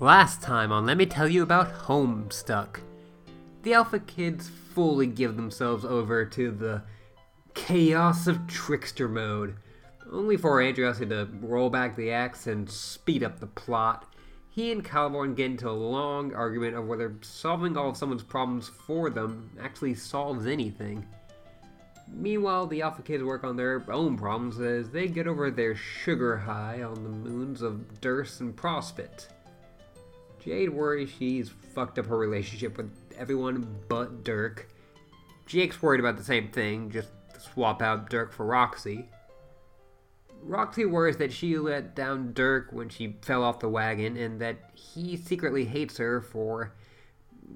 Last time on Let Me Tell You About Homestuck. The Alpha Kids fully give themselves over to the chaos of trickster mode, only for Andreas to roll back the axe and speed up the plot. He and Caliborn get into a long argument of whether solving all of someone's problems for them actually solves anything. Meanwhile, the Alpha Kids work on their own problems as they get over their sugar high on the moons of Derse and Prospit. Jade worries she's fucked up her relationship with everyone but Dirk. Jake's worried about the same thing, just swap out Dirk for Roxy. Roxy worries that she let down Dirk when she fell off the wagon and that he secretly hates her for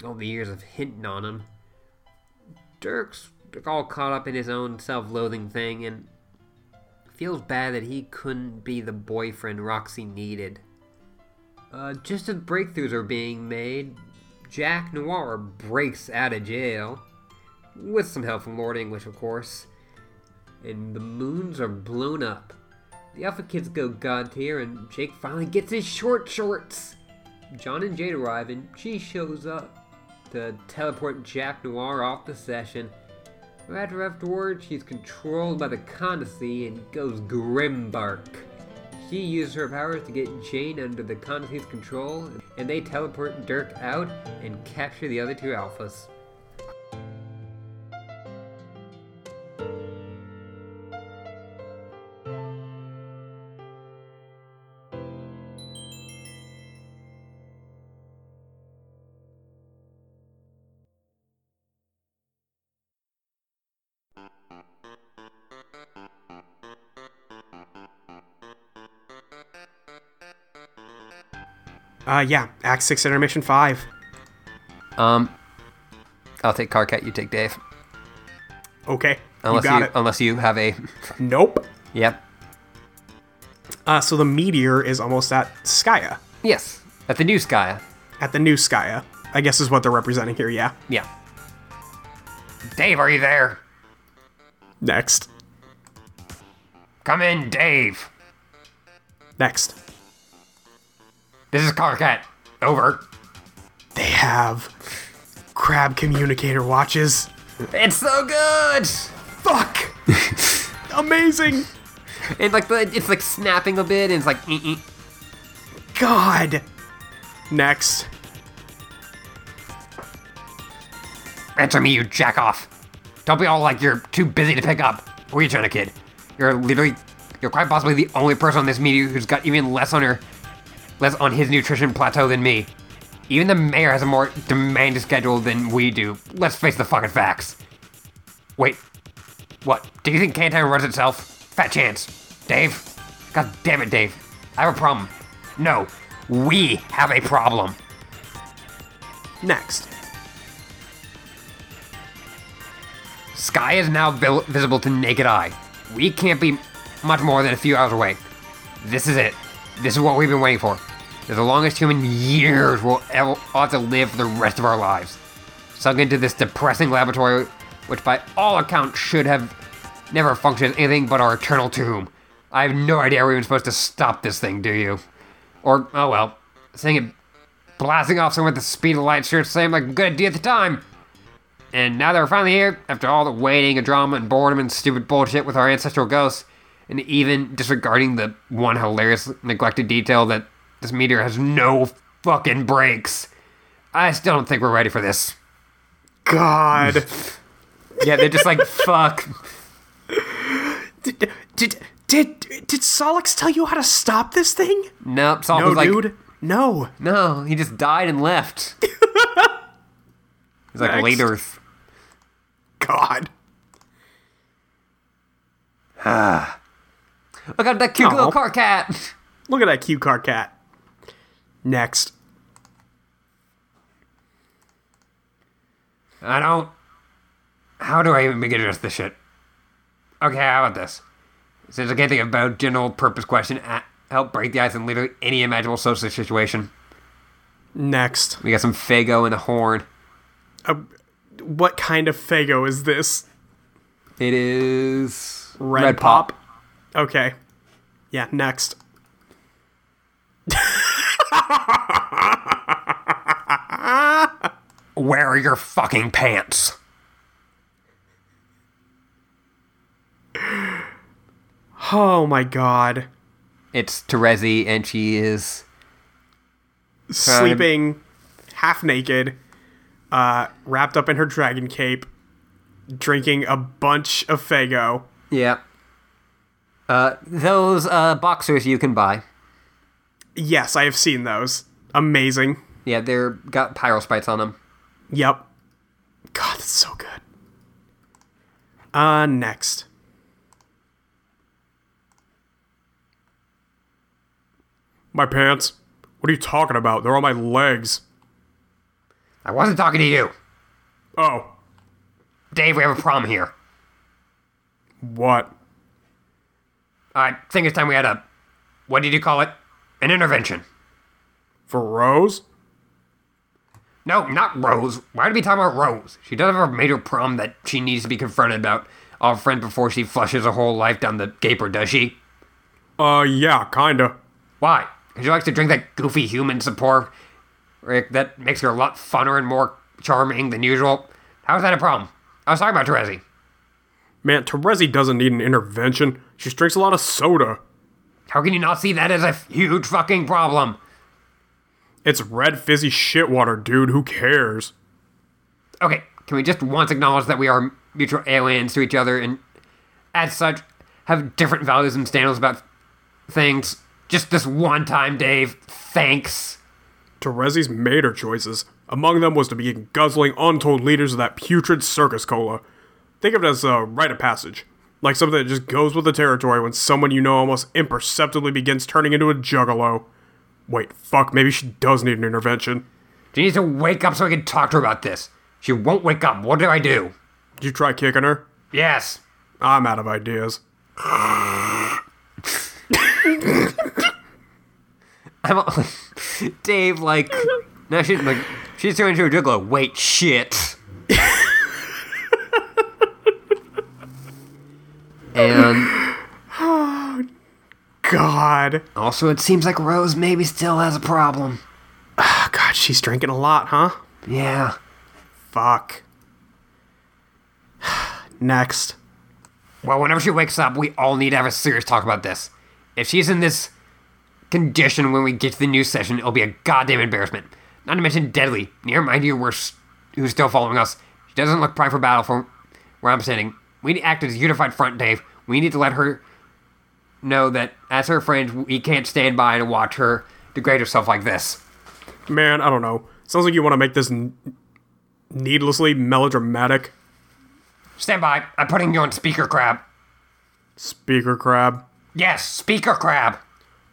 all the years of hinting on him. Dirk's all caught up in his own self loathing thing and feels bad that he couldn't be the boyfriend Roxy needed. Uh, just as breakthroughs are being made, Jack Noir breaks out of jail, with some help from Lord English, of course, and the moons are blown up. The Alpha Kids go god tier, and Jake finally gets his short shorts. John and Jade arrive, and she shows up to teleport Jack Noir off the session. After afterwards, she's controlled by the Condesce and goes grimdark. She uses her powers to get Jane under the Condesce's control, and they teleport Dirk out and capture the other two alphas. Uh, yeah, Act 6 Intermission 5. Um, I'll take Karkat, you take Dave. Okay, Unless you you, unless you have a Nope. Yep. Uh, so the meteor is almost at Skaia. Yes. At the new Skaia. At the new Skaia, I guess is what they're representing here, yeah. Yeah. Dave, are you there? Next. Come in, Dave. Next. This is Karkat. Over. They have crab communicator watches. It's so good. Fuck! Amazing! And like the it's like snapping a bit, and it's like. "Eh, eh." God! Next. Answer me, you jack off. Don't be all like you're too busy to pick up. What are you trying to kid? You're literally, you're quite possibly the only person on this meteor who's got even less on her, less on his nutrition plateau than me. Even the mayor has a more demanding schedule than we do. Let's face the fucking facts. Wait, what? Do you think Can Town runs itself? Fat chance. Dave? God damn it, Dave. I have a problem. No, we have a problem. Next. Skaia is now visible to naked eye. We can't be much more than a few hours away. This is it. This is what we've been waiting for. The longest human years we'll ever have to live for the rest of our lives. Sunk into this depressing laboratory, which by all accounts should have never functioned as anything but our eternal tomb. I have no idea we're even supposed to stop this thing, do you? Or, oh well, seeing it blasting off somewhere at the speed of light sure seemed like a good idea at the time. And now that we're finally here, after all the waiting and drama and boredom and stupid bullshit with our ancestral ghosts, and even disregarding the one hilarious neglected detail that this meteor has no fucking brakes, I still don't think we're ready for this. God. Yeah, they're just like, fuck. did, did, did, did Sollux tell you how to stop this thing? Nope, Saul No, was like, dude. No. no, he just died and left. He's like, later. God. Ah. Look at that cute little Karkat. Look at that cute Karkat. Next. I don't. How do I even begin to address this shit? Okay, how about this? Since I can't think about a general purpose question, help break the ice in literally any imaginable social situation. Next. We got some Faygo and a horn. Uh, what kind of Faygo is this? It is Red, pop. Okay. Yeah, next. Where are your fucking pants? Oh my god. It's Terezi, and she is. Sleeping half naked, uh, wrapped up in her dragon cape, drinking a bunch of Faygo. Yeah. Uh, those uh, boxers you can buy. Yes, I have seen those. Amazing. Yeah, they're got Pyralspites on them. Yep. God, that's so good. Uh, next. My pants? What are you talking about? They're on my legs. I wasn't talking to you. Oh, Dave, we have a problem here. what? I think it's time we had a. What did you call it? An intervention. For Rose? No, not Rose. Why are we talking about Rose? She does have a major problem that she needs to be confronted about our friend before she flushes her whole life down the gaper, does she? Uh, yeah, kinda. Why? 'Cause she likes to drink that goofy human support Rick, that makes her a lot funner and more charming than usual. How's that a problem? I was talking about Terezi. Man, Terezi doesn't need an intervention. She drinks a lot of soda. How can you not see that as a huge fucking problem? It's red fizzy shit water, dude. Who cares? Okay, can we just once acknowledge that we are mutual aliens to each other and, as such, have different values and standards about things? Just this one time, Dave. Thanks. Terezi's made her choices. Among them was to begin guzzling untold liters of that putrid circus cola. Think of it as a rite of passage. Like something that just goes with the territory when someone you know almost imperceptibly begins turning into a juggalo. Wait, fuck, maybe she does need an intervention. She needs to wake up so I can talk to her about this. She won't wake up. What do I do? Did you try kicking her? Yes. I'm out of ideas. I'm a- Dave, like, now she's like, she's turning into a juggalo. Wait, shit. and oh God. also, it seems like Rose maybe still has a problem. Oh, God, she's drinking a lot, huh? Yeah. Fuck. Next. Well, whenever she wakes up, we all need to have a serious talk about this. If she's in this condition when we get to the news session, it'll be a goddamn embarrassment. Not to mention deadly. Near mind you, we're who's still following us. She doesn't look primed for battle from where I'm standing. We need to act as a unified front, Dave. We need to let her know that as her friend, we can't stand by and watch her degrade herself like this. Man, I don't know. Sounds like you want to make this n- needlessly melodramatic. Stand by. I'm putting you on speaker crab. Speaker crab. Yes, speaker crab.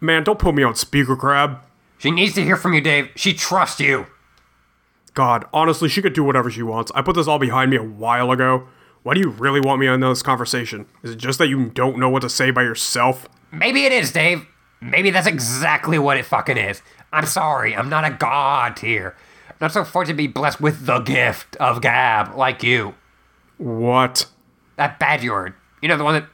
Man, don't put me on speaker crab. She needs to hear from you, Dave. She trusts you. God, honestly, she could do whatever she wants. I put this all behind me a while ago. Why do you really want me on this conversation? Is it just that you don't know what to say by yourself? Maybe it is, Dave. Maybe that's exactly what it fucking is. I'm sorry, I'm not a god here. I'm not so fortunate to be blessed with the gift of gab like you. What? That bad word. You know, the one that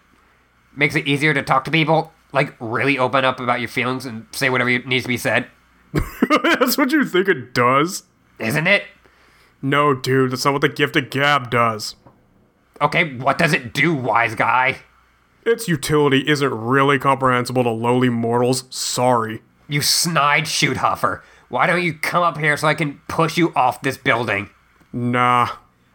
makes it easier to talk to people? Like, really open up about your feelings and say whatever needs to be said? That's what you think it does? Isn't it? No, dude, that's not what the gift of gab does. Okay, what does it do, wise guy? Its utility isn't really comprehensible to lowly mortals. Sorry. You snide shoot huffer. Why don't you come up here so I can push you off this building? Nah.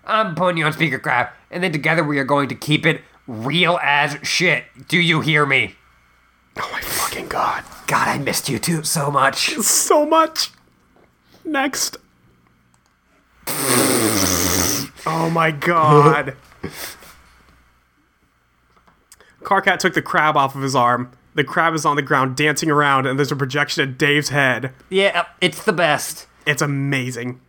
I'm putting you on speaker crap, and then together we are going to keep it real as shit. Do you hear me? Oh my fucking god. God, I missed you too so much. So much. Next. oh my god. Karkat took the crab off of his arm. The crab is on the ground dancing around, and there's a projection of Dave's head. Yeah, it's the best. It's amazing.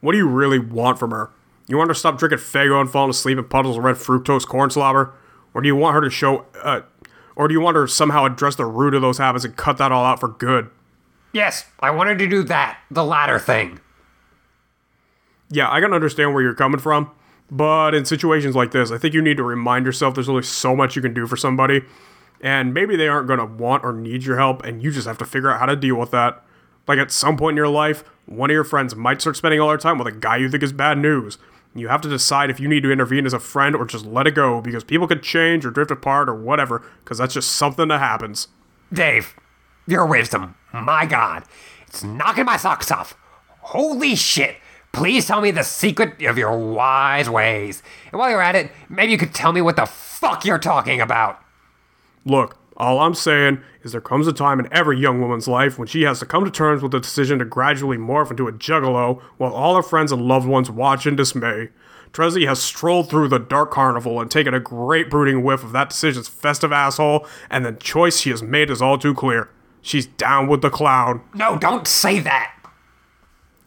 What do you really want from her? You want her to stop drinking Faygo and falling asleep in puddles of red fructose corn slobber? Or do you want her to show, uh, or do you want her to somehow address the root of those habits and cut that all out for good? Yes, I wanted to do that, the latter thing. Yeah, I can understand where you're coming from, but in situations like this, I think you need to remind yourself there's only so much you can do for somebody, and maybe they aren't going to want or need your help, and you just have to figure out how to deal with that. Like at some point in your life, one of your friends might start spending all their time with a guy you think is bad news. You have to decide if you need to intervene as a friend or just let it go because people could change or drift apart or whatever, because that's just something that happens. Dave, your wisdom, my god, it's knocking my socks off. Holy shit. Please tell me the secret of your wise ways. And while you're at it, maybe you could tell me what the fuck you're talking about. Look, all I'm saying is there comes a time in every young woman's life when she has to come to terms with the decision to gradually morph into a juggalo while all her friends and loved ones watch in dismay. Terezi has strolled through the dark carnival and taken a great brooding whiff of that decision's festive asshole, and the choice she has made is all too clear. She's down with the clown. No, don't say that.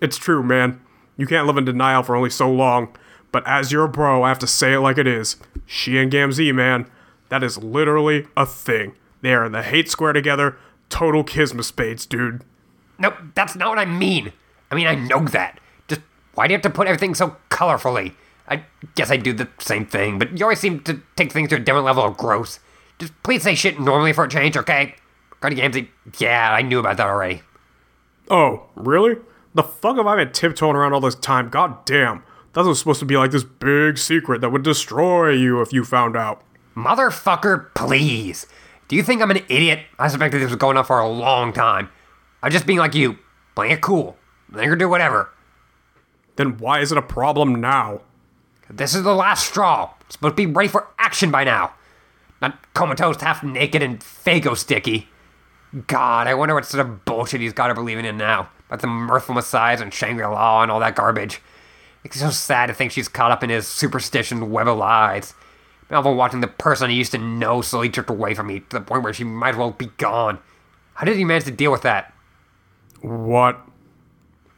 It's true, man. You can't live in denial for only so long. But as your bro, I have to say it like it is. She and Gamzee, man, that is literally a thing. They are in the hate square together. Total kismet spades, dude. Nope, that's not what I mean. I mean, I know that. Just why do you have to put everything so colorfully? I guess I do the same thing, but you always seem to take things to a different level of gross. Just please say shit normally for a change, okay? Cardi Gamzee, yeah, I knew about that already. Oh, really? The fuck have I been tiptoeing around all this time? God damn. That was supposed to be like this big secret that would destroy you if you found out. Motherfucker, please. Do you think I'm an idiot? I suspected this was going on for a long time. I'm just being like you, playing it cool. Then you're do whatever. Then why is it a problem now? This is the last straw. It's supposed to be ready for action by now. Not comatose, half naked, and Faygo sticky. God, I wonder what sort of bullshit he's got her believing in now. About the mirthful messiahs and Shangri-La and all that garbage. It's so sad to think she's caught up in his superstition web of lies. Melvin watching the person I used to know slowly drift away from me to the point where she might as well be gone. How did he manage to deal with that? What?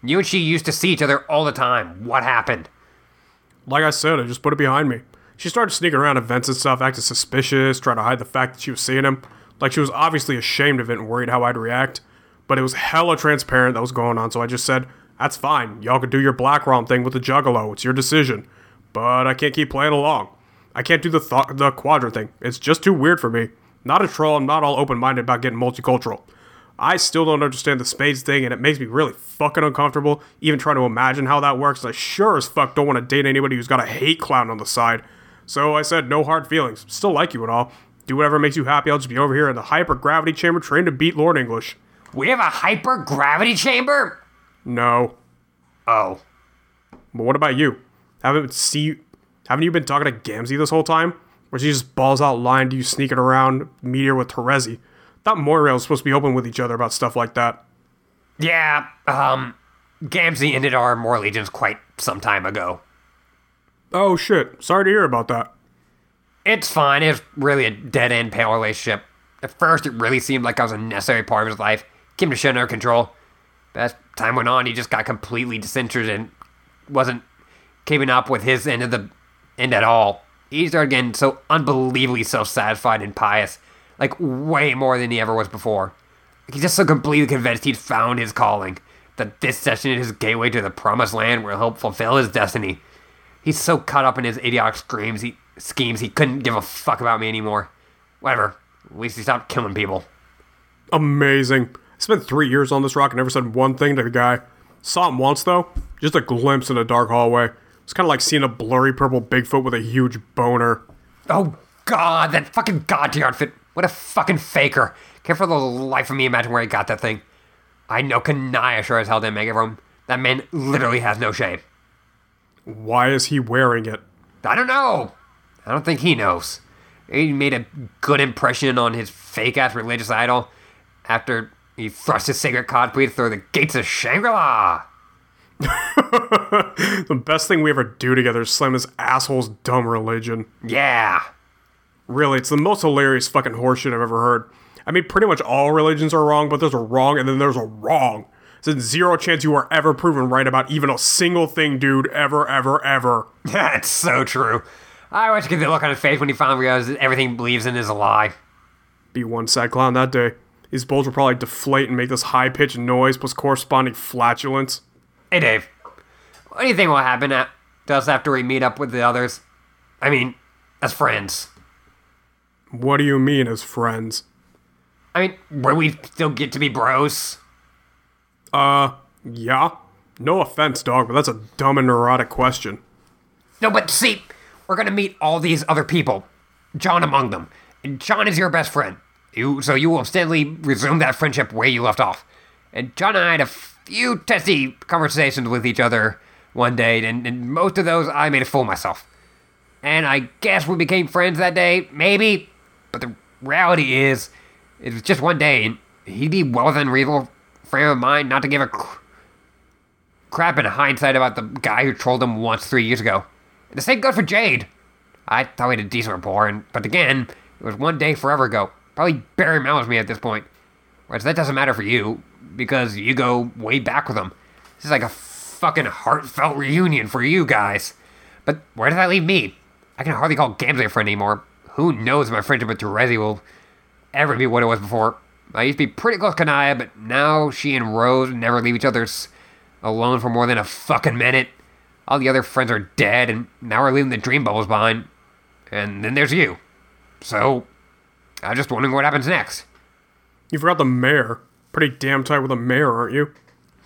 You and she used to see each other all the time. What happened? Like I said, I just put it behind me. She started sneaking around events and stuff, acting suspicious, trying to hide the fact that she was seeing him. Like she was obviously ashamed of it and worried how I'd react. But it was hella transparent that was going on, so I just said, that's fine. Y'all can do your black rom thing with the juggalo. It's your decision. But I can't keep playing along. I can't do the th- the quadrant thing. It's just too weird for me. Not a troll. I'm not all open minded about getting multicultural. I still don't understand the spades thing, and it makes me really fucking uncomfortable even trying to imagine how that works. I sure as fuck don't want to date anybody who's got a hate clown on the side. So I said, no hard feelings. Still like you and all. Do whatever makes you happy. I'll just be over here in the hyper gravity chamber trained to beat Lord English. We have a hyper gravity chamber? No. Oh. But what about you? Haven't see haven't you been talking to Gamzee this whole time? Or she just balls out lying to you sneaking around meteor with Terezi? Thought Moirail was supposed to be open with each other about stuff like that. Yeah, um, Gamzee ended our moirallegiance quite some time ago. Oh shit. Sorry to hear about that. It's fine. It's really a dead end pale relationship. At first, it really seemed like I was a necessary part of his life. Him to shit under control. As time went on, he just got completely disinterested and wasn't keeping up with his end of the end at all. He started getting so unbelievably self-satisfied and pious, like way more than he ever was before. He's just so completely convinced he'd found his calling, that this session is his gateway to the promised land where he'll fulfill his destiny. He's so caught up in his idiotic screams, he schemes, he couldn't give a fuck about me anymore. Whatever. At least he stopped killing people. Amazing. Spent three years on this rock and never said one thing to the guy. Saw him once though, just a glimpse in a dark hallway. It's kind of like seeing a blurry purple Bigfoot with a huge boner. Oh god, that fucking god tier outfit. What a fucking faker. Can't for the life of me imagine where he got that thing. I know Kanaya sure as hell didn't make it from. That man literally has no shame. Why is he wearing it? I don't know. I don't think he knows. He made a good impression on his fake ass religious idol after he thrust his sacred codpiece through the gates of Shangri La. The best thing we ever do together is slam this asshole's dumb religion. Yeah. Really, it's the most hilarious fucking horseshit I've ever heard. I mean, pretty much all religions are wrong, but there's a wrong and then there's a wrong. There's zero chance you are ever proven right about even a single thing, dude. Ever, ever, ever. That's so true. I always get the look on his face when he finally realizes everything he believes in is a lie. Be one sad clown that day. His bulge will probably deflate and make this high pitched noise plus corresponding flatulence. Hey, Dave. What do you think will happen to us after we meet up with the others? I mean, as friends. What do you mean, as friends? I mean, will we still get to be bros? Uh, yeah. No offense, dog, but that's a dumb and neurotic question. No, but see, we're gonna meet all these other people, John among them, and John is your best friend. You, so you will instantly resume that friendship where you left off. And John and I had a few testy conversations with each other one day, and, and most of those I made a fool of myself. And I guess we became friends that day, maybe. But the reality is, it was just one day, and he'd be well within reasonable frame of mind not to give a cr- crap in hindsight about the guy who trolled him once three years ago. And the same goes for Jade. I thought we had a decent rapport, and but again, it was one day forever ago. Probably Barry Mel's me at this point. Whereas that doesn't matter for you, because you go way back with them. This is like a fucking heartfelt reunion for you guys. But where does that leave me? I can hardly call Gamzee a friend anymore. Who knows if my friendship with Terezi will ever be what it was before. I used to be pretty close to Kanaya, but now she and Rose never leave each other's alone for more than a fucking minute. All the other friends are dead, and now we're leaving the dream bubbles behind. And then there's you. So, I'm just wondering what happens next. You forgot the mayor. Pretty damn tight with the mayor, aren't you?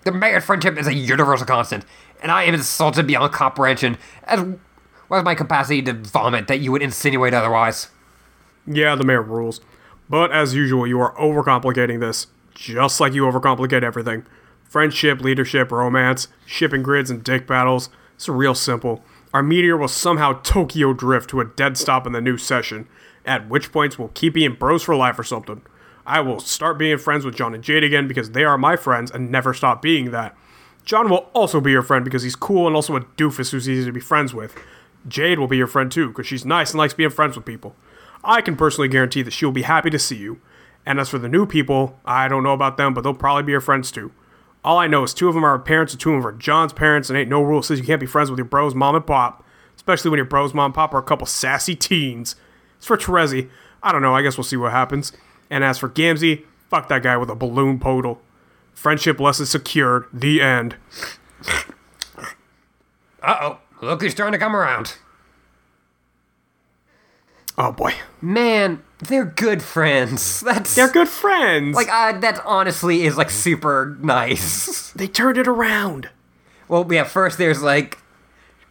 The mayor friendship is a universal constant, and I am insulted beyond comprehension, as well as my capacity to vomit that you would insinuate otherwise. Yeah, the mayor rules. But as usual, you are overcomplicating this, just like you overcomplicate everything. Friendship, leadership, romance, shipping grids, and dick battles. It's real simple. Our meteor will somehow Tokyo drift to a dead stop in the new session, at which points we'll keep being bros for life or something. I will start being friends with John and Jade again because they are my friends and never stop being that. John will also be your friend because he's cool and also a doofus who's easy to be friends with. Jade will be your friend too because she's nice and likes being friends with people. I can personally guarantee that she will be happy to see you. And as for the new people, I don't know about them, but they'll probably be your friends too. All I know is two of them are parents and two of them are John's parents, and ain't no rule says you can't be friends with your bros, mom, and pop. Especially when your bros, mom, and pop are a couple sassy teens. As for Terezi, I don't know, I guess we'll see what happens. And as for Gamzee, fuck that guy with a balloon podal. Friendship less is secured. The end. Uh oh, look who's starting to come around. Oh boy. Man, they're good friends. That's They're good friends. like uh, that. Honestly, is like super nice. they turned it around. well, yeah. First, there's like.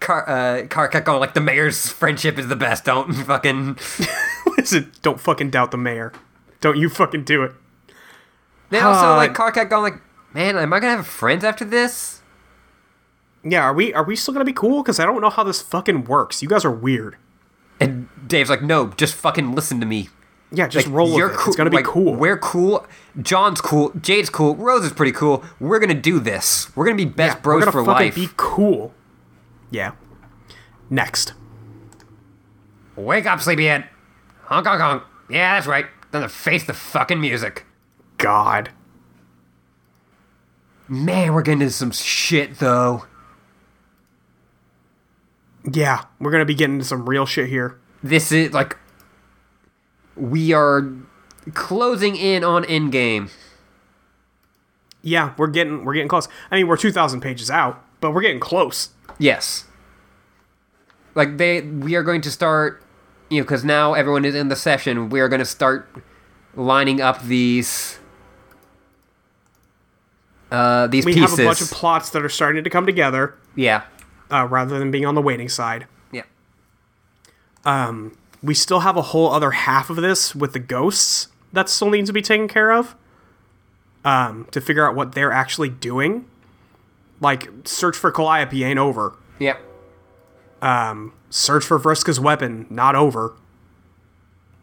Car, uh, Car kept going like the mayor's friendship is the best. Don't fucking. Listen, don't fucking doubt the mayor. Don't you fucking do it. Then also Uh, like Car kept going like, man, am I gonna have friends after this? Yeah, are we are we still gonna be cool? Because I don't know how this fucking works. You guys are weird. And Dave's like, no, just fucking listen to me. Yeah, just Like, roll with you're it. cool- It's gonna be like, cool. We're cool. John's cool. Jade's cool. Rose is pretty cool. We're gonna do this. We're gonna be best Yeah, bros we're gonna for fucking life. be cool. Yeah. Next. Wake up, sleepyhead. Honk, honk, honk. Yeah, that's right. Then to face the fucking music. God. Man, we're getting into some shit though. Yeah, we're gonna be getting into some real shit here. This is like we are closing in on Endgame. Yeah, we're getting we're getting close. I mean, we're two thousand pages out, but we're getting close. Yes. Like they, we are going to start, you know, because now everyone is in the session. We are going to start lining up these, uh, these We pieces. have a bunch of plots that are starting to come together, yeah, uh, rather than being on the waiting side. yeah, Um, We still have a whole other half of this with the ghosts that still needs to be taken care of. Um, to figure out what they're actually doing. Like, search for Calliope ain't over. yeah. Search for Vriska's weapon, not over.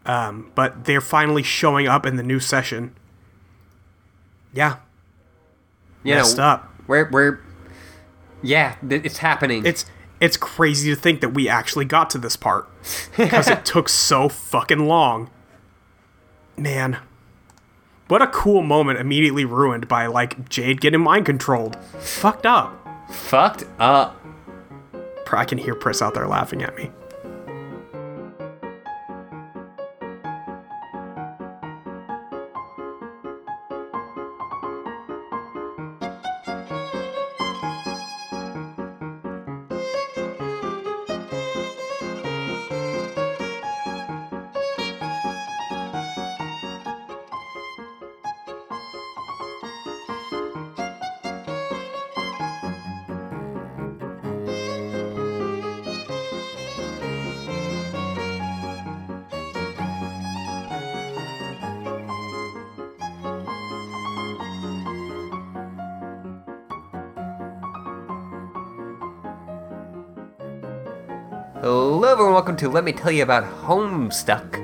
Um, but they're finally showing up in the new session. Yeah, You messed up. we're we're, yeah, th- it's happening. It's it's crazy to think that we actually got to this part because it took so fucking long. Man, what a cool moment immediately ruined by like Jade getting mind controlled. Fucked up. fucked up. I can hear Pris out there laughing at me. To Let Me Tell You About Homestuck.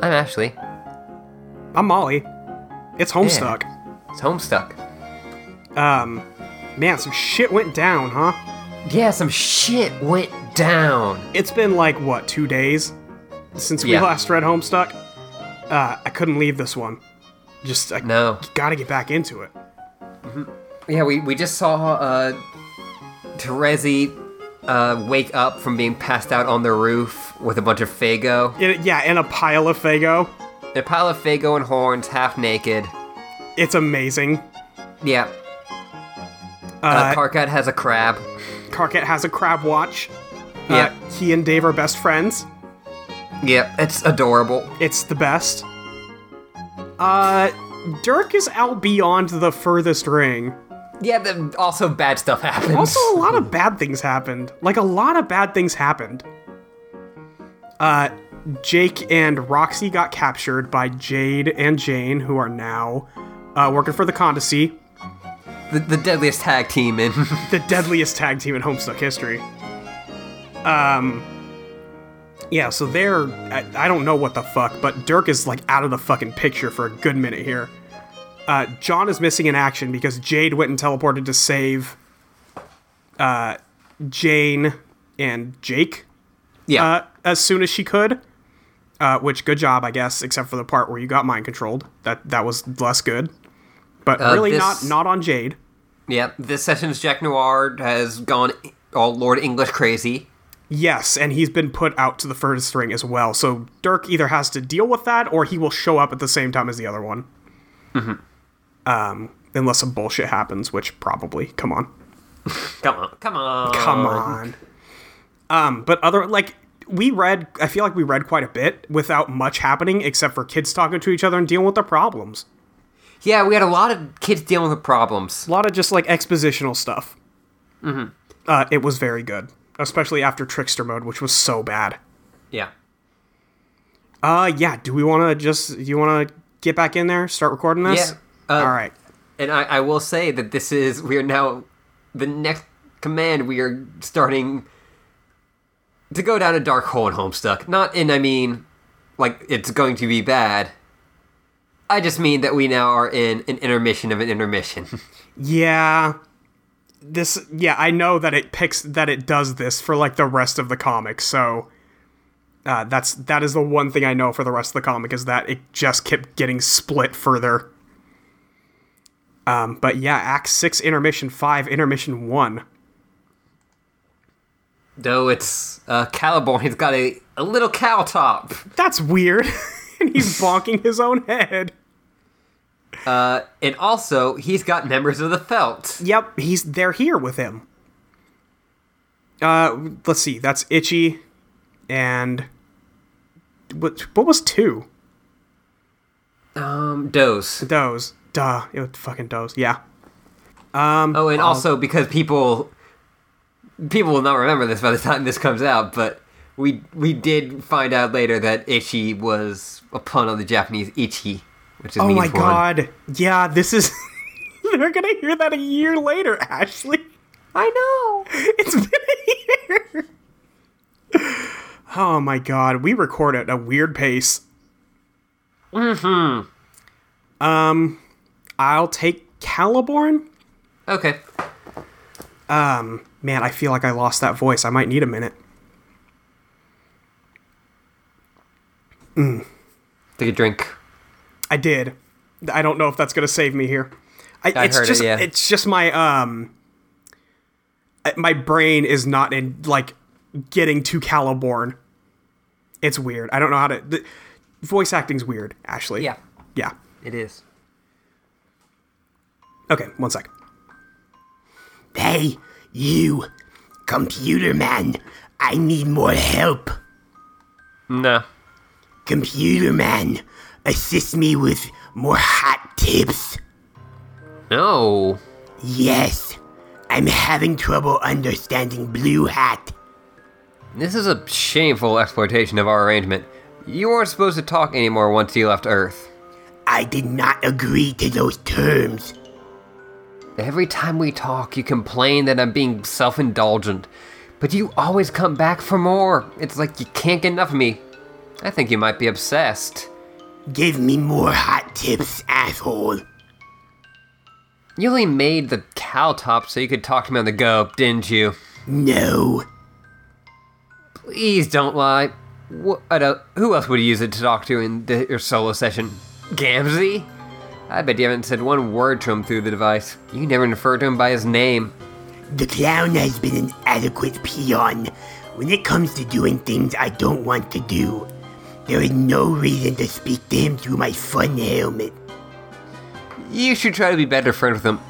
I'm Ashley. I'm Molly. It's Homestuck. It's Homestuck. Um, man, some shit went down, huh? Yeah, some shit went down. It's been like what two days since we Yeah. last read Homestuck. Uh, I couldn't leave this one. Just I No. gotta get back into it. Yeah, we, we just saw uh, Terezi uh, wake up from being passed out on the roof with a bunch of Faygo. Yeah, in a pile of Faygo. A pile of Faygo and horns, half naked. It's amazing. Yeah. Uh, Uh, Karkat has a crab. Karkat has a crab watch. Uh, Yeah. he and Dave are best friends. Yeah, it's adorable. It's the best. Uh, Dirk is out beyond the furthest ring. Yeah, the, also bad stuff happens. Also, a lot of bad things happened. Like, a lot of bad things happened. Uh, Jake and Roxy got captured by Jade and Jane, who are now uh, working for the Condesce, the, the deadliest tag team in. the deadliest tag team in Homestuck history. Um, yeah, so they're. I, I don't know what the fuck, but Dirk is, like, out of the fucking picture for a good minute here. Uh, John is missing in action because Jade went and teleported to save uh, Jane and Jake yeah. uh, as soon as she could. Uh, which good job, I guess, except for the part where you got mind controlled. That that was less good, but Uh, really this- not not on Jade. yeah, this session's Jack Noir has gone all Lord English crazy. Yes, and he's been put out to the furthest ring as well. So Dirk either has to deal with that, or he will show up at the same time as the other one. Mm-hmm. Um, unless some bullshit happens, which probably. Come on. Come on, come on. Come on. Um, but other like we read I feel like we read quite a bit without much happening except for kids talking to each other and dealing with their problems. Yeah, we had a lot of kids dealing with problems. A lot of just like expositional stuff. Mm-hmm. Uh, it was very good, especially after trickster mode, which was so bad. Yeah. Uh, yeah. Do we want to just? Do you want to get back in there? Start recording this? Yeah, uh, All right. And I, I will say that this is we are now the next command we are starting to go down a dark hole in Homestuck. Not in I mean like it's going to be bad. I just mean that we now are in an intermission of an intermission. Yeah. This. Yeah, I know that it picks that it does this for like the rest of the comic. So. Uh, that's that is the one thing I know for the rest of the comic is that it just kept getting split further. Um, but yeah, Act Six, Intermission Five, Intermission One. Though it's uh, Caliborn, he's got a, a little cow top. That's weird. and he's bonking his own head. Uh, and also, he's got members of the Felt. Yep, he's they're here with him. Uh, let's see. That's Itchy, and what? What was two? Um, Doze. Doze. Duh. It fucking does. Yeah. Oh, and also because people people will not remember this by the time this comes out, but we we did find out later that Ichi was a pun on the Japanese Ichi, which is Oh my one. god. Yeah. This is. They're gonna hear that a year later, Ashley. I know. It's been a year. Oh my god, we record at a weird pace. Mm-hmm. Um, I'll take Caliborn. Okay. Um, man, I feel like I lost that voice. I might need a minute. Take a drink. I did. I don't know if that's gonna save me here. I, I it's heard it, just yeah. it's just my um my brain is not in like getting to Caliborn. It's weird. I don't know how to the, voice acting's weird, Ashley. Yeah, Yeah. it is. Okay, one sec. Hey, you, computer man, I need more help. No. Computer man, assist me with more hot tips. No. Yes, I'm having trouble understanding Blue Hat. This is a shameful exploitation of our arrangement. You weren't supposed to talk anymore once you left Earth. I did not agree to those terms. Every time we talk, you complain that I'm being self indulgent. But you always come back for more. It's like you can't get enough of me. I think you might be obsessed. Give me more hot tips, asshole. You only made the cow top so you could talk to me on the go, didn't you? No. Please don't lie. What, who else would you use it to talk to in the, your solo session? Gamzee? I bet you haven't said one word to him through the device. You never refer to him by his name. The clown has been an adequate peon when it comes to doing things I don't want to do. There is no reason to speak to him through my fun helmet. You should try to be better friends with him.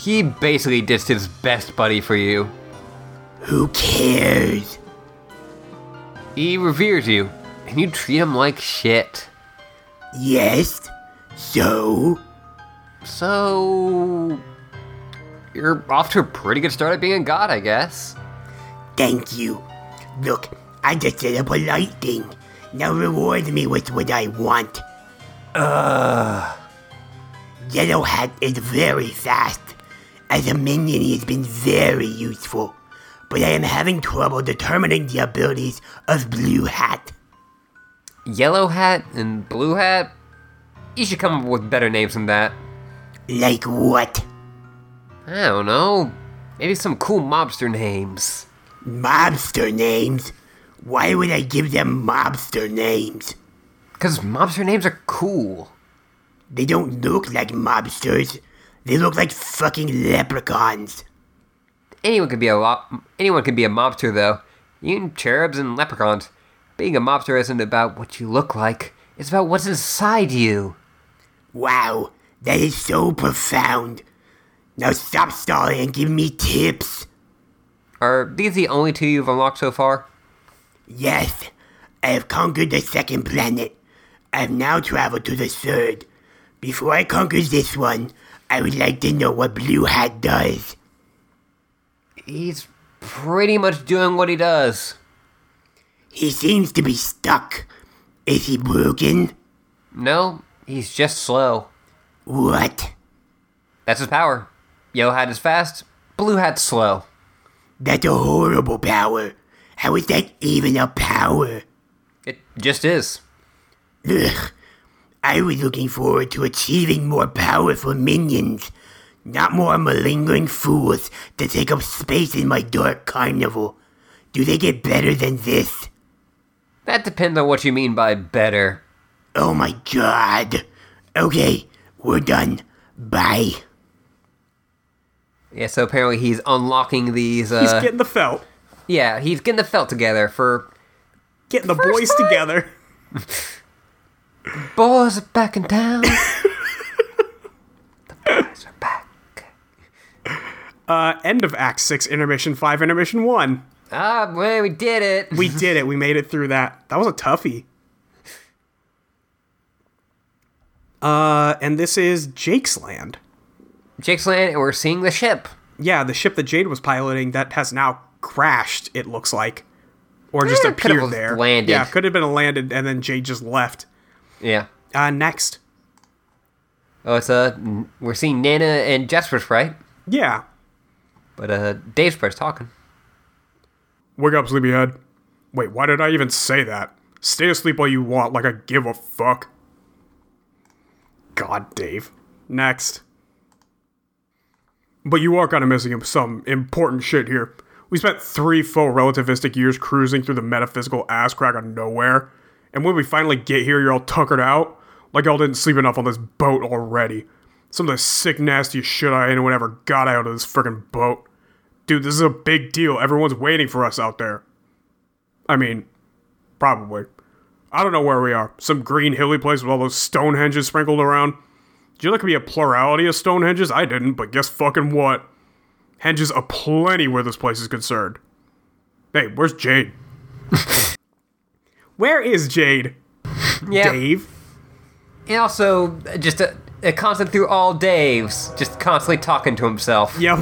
He basically ditched his best buddy for you. Who cares? He reveres you, and you treat him like shit. Yes? So? So. You're off to a pretty good start at being a god, I guess. Thank you. Look, I just did a polite thing. Now reward me with what I want. Ugh. Yellow Hat is very fast. As a minion, he has been very useful. But I am having trouble determining the abilities of Blue Hat. Yellow Hat and Blue Hat? You should come up with better names than that. Like what? I don't know. Maybe some cool mobster names. Mobster names? Why would I give them mobster names? Because mobster names are cool. They don't look like mobsters. They look like fucking leprechauns. Anyone could be a lo- anyone could be a mobster though. Even cherubs and leprechauns. Being a mobster isn't about what you look like. It's about what's inside you. Wow, that is so profound. Now stop stalling and give me tips. Are these the only two you've unlocked so far? Yes, I have conquered the second planet. I have now traveled to the third. Before I conquer this one, I would like to know what Blue Hat does. He's pretty much doing what he does. He seems to be stuck. Is he broken? No, he's just slow. What? That's his power. Yellow Hat is fast, Blue Hat's slow. That's a horrible power. How is that even a power? It just is. Ugh. I was looking forward to achieving more powerful minions, not more malingering fools to take up space in my dark carnival. Do they get better than this? That depends on what you mean by better. Oh my god. Okay, we're done. Bye. Yeah, so apparently he's unlocking these. Uh, He's getting the felt, yeah, he's getting the felt together for getting the First boys time? together. boys are back in town. the boys are back. Uh, end of Act 6, Intermission 5, Intermission 1. Ah, well, we did it. We did it. We made it through that. That was a toughie. Uh, and this is Jake's land. Jake's land, and we're seeing the ship. Yeah, the ship that Jade was piloting that has now crashed, it looks like. Or just Eh, appeared there. landed. Yeah, could have been landed and then Jade just left. Yeah. Uh, next. Oh, it's uh, we're seeing Nanna and Jasper right. Yeah. but uh, Dave's Sprite's talking. Wake up, sleepyhead. Wait, why did I even say that? Stay asleep while you want, like I give a fuck. God, Dave. Next. But you are kind of missing some important shit here. We spent three full relativistic years cruising through the metaphysical ass crack of nowhere, and when we finally get here, you're all tuckered out, like y'all didn't sleep enough on this boat already. Some of the sick, nastiest shit I anyone ever got out of this freaking boat. Dude, this is a big deal. Everyone's waiting for us out there. I mean, probably. I don't know where we are. Some green hilly place with all those Stonehenges sprinkled around. Did you look at be a plurality of Stonehenges? I didn't, but guess fucking what? Henges aplenty where this place is concerned. Hey, where's Jade? where is Jade? Yeah. Dave? And also, just a, a constant through all Dave's, just constantly talking to himself. Yep.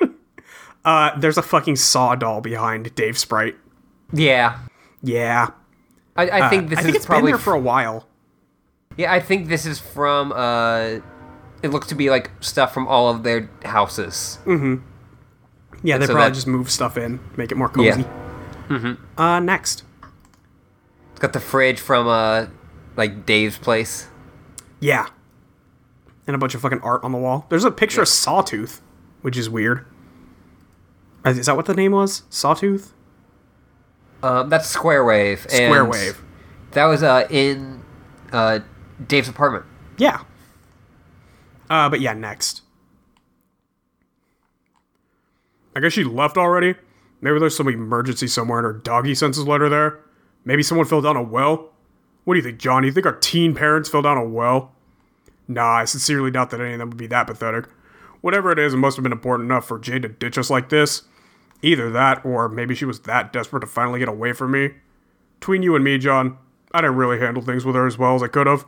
uh, there's a fucking saw doll behind Dave Sprite. Yeah. Yeah. I, I think this Uh, I think is it's probably been there for a while. Yeah, I think this is from. uh It looks to be like stuff from all of their houses. Mm-hmm. Yeah, they so probably that- just move stuff in, make it more cozy. Yeah. Uh, next. It's got the fridge from uh, like Dave's place. Yeah. And a bunch of fucking art on the wall. There's a picture of Sawtooth, which is weird. Is that what the name was? Sawtooth? Um, that's Square Wave. and Square Wave. That was uh in uh Dave's apartment. Yeah. Uh, but yeah, next. I guess she left already. Maybe there's some emergency somewhere in her doggy census letter there. Maybe someone fell down a well. What do you think, John? Do you think our teen parents fell down a well? Nah, I sincerely doubt that any of them would be that pathetic. Whatever it is, it must have been important enough for Jade to ditch us like this. Either that, or maybe she was that desperate to finally get away from me. Between you and me, John, I didn't really handle things with her as well as I could have.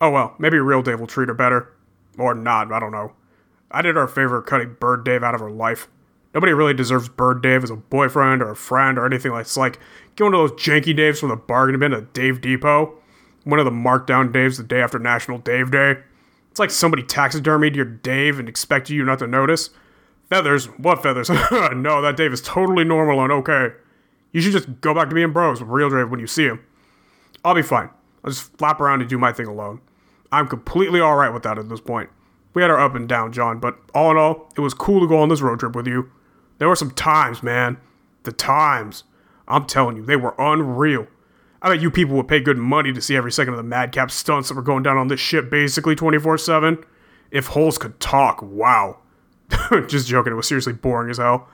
Oh well, maybe real Dave will treat her better. Or not, I don't know. I did her a favor cutting Bird Dave out of her life. Nobody really deserves Bird Dave as a boyfriend or a friend or anything like It's like get one of those janky Daves from the bargain bin at Dave Depot. One of the markdown Daves the day after National Dave Day. It's like somebody taxidermied your Dave and expected you not to notice. Feathers? What feathers? no, that Dave is totally normal and okay. You should just go back to being bros with real Dave when you see him. I'll be fine. I'll just flap around and do my thing alone. I'm completely alright with that at this point. We had our up and down, John, but all in all, it was cool to go on this road trip with you. There were some times, man. The times. I'm telling you, they were unreal. I bet you people would pay good money to see every second of the madcap stunts that were going down on this ship basically 24 7. If holes could talk, wow. Just joking, it was seriously boring as hell.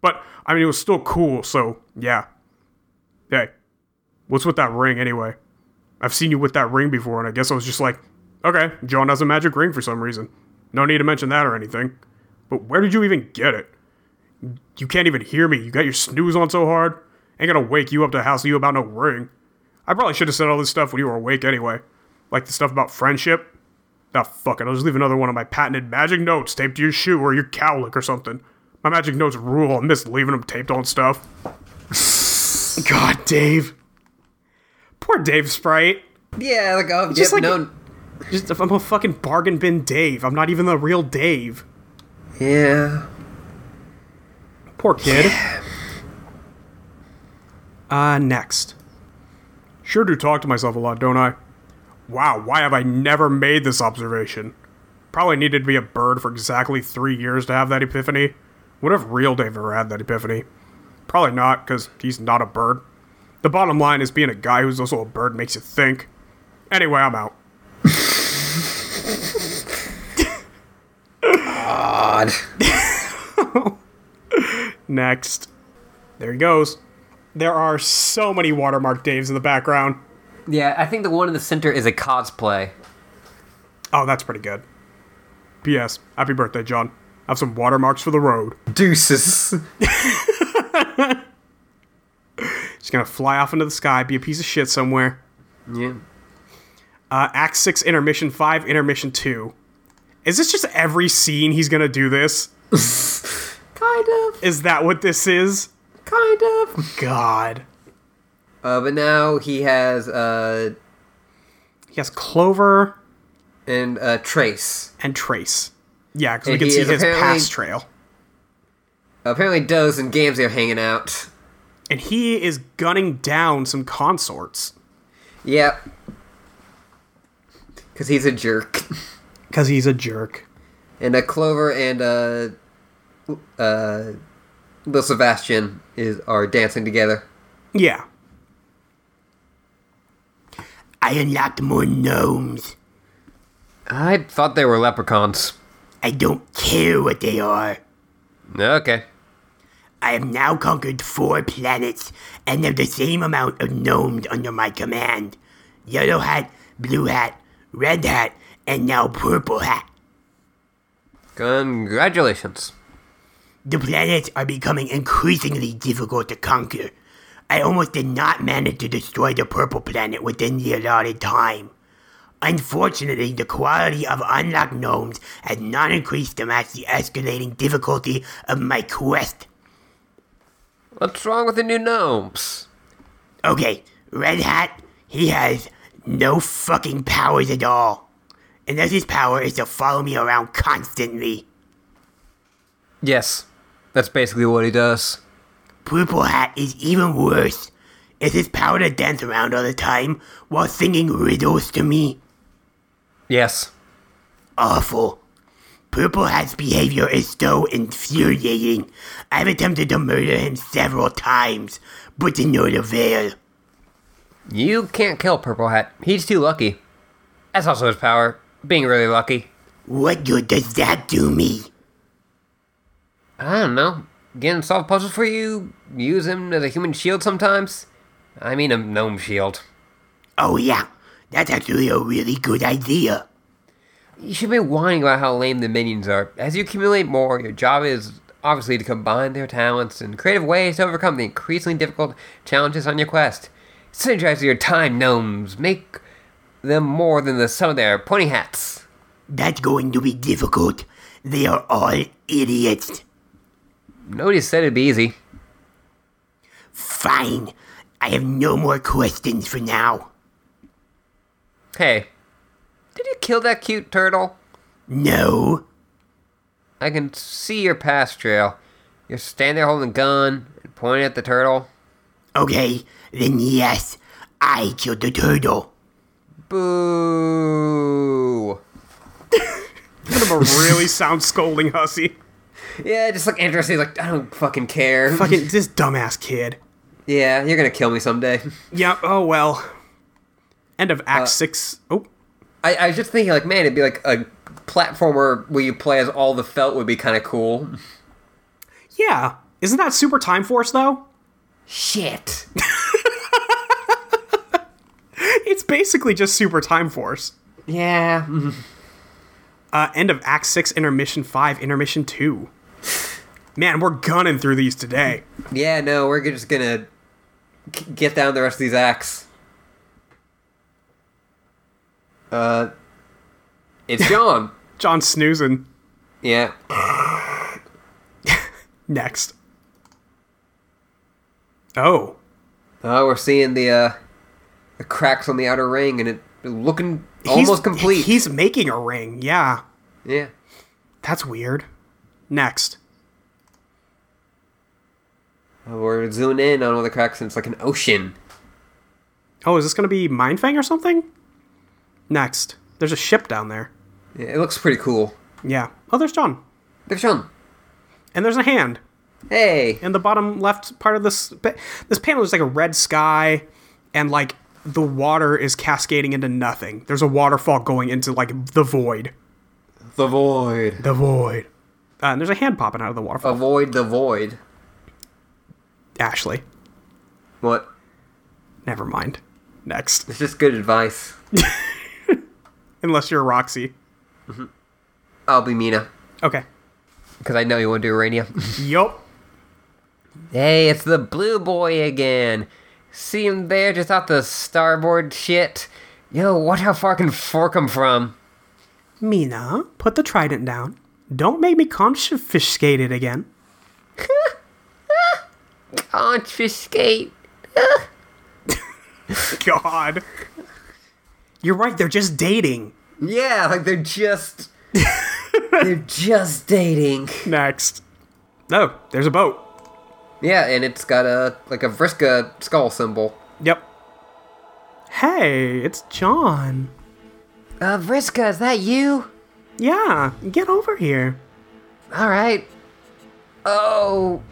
But, I mean, it was still cool, so, yeah. Hey, what's with that ring anyway? I've seen you with that ring before, and I guess I was just like, okay, John has a magic ring for some reason. No need to mention that or anything. But where did you even get it? You can't even hear me. You got your snooze on so hard. Ain't gonna wake you up to hassle you about no ring. I probably should have said all this stuff when you were awake anyway. Like the stuff about friendship. Ah, fuck it. I'll just leave another one of my patented magic notes taped to your shoe or your cowlick or something. My magic notes rule. I miss leaving them taped on stuff. God, Dave. Poor Dave Sprite. Yeah, like oh, Just yep, like- no, Just I'm a fucking bargain bin Dave. I'm not even the real Dave. yeah. Poor kid. Yeah. Uh, next. Sure do talk to myself a lot, don't I? Wow, why have I never made this observation? Probably needed to be a bird for exactly three years to have that epiphany. What if real Dave ever had that epiphany? Probably not, because he's not a bird. The bottom line is being a guy who's also a bird makes you think. Anyway, I'm out. Odd. Next. There he goes. There are so many watermark Daves in the background. Yeah, I think the one in the center is a cosplay. Oh, that's pretty good. P.S. Happy birthday, John. I Have some watermarks for the road. Deuces. Just gonna fly off into the sky, be a piece of shit somewhere. yeah. Uh, Act 6, Intermission 5, Intermission 2. Is this just every scene he's gonna do this? Kind of. Is that what this is? Kind of. God. Uh, but now he has uh He has Clover and uh Trace. and Trace. Yeah, because we can see his past trail. Apparently, Doze and Gamzee are hanging out. And he is gunning down some consorts. Yep. Because he's a jerk. Because he's a jerk. And uh, Clover and uh, uh, Lil Sebastian is are dancing together. Yeah. I unlocked more gnomes. I thought they were leprechauns. I don't care what they are. Okay. I have now conquered four planets and have the same amount of gnomes under my command. Yellow Hat, Blue Hat, Red Hat, and now Purple Hat. Congratulations. The planets are becoming increasingly difficult to conquer. I almost did not manage to destroy the purple planet within the allotted time. Unfortunately, the quality of unlocked gnomes has not increased to match the escalating difficulty of my quest. What's wrong with the new gnomes? Okay, Red Hat, he has no fucking powers at all. Unless his power is to follow me around constantly. Yes, That's basically what he does. Purple Hat is even worse. Is his power to dance around all the time while singing riddles to me? Yes. Awful. Purple Hat's behavior is so infuriating. I've attempted to murder him several times, but to no avail. You can't kill Purple Hat. He's too lucky. That's also his power, being really lucky. What good does that do me? I don't know. Getting solve puzzles for you, use him as a human shield sometimes. I mean a gnome shield. Oh, yeah, that's actually a really good idea. You should be whining about how lame the minions are. As you accumulate more, your job is obviously to combine their talents in creative ways to overcome the increasingly difficult challenges on your quest. Synergize your time, gnomes. Make them more than the sum of their pointy hats. That's going to be difficult. They are all idiots. Nobody said it'd be easy. Fine. I have no more questions for now. Hey, did you kill that cute turtle? No. I can see your past trail. You're standing there holding a gun and pointing at the turtle. Okay, then yes, I killed the turtle. Boo! Kind of a really sound scolding hussy. Yeah, just like Andrew he's like, I don't fucking care. Fucking this dumbass kid. Yeah, you're gonna kill me someday. Yeah. Oh well. End of Act Six. Oh, I, I was just thinking, like, man, it'd be like a platformer where you play as all the felt would be kind of cool. yeah. Isn't that Super Time Force though? Shit. It's basically just Super Time Force. Yeah. Uh, end of Act Six, Intermission Five, Intermission Two. Man, we're gunning through these today. Yeah, no, we're just gonna get down the rest of these acts. Uh, it's John. John snoozing. yeah. Next. Oh, Oh, we're seeing the uh, the cracks on the outer ring, and it looking He's- almost complete. He's making a ring. Yeah, yeah. that's weird. Next. Uh, We're zooming in on all the cracks, and it's like an ocean. Oh, is this gonna be Mindfang or something? Next. There's a ship down there. Yeah, it looks pretty cool. Yeah. Oh, there's John. There's John. And there's a hand. Hey. in the bottom left part of this this panel is like a red sky and like the water is cascading into nothing there's a waterfall going into like the void The void. the void uh, and there's a hand popping out of the waterfall Avoid the void. ashley What? never mind next It's just good advice. unless you're roxy I'll be Meenah. okay Because I know you want to do Aranea. yup hey, it's the blue boy again. See him there just off the starboard shit? Yo, watch how far I can fork him from. Meenah put the trident down don't make me confiscate it again Confiscate. god you're right they're just dating Yeah, like they're just. they're just dating. next oh there's a boat Yeah, and it's got a like a Vriska skull symbol. yep hey it's john Uh, Vriska, is that you? Yeah, get over here. All right. Oh,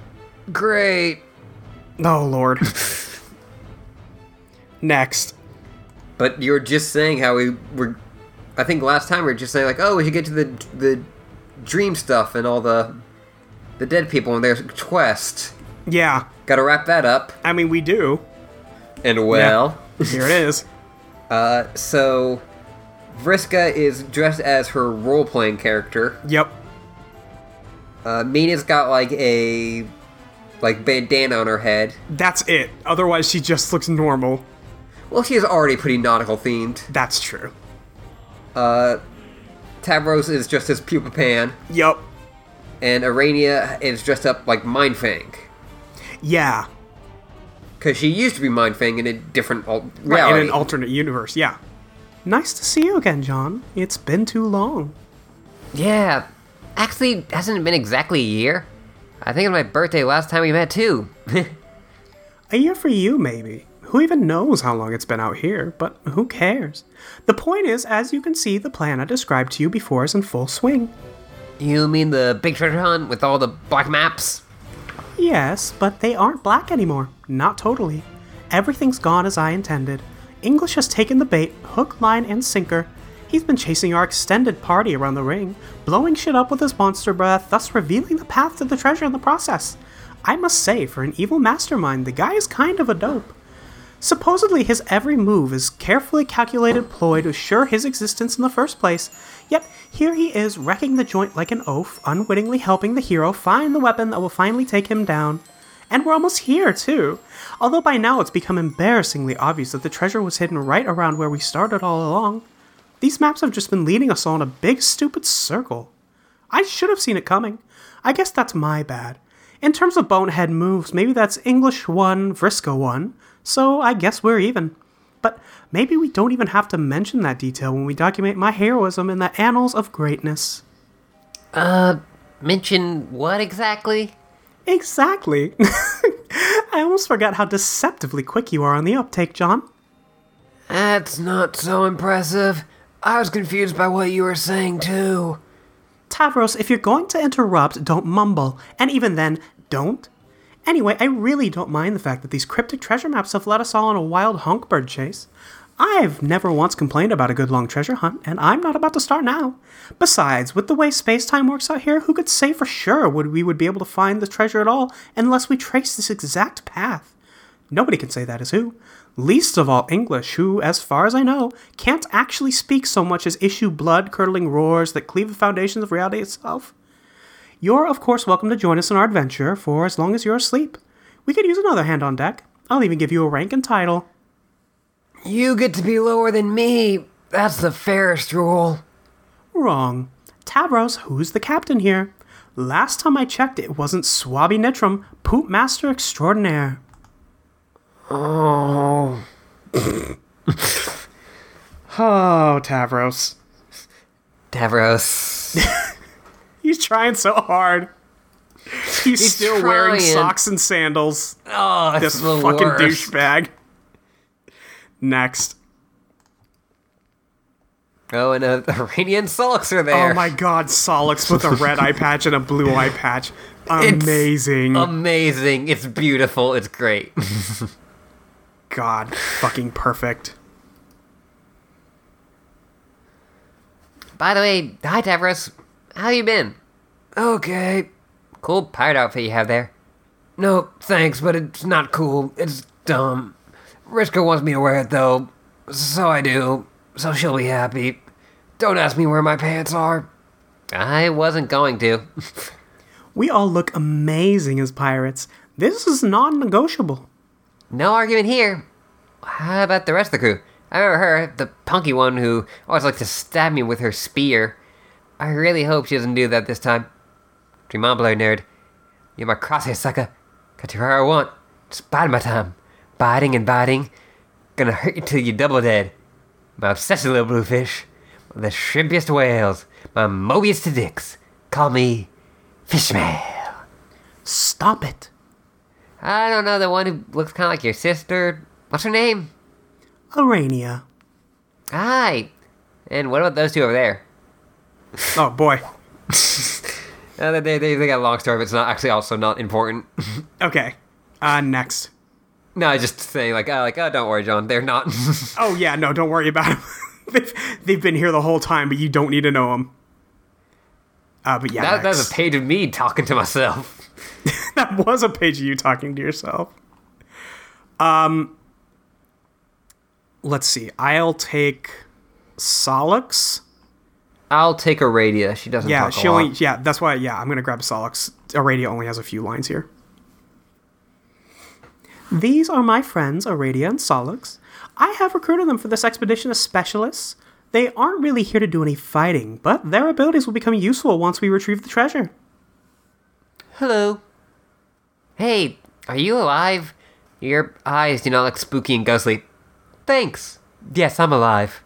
great. Oh lord. Next. But you were just saying how we were. I think last time we were just saying like, oh, we should get to the the dream stuff and all the the dead people and their quest. Yeah, Got to wrap that up. I mean we do. And well, Here it is. uh, so Vriska is dressed as her role playing character. Yep. Uh, Meenah's got like a like bandana on her head. That's it. Otherwise she just looks normal. Well, she's already pretty nautical themed. That's true. Uh, Tavros is dressed as Pupa Pan, Yep. and Aranea is dressed up like Mindfang. Yeah. Because she used to be Mindfang in a different al- Right, in an alternate universe, yeah. Nice to see you again, John. It's been too long. yeah, actually, hasn't it been exactly a year? I think it was my birthday last time we met too. A year for you, maybe. Who even knows how long it's been out here, but who cares? The point is, as you can see, the plan I described to you before is in full swing. you mean the big treasure hunt with all the black maps? Yes, but they aren't black anymore. Not totally. Everything's gone as I intended. English has taken the bait, hook, line, and sinker. He's been chasing our extended party around the ring, blowing shit up with his monster breath, thus revealing the path to the treasure in the process. I must say, for an evil mastermind, the guy is kind of a dope. Supposedly, his every move is carefully calculated ploy to assure his existence in the first place. Yet, here he is wrecking the joint like an oaf, unwittingly helping the hero find the weapon that will finally take him down. And we're almost here, too. Although by now it's become embarrassingly obvious that the treasure was hidden right around where we started all along. These maps have just been leading us all in a big stupid circle. I should have seen it coming. I guess that's my bad. In terms of bonehead moves, maybe that's English 1, Vriska 1, so I guess we're even. But maybe we don't even have to mention that detail when we document my heroism in the annals of greatness. Uh, mention what exactly? Exactly. I almost forgot how deceptively quick you are on the uptake, John. That's not so impressive. I was confused by what you were saying too. Tavros, if you're going to interrupt, don't mumble. And even then, don't. Anyway, I really don't mind the fact that these cryptic treasure maps have led us all on a wild honkbird chase. I've never once complained about a good long treasure hunt, and I'm not about to start now. Besides, with the way space-time works out here, who could say for sure would we would be able to find the treasure at all unless we trace this exact path? Nobody can say that is who. Least of all English, who, as far as I know, can't actually speak so much as issue blood curdling roars that cleave the foundations of reality itself. You're, of course, welcome to join us in our adventure for as long as you're asleep. We could use another hand on deck. I'll even give you a rank and title. You get to be lower than me. That's the fairest rule. Wrong. Tavros, who's the captain here? Last time I checked, it wasn't Swabby Nitram, Poop Master Extraordinaire. Oh. Oh, Tavros. Davros. He's trying so hard. He's, He's still wearing socks and sandals. Oh, This fucking worst. douchebag. Next. Oh, and uh, Iranian sulks are there. Oh my god, Sollux with a red eye patch and a blue eye patch. Amazing. Amazing. It's beautiful. It's great. god, fucking perfect. By the way, hi Davros. How you been? Okay. Cool pirate outfit you have there. No, thanks, but it's not cool. It's dumb. Riska wants me to wear it though, so I do. So she'll be happy. Don't ask me where my pants are. I wasn't going to. We all look amazing as pirates. This is non negotiable. no argument here. How about the rest of the crew? I remember her, the punky one who always likes to stab me with her spear. I really hope she doesn't do that this time. Dream on, blur nerd. You're my crosshair sucker. Got you where I want. Just biding my time. Biting and biting. Gonna hurt you till you're double dead. My obsessive little bluefish. The shrimpiest whales. My Mobius to dicks. Call me Fishmail. Stop it. I don't know, the one who looks kind of like your sister. What's her name? Aranea. Hi. And what about those two over there? Oh boy. Uh, they, they, they got a long story, but it's not actually also not important. Okay. Uh, next. No, I just say like, oh, like, oh, don't worry, John. They're not. Oh yeah, no, don't worry about them. they've, they've been here the whole time, but you don't need to know them. Uh, but yeah, that, that's a page of me talking to myself. that was a page of you talking to yourself. Um, let's see. I'll take Sollux. I'll take Aradia. She doesn't Yeah, talk she a lot. only. Yeah, that's why. Yeah, I'm gonna grab Sollux. Aradia only has a few lines here. These are my friends, Aradia and Sollux. I have recruited them for this expedition as specialists. They aren't really here to do any fighting, but their abilities will become useful once we retrieve the treasure. Hello. Hey, are you alive? Your eyes do not look spooky and ghostly. Thanks. Yes, I'm alive.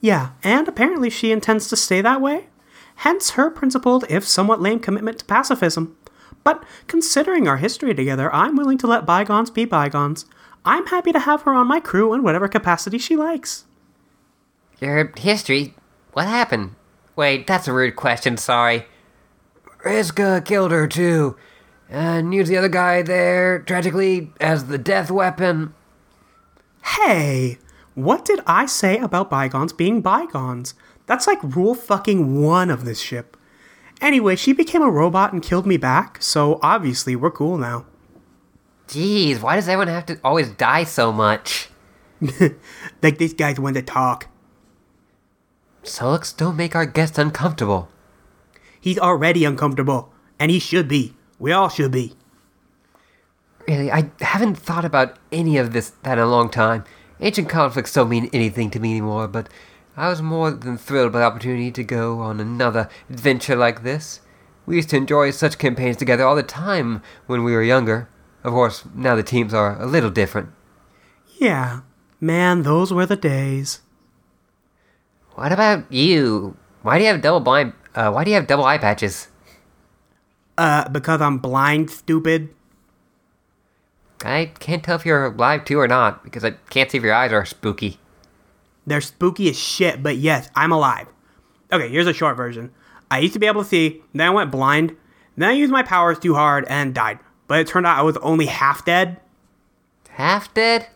Yeah, and apparently she intends to stay that way. hence her principled, if somewhat lame, commitment to pacifism. But considering our history together, I'm willing to let bygones be bygones. I'm happy to have her on my crew in whatever capacity she likes. Your history? What happened? Wait, that's a rude question, sorry. Riska killed her too, and used the other guy there, tragically, as the death weapon. Hey, what did I say about bygones being bygones? That's like rule fucking one of this ship. Anyway, she became a robot and killed me back, so obviously we're cool now. Jeez, why does everyone have to always die so much? Like these guys want to talk. Sollux, don't make our guest uncomfortable. He's already uncomfortable, and he should be. We all should be. Really, I haven't thought about any of this that in a long time. Ancient conflicts don't mean anything to me anymore, but I was more than thrilled by the opportunity to go on another adventure like this. We used to enjoy such campaigns together all the time when we were younger. Of course, now the teams are a little different. Yeah, man, those were the days. What about you? Why do you have double blind? Uh, why do you have double eye patches? Uh, because I'm blind, stupid. I can't tell if you're alive too or not because I can't see if your eyes are spooky. They're spooky as shit, but yes, I'm alive. Okay, here's a short version. I used to be able to see, then I went blind, then I used my powers too hard and died. But it turned out I was only half dead. Half dead?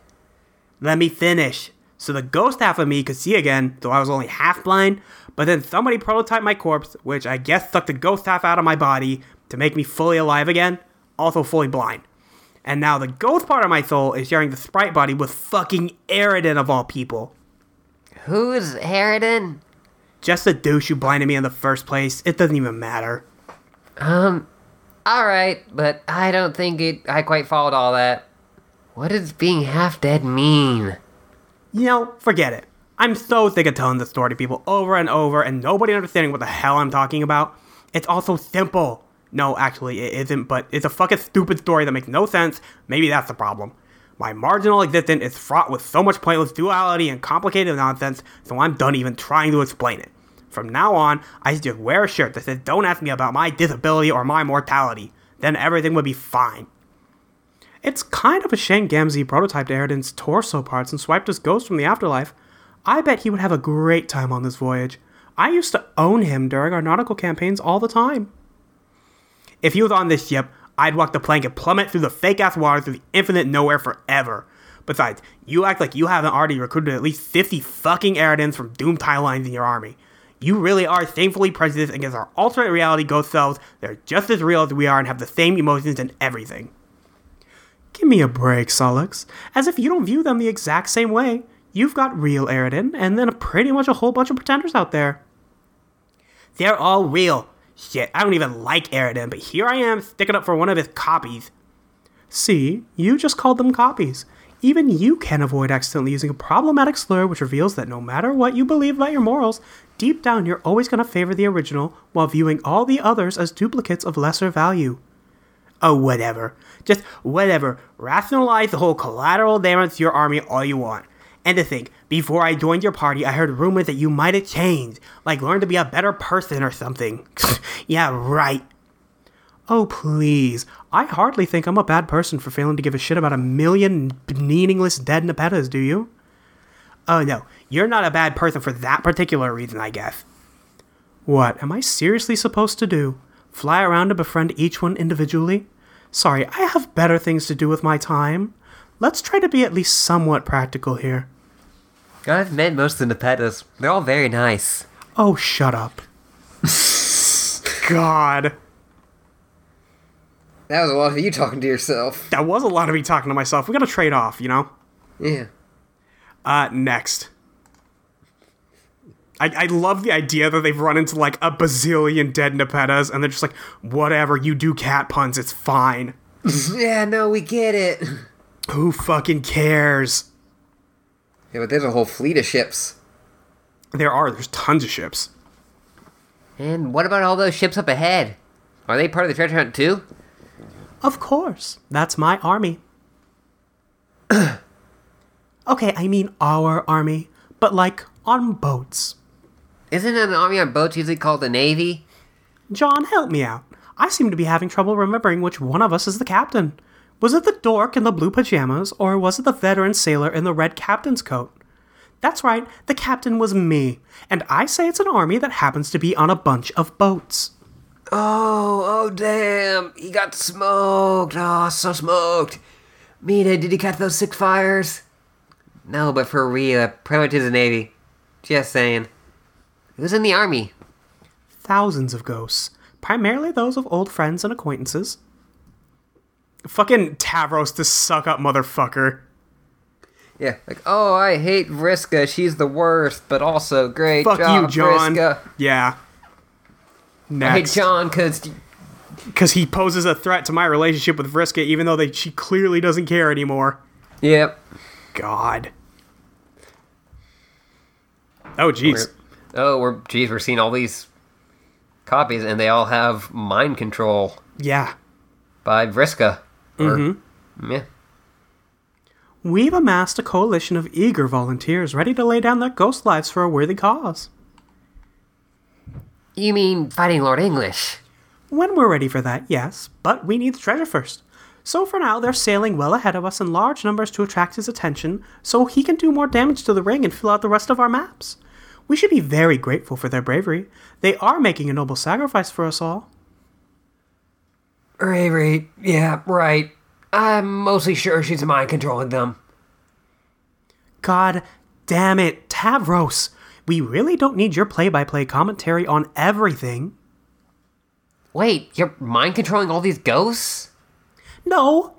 Let me finish. So the ghost half of me could see again, though I was only half blind, but then somebody prototyped my corpse, which I guess sucked the ghost half out of my body to make me fully alive again, also fully blind. And now the ghost part of my soul is sharing the sprite body with fucking Eridan of all people. Who's Harridan? Just the douche who blinded me in the first place. It doesn't even matter. Um, alright, but I don't think it. I quite followed all that. What does being half dead mean? You know, forget it. I'm so sick of telling this story to people over and over and nobody understanding what the hell I'm talking about. It's all so simple. No, actually, it isn't, but it's a fucking stupid story that makes no sense. Maybe that's the problem. My marginal existence is fraught with so much pointless duality and complicated nonsense, so I'm done even trying to explain it. From now on, I just wear a shirt that says, Don't ask me about my disability or my mortality. Then everything would be fine. It's kind of a shame Gamzee prototyped Eridan's torso parts and swiped his ghost from the afterlife. I bet he would have a great time on this voyage. I used to own him during our nautical campaigns all the time. If he was on this ship, I'd walk the plank and plummet through the fake ass waters to the infinite nowhere forever. Besides, you act like you haven't already recruited at least 50 fucking Eridans from doomed timelines in your army. You really are shamefully prejudiced against our alternate reality ghost selves that are just as real as we are and have the same emotions and everything. Give me a break, Sollux. As if you don't view them the exact same way. You've got real Eridan, and then pretty much a whole bunch of pretenders out there. They're all real. Shit, I don't even like Eridan, but here I am sticking up for one of his copies. See, you just called them copies. Even you can't avoid accidentally using a problematic slur which reveals that no matter what you believe about your morals, deep down you're always going to favor the original while viewing all the others as duplicates of lesser value. Oh, whatever. Just whatever. Rationalize the whole collateral damage to your army all you want. And to think, before I joined your party, I heard rumors that you might have changed, like learned to be a better person or something. yeah, right. Oh, please. I hardly think I'm a bad person for failing to give a shit about a million meaningless dead Nepetas, do you? Oh, no. You're not a bad person for that particular reason, I guess. What am I seriously supposed to do? Fly around to befriend each one individually? Sorry, I have better things to do with my time. Let's try to be at least somewhat practical here. I've met most of the Nepetas. They're all very nice. Oh, shut up. God. That was a lot of you talking to yourself. That was a lot of me talking to myself. We gotta trade off, you know? Yeah. Uh, next. I, I love the idea that they've run into like a bazillion dead Nepetas and they're just like, whatever, you do cat puns, it's fine. Yeah, no, we get it. Who fucking cares? Yeah, but there's a whole fleet of ships. There are, there's tons of ships. And what about all those ships up ahead? Are they part of the treasure hunt too? Of course, that's my army. okay, I mean our army, but like on boats. Isn't an army on boats usually called a navy? John, help me out. I seem to be having trouble remembering which one of us is the captain. Was it the dork in the blue pajamas, or was it the veteran sailor in the red captain's coat? That's right, the captain was me, and I say it's an army that happens to be on a bunch of boats. Oh, oh damn. He got smoked. Oh, so smoked. Meenah, did he catch those six fires? No, but for real, pretty much is the Navy. Just saying. Who's in the Army? Thousands of ghosts, primarily those of old friends and acquaintances. Fucking Tavros, this suck up motherfucker. Yeah, like, oh, I hate Vriska. She's the worst, but also great Fuck job, you, John. Vriska. Yeah. I hate John because Because he poses a threat to my relationship with Vriska, even though they, she clearly doesn't care anymore. Yep. God. Oh, jeez. Oh, we're jeez, we're seeing all these copies, and they all have mind control Yeah. by Vriska. Mm-hmm. Yeah. We've amassed a coalition of eager volunteers ready to lay down their ghost lives for a worthy cause. You mean fighting Lord English? When we're ready for that, yes, but we need the treasure first. So for now, they're sailing well ahead of us in large numbers to attract his attention, so he can do more damage to the ring and fill out the rest of our maps. We should be very grateful for their bravery. They are making a noble sacrifice for us all. Bravery. Yeah, right. I'm mostly sure she's mind controlling them. God damn it, Tavros! We really don't need your play by play commentary on everything. Wait, you're mind controlling all these ghosts? No.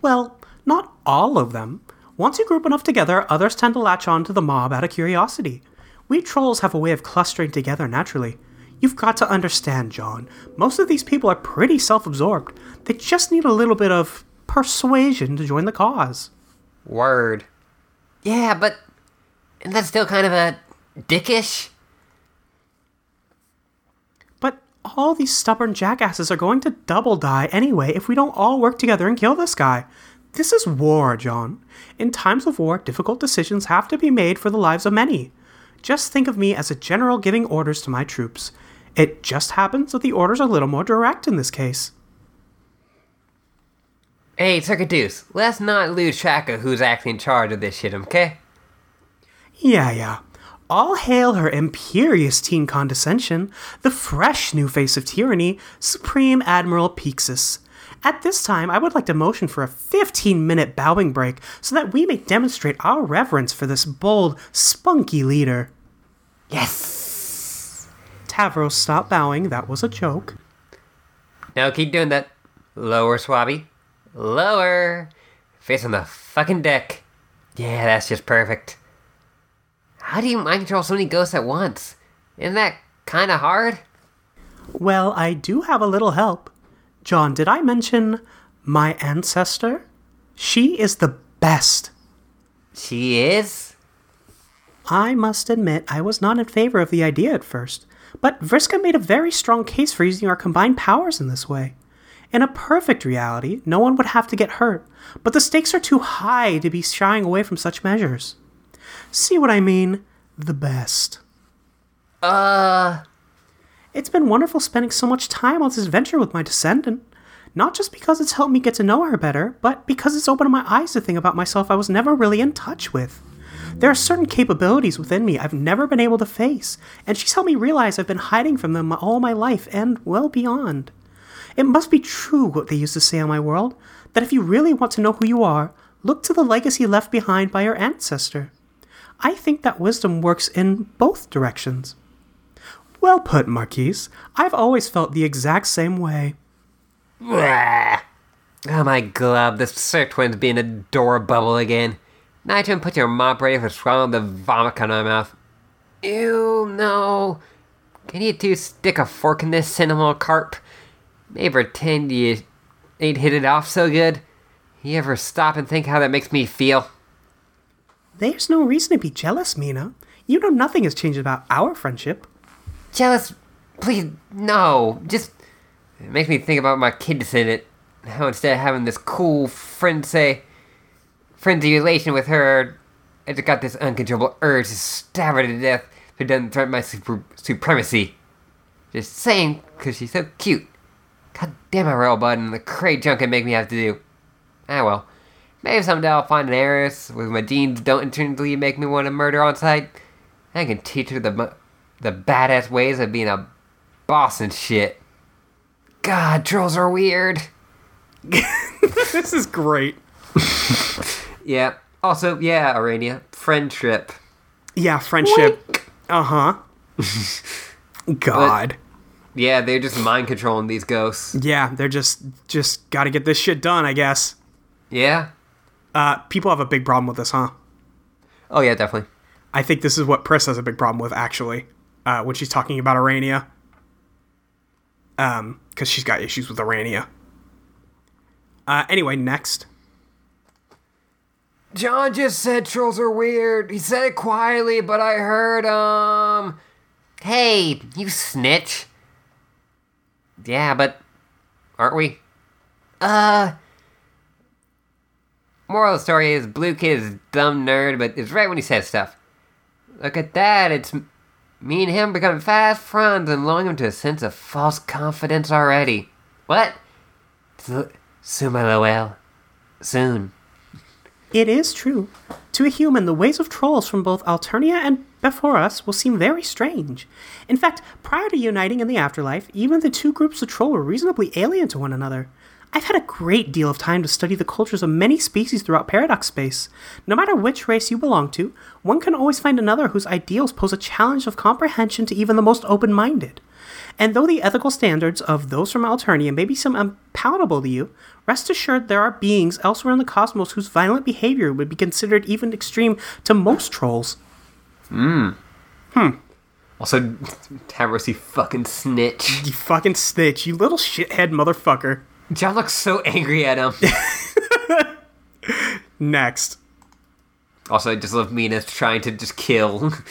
Well, not all of them. Once you group enough together, others tend to latch on to the mob out of curiosity. We trolls have a way of clustering together naturally. You've got to understand, John. Most of these people are pretty self absorbed. They just need a little bit of persuasion to join the cause. Word. Yeah, but and that's still kind of a dickish. But all these stubborn jackasses are going to double die anyway if we don't all work together and kill this guy. This is war, John. In times of war, difficult decisions have to be made for the lives of many. Just think of me as a general giving orders to my troops. It just happens that the orders a little more direct in this case. Hey, Circuitous, let's not lose track of who's actually in charge of this shit, okay? Yeah, yeah. All hail her imperious teen condescension, the fresh new face of tyranny, Supreme Admiral Peixes. At this time, I would like to motion for a 15 minute bowing break so that we may demonstrate our reverence for this bold, spunky leader. Yes! Tavros, stop bowing. That was a joke. Now keep doing that. Lower, Swabby. Lower. Face on the fucking deck. Yeah, that's just perfect. How do you mind control so many ghosts at once? Isn't that kinda hard? Well, I do have a little help. John, did I mention my ancestor? She is the best. She is? I must admit, I was not in favor of the idea at first, but Vriska made a very strong case for using our combined powers in this way. In a perfect reality, no one would have to get hurt, but the stakes are too high to be shying away from such measures. See what I mean? The best. Uh. It's been wonderful spending so much time on this adventure with my descendant. Not just because it's helped me get to know her better, but because it's opened my eyes to think about myself I was never really in touch with. There are certain capabilities within me I've never been able to face, and she's helped me realize I've been hiding from them all my life and well beyond. It must be true what they used to say on my world that if you really want to know who you are, look to the legacy left behind by your ancestor. I think that wisdom works in both directions. Well put, Marquise. I've always felt the exact same way. Oh my god, this Sir Twin's being a door bubble again. Now I try and put your mop ready for swallowing the vomit coming out of my mouth. Ew, no. Can you two stick a fork in this cinema carp? Maybe pretend you ain't hit it off so good. You ever stop and think how that makes me feel? There's no reason to be jealous, Meenah. You know nothing has changed about our friendship. Jealous? Please, no. Just it makes me think about my kid descendant. How instead of having this cool friend say, frenzy relation with her, I just got this uncontrollable urge to stab her to death. who doesn't threaten my super- supremacy. Just saying, because she's so cute. God damn it, roll button, the crazy junk it make me have to do. Ah well. Maybe someday I'll find an heiress with my genes don't intrinsically make me want to murder on sight. I can teach her the the badass ways of being a boss and shit. God, trolls are weird. This is great. Yeah. Also, yeah, Aranea, friendship. Yeah, friendship. Uh huh. God. Yeah, they're just mind controlling these ghosts. Yeah, they're just just got to get this shit done, I guess. Yeah. Uh, people have a big problem with this, huh? Oh yeah, definitely. I think this is what Pris has a big problem with, actually, uh, when she's talking about Aranea. Um, because she's got issues with Aranea. Uh, anyway, next. John just said trolls are weird. He said it quietly, but I heard, um. Hey, you snitch. Yeah, but. Aren't we? Uh. Moral of the story is Blue Kid is dumb nerd, but it's right when he says stuff. Look at that, it's me and him becoming fast friends and lulling him to a sense of false confidence already. What? Soon, my Lowell. Soon. It is true. To a human, the ways of trolls from both Alternia and before us will seem very strange. In fact, prior to uniting in the afterlife, even the two groups of troll were reasonably alien to one another. I've had a great deal of time to study the cultures of many species throughout Paradox Space. No matter which race you belong to, one can always find another whose ideals pose a challenge of comprehension to even the most open minded. And though the ethical standards of those from Alternia may be some unpalatable to you, rest assured there are beings elsewhere in the cosmos whose violent behavior would be considered even extreme to most trolls. Hmm. Hmm. Also, Tavros, you fucking snitch. You fucking snitch, you little shithead motherfucker. John looks so angry at him. Next. also, I just love Meenah trying to just kill.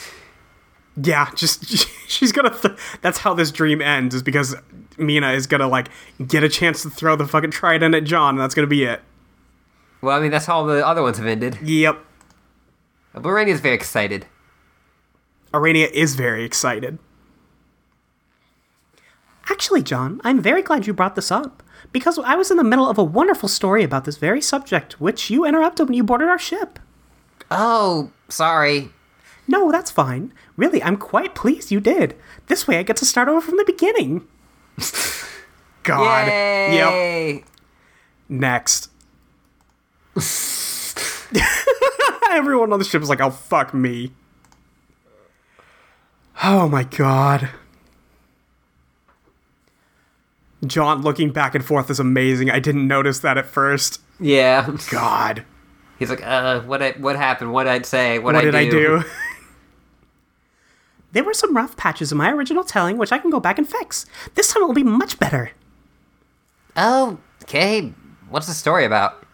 Yeah, just she's gonna. Th- that's how this dream ends. Is because Meenah is gonna like get a chance to throw the fucking trident at John, and that's gonna be it. well, I mean, that's how the other ones have ended. Yep. But Rainey's very excited. Aranea is very excited. Actually, John, I'm very glad you brought this up because I was in the middle of a wonderful story about this very subject, which you interrupted when you boarded our ship. Oh, sorry. No, that's fine. Really, I'm quite pleased you did. This way I get to start over from the beginning. God. Yep. Next. Everyone on the ship is like, oh, fuck me. Oh my god. John looking back and forth is amazing. I didn't notice that at first. Yeah. God. He's like, uh, what? I, what happened? What I'd say? What, What I did I do? there were some rough patches in my original telling, which I can go back and fix. This time it will be much better. Oh, okay. What's the story about?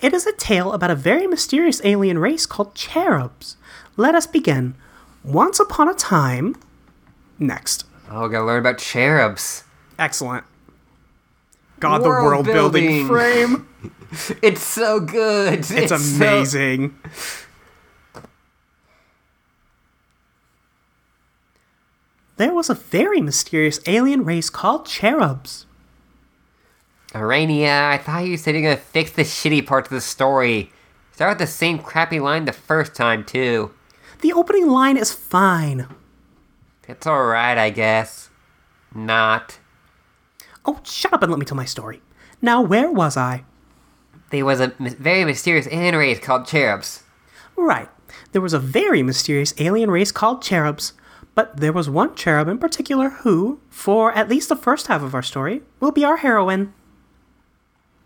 It is a tale about a very mysterious alien race called cherubs. Let us begin. Once upon a time. Next. Oh, gotta learn about cherubs. Excellent. God, World the world building, building. frame. It's so good. It's, so- amazing. There was a very mysterious alien race called cherubs. Arania, I thought you said you're gonna fix the shitty parts of the story. Start with the same crappy line the first time, too. The opening line is fine. It's alright, I guess. Not. Oh, shut up and let me tell my story. Now, where was I? There was a very mysterious alien race called cherubs. Right. There was a very mysterious alien race called cherubs. But there was one cherub in particular who, for at least the first half of our story, will be our heroine.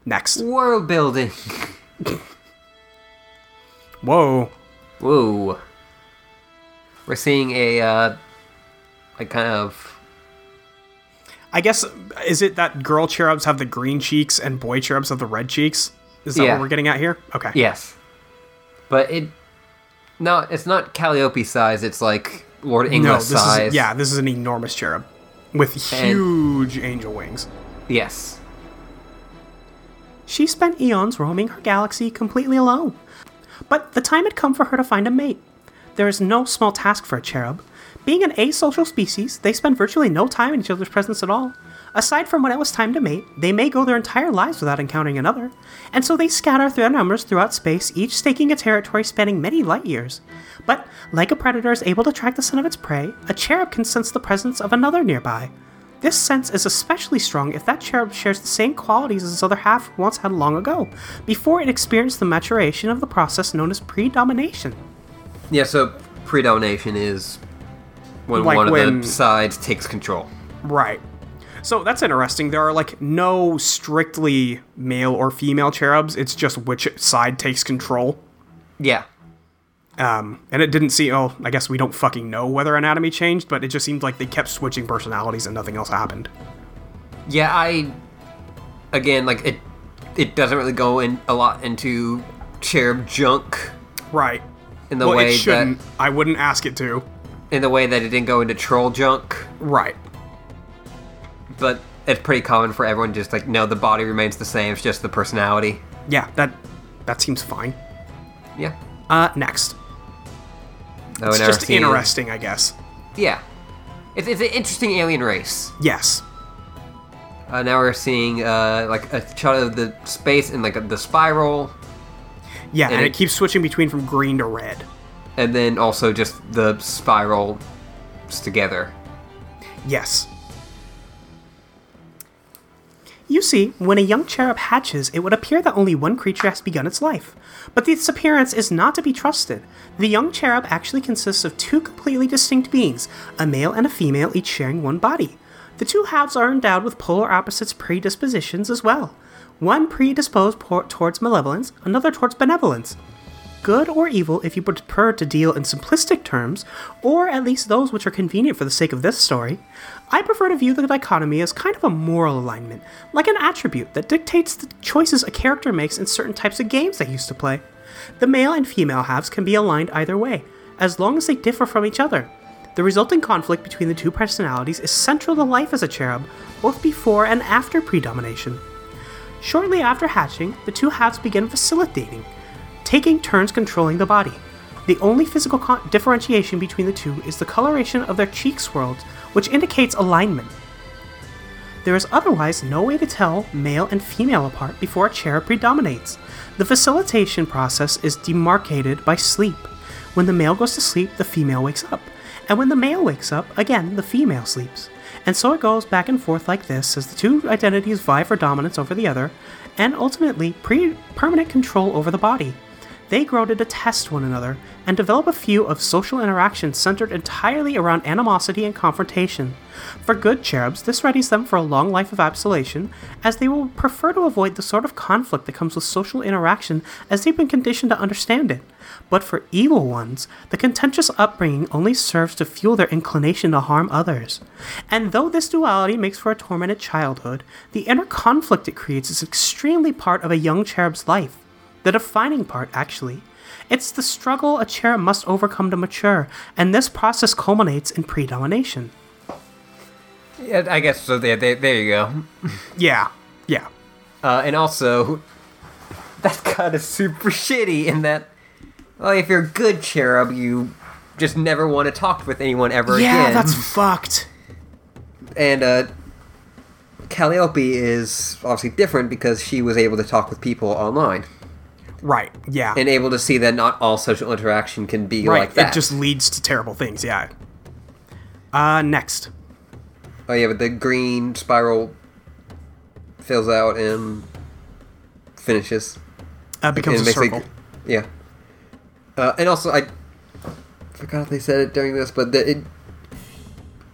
Next. World building. Whoa. Whoa. We're seeing a, uh, like kind of. I guess, is it that girl cherubs have the green cheeks and boy cherubs have the red cheeks? Is that Yeah. what we're getting at here? Okay. Yes. But it. No, it's not Calliope size, it's like Lord No, English this size. is yeah, this is an enormous cherub with And- huge angel wings. Yes. She spent eons roaming her galaxy completely alone. But the time had come for her to find a mate. There is no small task for a cherub. Being an asocial species, they spend virtually no time in each other's presence at all. Aside from when it was time to mate, they may go their entire lives without encountering another, and so they scatter their numbers throughout space, each staking a territory spanning many light years. But, like a predator is able to track the scent of its prey, a cherub can sense the presence of another nearby. This sense is especially strong if that cherub shares the same qualities as its other half once had long ago, before it experienced the maturation of the process known as predomination. Yeah, so predomination is when Like one of the sides takes control. Right. So that's interesting. There are like no strictly male or female cherubs. It's just which side takes control. Yeah. Um, and it didn't see. Oh, I guess we don't fucking know whether anatomy changed, but it just seemed like they kept switching personalities and nothing else happened. Yeah, I again like it it doesn't really go in a lot into cherub junk Right. in the well, way it shouldn't. that I wouldn't ask it to. in the way that it didn't go into troll junk, Right. But it's pretty common for everyone just like no, the body remains the same, it's just the personality. Yeah. That that seems fine. Yeah. Uh, next. Oh, It's just interesting, I guess. Yeah. It's, it's an interesting alien race. Yes. Uh, now we're seeing uh, like a shot of the space and like the spiral, Yeah, and, And it, it- keeps switching between from green to red. and then also just the spiral together. Yes. You see, when a young cherub hatches, it would appear that only one creature has begun its life. But this appearance is not to be trusted. The young cherub actually consists of two completely distinct beings, a male and a female, each sharing one body. The two halves are endowed with polar opposites predispositions as well. One predisposed towards malevolence, another towards benevolence good or evil if you prefer to deal in simplistic terms, or at least those which are convenient for the sake of this story, I prefer to view the dichotomy as kind of a moral alignment, like an attribute that dictates the choices a character makes in certain types of games they used to play. The male and female halves can be aligned either way, as long as they differ from each other. The resulting conflict between the two personalities is central to life as a cherub, both before and after predomination. Shortly after hatching, the two halves begin facilitating, taking turns controlling the body. The only physical con- differentiation between the two is the coloration of their cheek swirls, which indicates alignment. There is otherwise no way to tell male and female apart before a chair predominates. The facilitation process is demarcated by sleep. When the male goes to sleep, the female wakes up. And when the male wakes up, again, the female sleeps. And so it goes back and forth like this as the two identities vie for dominance over the other, and ultimately pre- permanent control over the body. They grow to detest one another and develop a few of social interactions centered entirely around animosity and confrontation. For good cherubs, this readies them for a long life of absolation, as they will prefer to avoid the sort of conflict that comes with social interaction as they've been conditioned to understand it. But for evil ones, the contentious upbringing only serves to fuel their inclination to harm others. And though this duality makes for a tormented childhood, the inner conflict it creates is extremely part of a young cherub's life. The defining part, actually. It's the struggle a cherub must overcome to mature, and this process culminates in predomination. Yeah, I guess so. There, there, there you go. Yeah, yeah. Uh, and also, that's kind of super shitty in that, well, if you're a good cherub, you just never want to talk with anyone ever Yeah, again. that's fucked. and uh, Calliope is obviously different because she was able to talk with people online Right, yeah. and able to see that not all social interaction can be right, like that. it just leads to terrible things, yeah. Uh, next. Oh yeah, but the green spiral fills out and finishes. Uh, becomes and a circle. Yeah. Uh, and also, I forgot they said it during this, but the, it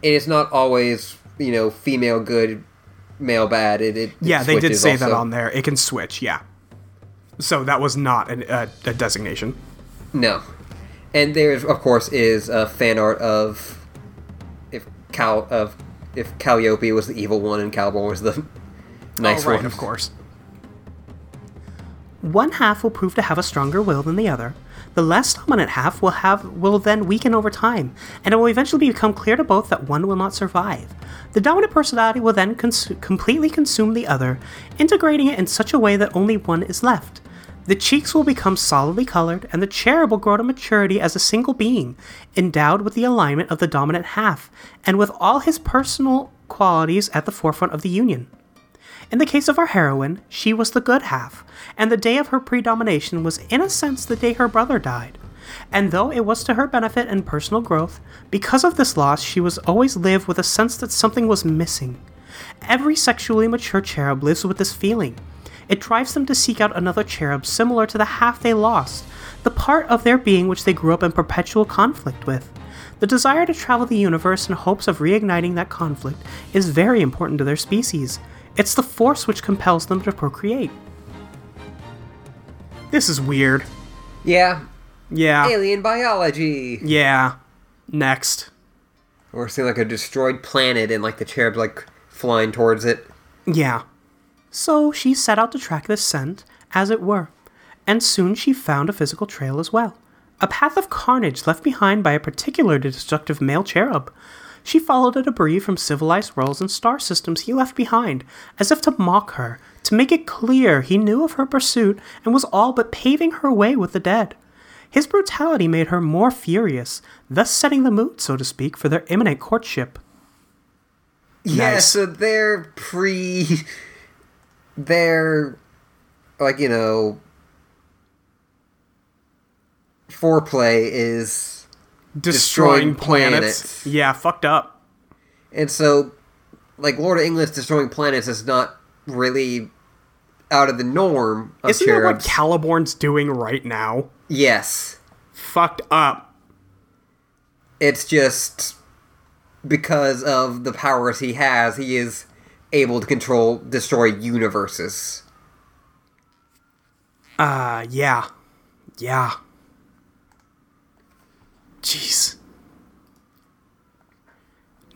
it is not always you know female good, male bad. It, it Yeah, it they did say that on there. It can switch, yeah. So that was not an, uh, a designation. No, and there of course is a fan art of if Cal of if Calliope was the evil one and Caliborn was the nice oh, right, one. of course. One half will prove to have a stronger will than the other. The less dominant half will have will then weaken over time, and it will eventually become clear to both that one will not survive. The dominant personality will then cons- completely consume the other, integrating it in such a way that only one is left. The cheeks will become solidly colored, and the cherub will grow to maturity as a single being, endowed with the alignment of the dominant half, and with all his personal qualities at the forefront of the union. In the case of our heroine, she was the good half, and the day of her predomination was, in a sense, the day her brother died. And though it was to her benefit and personal growth, because of this loss, she was always lived with a sense that something was missing. Every sexually mature cherub lives with this feeling. It drives them to seek out another cherub similar to the half they lost, the part of their being which they grew up in perpetual conflict with. The desire to travel the universe in hopes of reigniting that conflict is very important to their species. It's the force which compels them to procreate. This is weird. Yeah, Yeah. alien biology. Yeah. Next. We're seeing like a destroyed planet and like the cherub's like flying towards it. Yeah. So she set out to track this scent, as it were, and soon she found a physical trail as well. A path of carnage left behind by a particularly destructive male cherub. She followed a debris from civilized worlds and star systems he left behind, as if to mock her, to make it clear he knew of her pursuit and was all but paving her way with the dead. His brutality made her more furious, thus setting the mood, so to speak, for their imminent courtship. Yeah, Nice. so they're pre. They're like you know. Foreplay is, Destroying, Destroying planets. planets. Yeah, fucked up. and so, like Lord of England's destroying planets is not really out of the norm of Isn't that what cherubs. Caliborn's doing right now? yes, Fucked up. it's just because of the powers he has, he is able to control, destroy universes. Uh, yeah. Yeah. Jeez.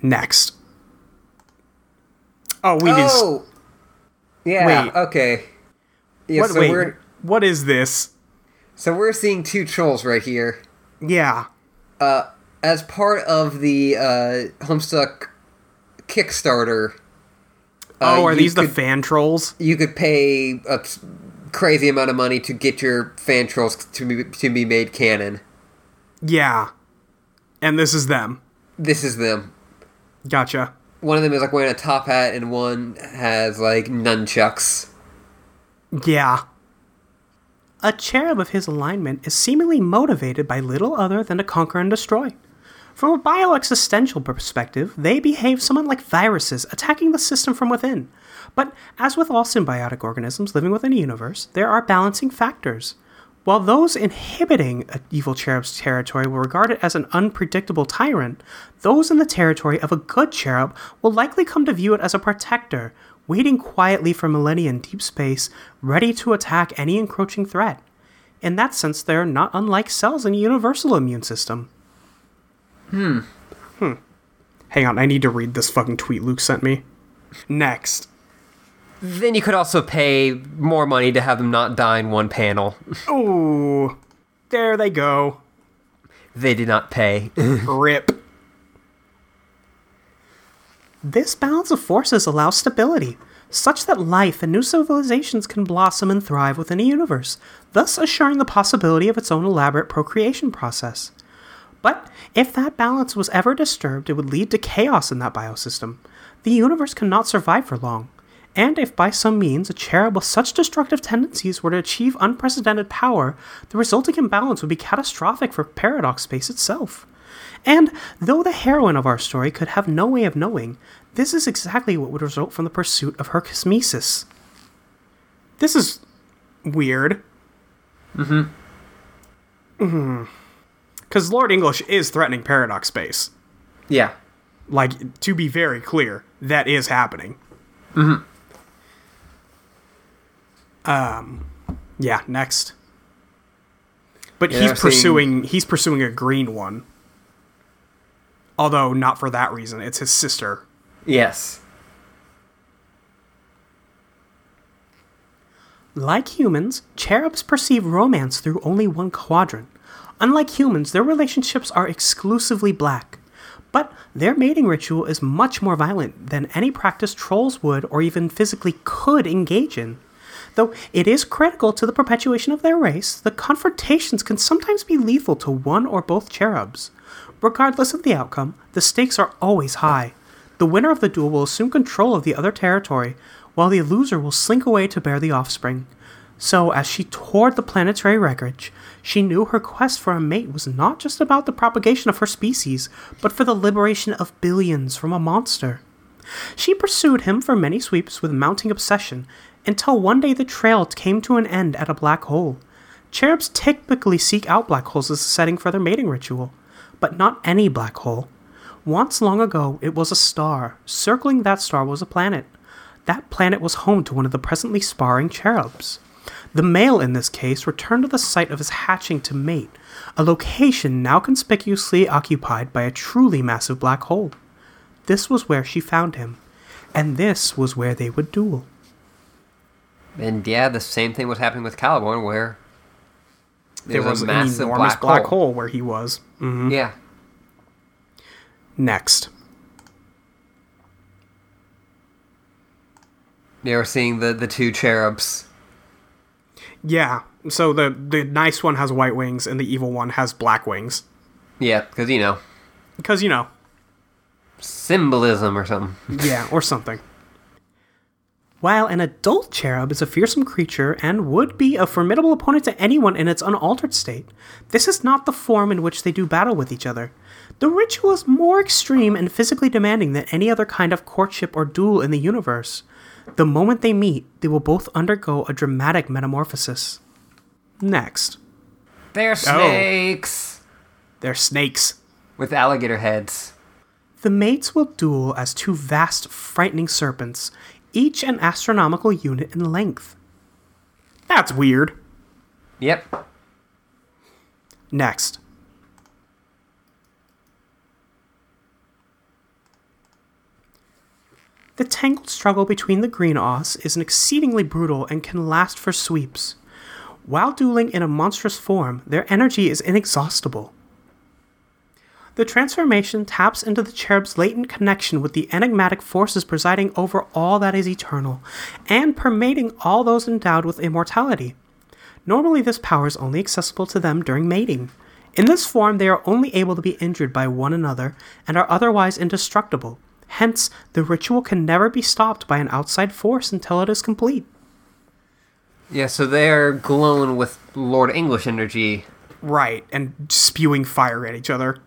Next. Oh, we need. Oh, yeah. Wait. Okay. Yeah. what, so wait, we're what is this? so we're seeing two trolls right here. Yeah. Uh as part of the uh, Homestuck Kickstarter. Uh, Oh, are these the fan trolls? You could pay a crazy amount of money to get your fan trolls to be, to be made canon. Yeah. And this is them. This is them. Gotcha. One of them is like wearing a top hat, and one has like nunchucks. Yeah. A cherub of his alignment is seemingly motivated by little other than to conquer and destroy. From a bioexistential perspective, they behave somewhat like viruses attacking the system from within. But as with all symbiotic organisms living within a universe, there are balancing factors. While those inhibiting a evil cherub's territory will regard it as an unpredictable tyrant, those in the territory of a good cherub will likely come to view it as a protector, waiting quietly for millennia in deep space, ready to attack any encroaching threat. In that sense, they're not unlike cells in a universal immune system. Hmm. Hmm. Hang on, I need to read this fucking tweet Luke sent me. Next. Then you could also pay more money to have them not die in one panel. Ooh. There they go. They did not pay. Rip. This balance of forces allows stability, such that life and new civilizations can blossom and thrive within a universe, thus assuring the possibility of its own elaborate procreation process. But if that balance was ever disturbed, it would lead to chaos in that biosystem. The universe cannot survive for long. And if by some means a cherub with such destructive tendencies were to achieve unprecedented power, the resulting imbalance would be catastrophic for Paradox Space itself. And though the heroine of our story could have no way of knowing, this is exactly what would result from the pursuit of her kismesis. This is weird. Mm hmm. Because Lord English is threatening Paradox Space. Yeah. Like, to be very clear, that is happening. Mhm. Um, yeah, next. But Yeah, he's I've seen- pursuing he's pursuing a green one. Although not for that reason, it's his sister. Yes. Like humans, cherubs perceive romance through only one quadrant. Unlike humans, their relationships are exclusively black. But their mating ritual is much more violent than any practice trolls would or even physically could engage in. Though it is critical to the perpetuation of their race, the confrontations can sometimes be lethal to one or both cherubs. Regardless of the outcome, the stakes are always high. The winner of the duel will assume control of the other territory, while the loser will slink away to bear the offspring. So, as she toured the planetary wreckage, she knew her quest for a mate was not just about the propagation of her species, but for the liberation of billions from a monster. She pursued him for many sweeps with mounting obsession, until one day the trail came to an end at a black hole. Cherubs typically seek out black holes as a setting for their mating ritual, but not any black hole. Once long ago, it was a star. Circling that star was a planet. That planet was home to one of the presently sparring cherubs. The male in this case returned to the site of his hatching to mate, a location now conspicuously occupied by a truly massive black hole. This was where she found him, and this was where they would duel. And yeah, the same thing was happening with Caliborn, where There was a an enormous black, hole. where he was. Mm-hmm. Yeah. Next. They were seeing the, the two cherubs. Yeah, so the, the nice one has white wings, and the evil one has black wings. Yeah, because, you know, Because, you know, symbolism or something. Yeah, or something. While an adult cherub is a fearsome creature and would be a formidable opponent to anyone in its unaltered state, this is not the form in which they do battle with each other. The ritual is more extreme and physically demanding than any other kind of courtship or duel in the universe. The moment they meet, they will both undergo a dramatic metamorphosis. Next, They're oh. snakes they're snakes. with alligator heads. The mates will duel as two vast, frightening serpents, each an astronomical unit in length. That's weird. Yep. Next. The tangled struggle between the green os is an exceedingly brutal and can last for sweeps. While dueling in a monstrous form, their energy is inexhaustible. The transformation taps into the cherub's latent connection with the enigmatic forces presiding over all that is eternal, and permeating all those endowed with immortality. Normally, this power is only accessible to them during mating. In this form, they are only able to be injured by one another and are otherwise indestructible. Hence, the ritual can never be stopped by an outside force until it is complete. Yeah, so they're glowing with Lord English energy. Right, and spewing fire at each other.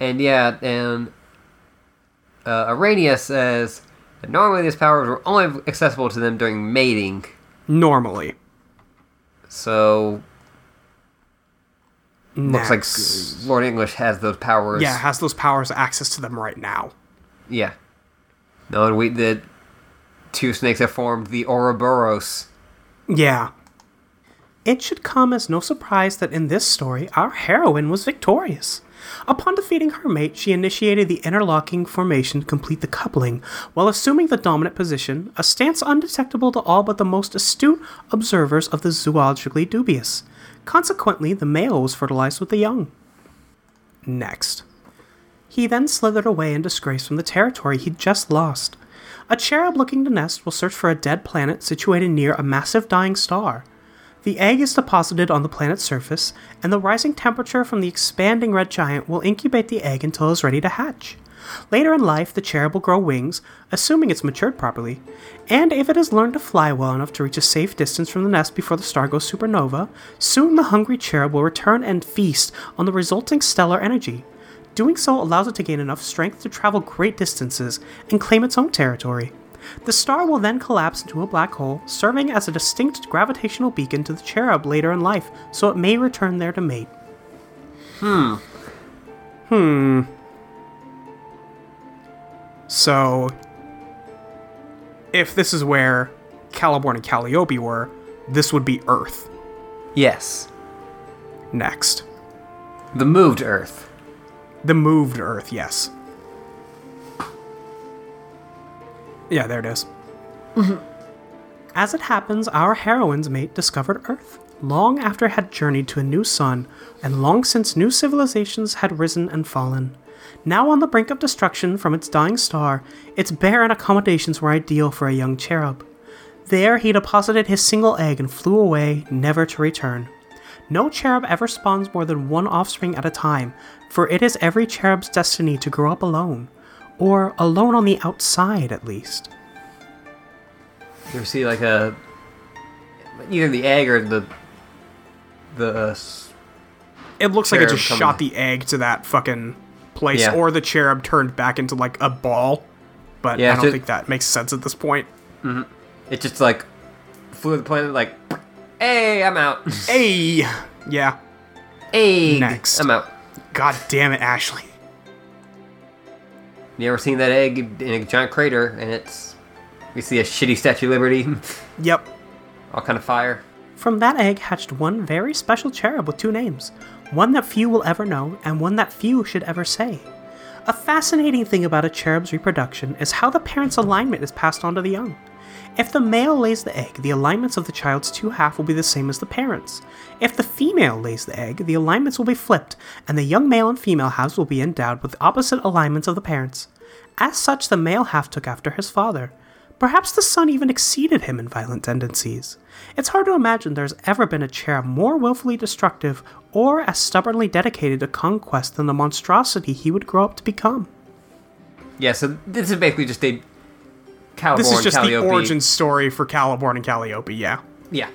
And yeah, and uh, Aranea says that normally these powers were only accessible to them during mating. Normally. So looks like Lord English has those powers. Yeah, has those powers access to them right now. Yeah. No, and we the two snakes have formed the Ouroboros. Yeah. It should come as no surprise that in this story, our heroine was victorious. Upon defeating her mate, she initiated the interlocking formation to complete the coupling, while assuming the dominant position, a stance undetectable to all but the most astute observers of the zoologically dubious. Consequently, the male was fertilized with the young. Next. He then slithered away in disgrace from the territory he'd just lost. A cherub looking to nest will search for a dead planet situated near a massive dying star. The egg is deposited on the planet's surface, and the rising temperature from the expanding red giant will incubate the egg until it is ready to hatch. Later in life, the cherub will grow wings, assuming it's matured properly, and if it has learned to fly well enough to reach a safe distance from the nest before the star goes supernova, soon the hungry cherub will return and feast on the resulting stellar energy. Doing so allows it to gain enough strength to travel great distances and claim its own territory. The star will then collapse into a black hole, serving as a distinct gravitational beacon to the cherub later in life, so it may return there to mate. Hmm. Hmm. So, if this is where Caliborn and Calliope were, this would be Earth Yes. next. The moved Earth. The moved Earth, yes. Yeah, there it is. Mm-hmm. As it happens, our heroine's mate discovered Earth, long after it had journeyed to a new sun, and long since new civilizations had risen and fallen. Now on the brink of destruction from its dying star, its barren accommodations were ideal for a young cherub. There he deposited his single egg and flew away, never to return. No cherub ever spawns more than one offspring at a time, for it is every cherub's destiny to grow up alone, or alone on the outside at least. You ever see like a either the egg or the the uh, It looks like it just coming- shot the egg to that fucking place, Yeah. or the cherub turned back into like a ball. But Yeah, I don't so- think that makes sense at this point. it just like flew the planet like hey I'm out Hey! Yeah. egg Next. I'm out. God damn it, Ashley. You ever seen that egg in a giant crater and it's we see a shitty Statue of Liberty, Yep. all kind of fire. From that egg hatched one very special cherub with two names, one that few will ever know, and one that few should ever say. A fascinating thing about a cherub's reproduction is how the parent's alignment is passed on to the young. If the male lays the egg, the alignments of the child's two half will be the same as the parents. If the female lays the egg, the alignments will be flipped, and the young male and female halves will be endowed with opposite alignments of the parents. As such, the male half took after his father. Perhaps the son even exceeded him in violent tendencies. It's hard to imagine there's ever been a cherub more willfully destructive or as stubbornly dedicated to conquest than the monstrosity he would grow up to become. Yeah, so this is basically just a Caliborn This is just Calliope. the origin story for Caliborn and Calliope, yeah. Yeah.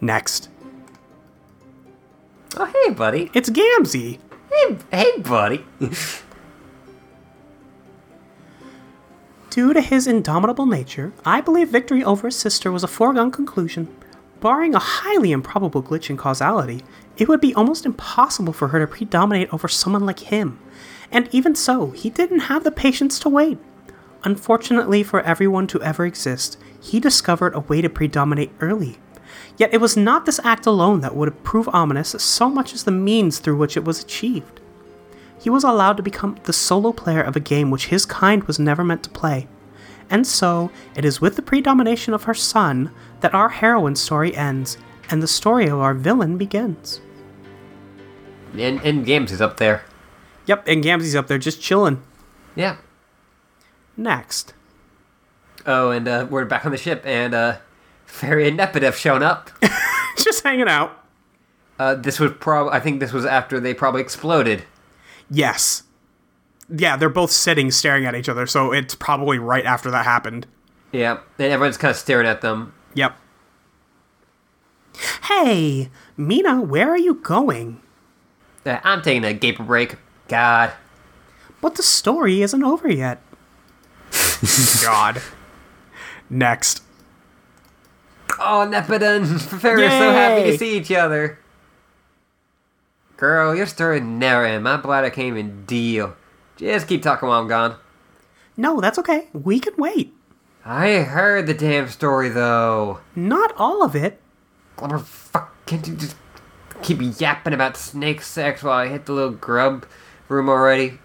Next. Oh hey buddy. It's Gamzee. Hey hey buddy. Due to his indomitable nature, I believe victory over his sister was a foregone conclusion. Barring a highly improbable glitch in causality, it would be almost impossible for her to predominate over someone like him. And even so, he didn't have the patience to wait. Unfortunately for everyone to ever exist, he discovered a way to predominate early. Yet it was not this act alone that would prove ominous so much as the means through which it was achieved he was allowed to become the solo player of a game which his kind was never meant to play. And so, it is with the predomination of her son that our heroine story ends, and the story of our villain begins. and and Gamzee's up there. Yep, and Gamzee's up there just chilling. Yeah. Next. Oh, and uh, we're back on the ship, and uh, Feferi and Nepeta have shown up. just hanging out. Uh, this was prob I think this was after they probably exploded. Yes. Yeah, they're both sitting staring at each other, so it's probably right after that happened. Yeah, and everyone's kind of staring at them. Yep. Hey, Meenah, where are you going? Uh, I'm taking a gaper break. God. But the story isn't over yet. God. Next. Oh, Nepeta and Feferi are so happy to see each other. Girl, your story never ends. My bladder can't even deal. Just keep talking while I'm gone. No, that's okay. We can wait. I heard the damn story though. Not all of it. Glubber, fuck, can't you just keep yapping about snake sex while I hit the little grub room already?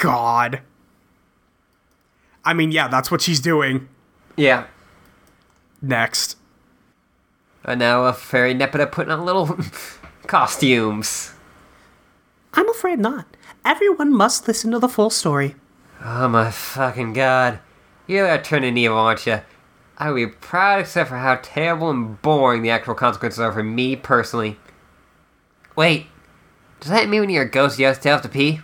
God. I mean, yeah, that's what she's doing. Yeah. Next. And now a fairy Nepeta putting on little costumes. I'm afraid not. Everyone must listen to the full story. Oh my fucking god. You are turning evil, aren't you? I would be proud except for how terrible and boring the actual consequences are for me personally. Wait, does that mean when you're a ghost you have to have to pee?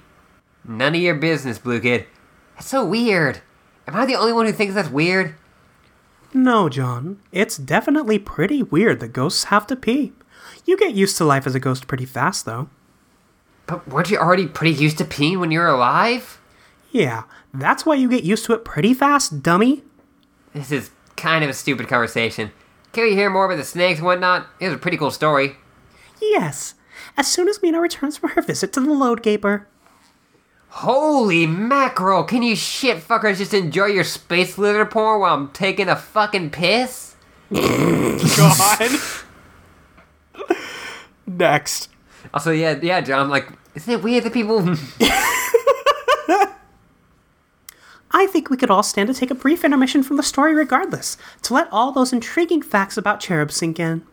None of your business, Blue Kid. That's so weird. Am I the only one who thinks that's weird? No, John. It's definitely pretty weird that ghosts have to pee. You get used to life as a ghost pretty fast, though. But weren't you already pretty used to peeing when you were alive? Yeah, that's why you get used to it pretty fast, dummy. This is kind of a stupid conversation. Can we hear more about the snakes and whatnot? It was a pretty cool story. Yes, as soon as Meenah returns from her visit to the load gaper. Holy mackerel! Can you shit fuckers just enjoy your space litter porn while I'm taking a fucking piss? God. Next. Also, yeah, yeah, John. Like, isn't it weird that people? I think we could all stand to take a brief intermission from the story regardless, to let all those intriguing facts about cherubs sink in.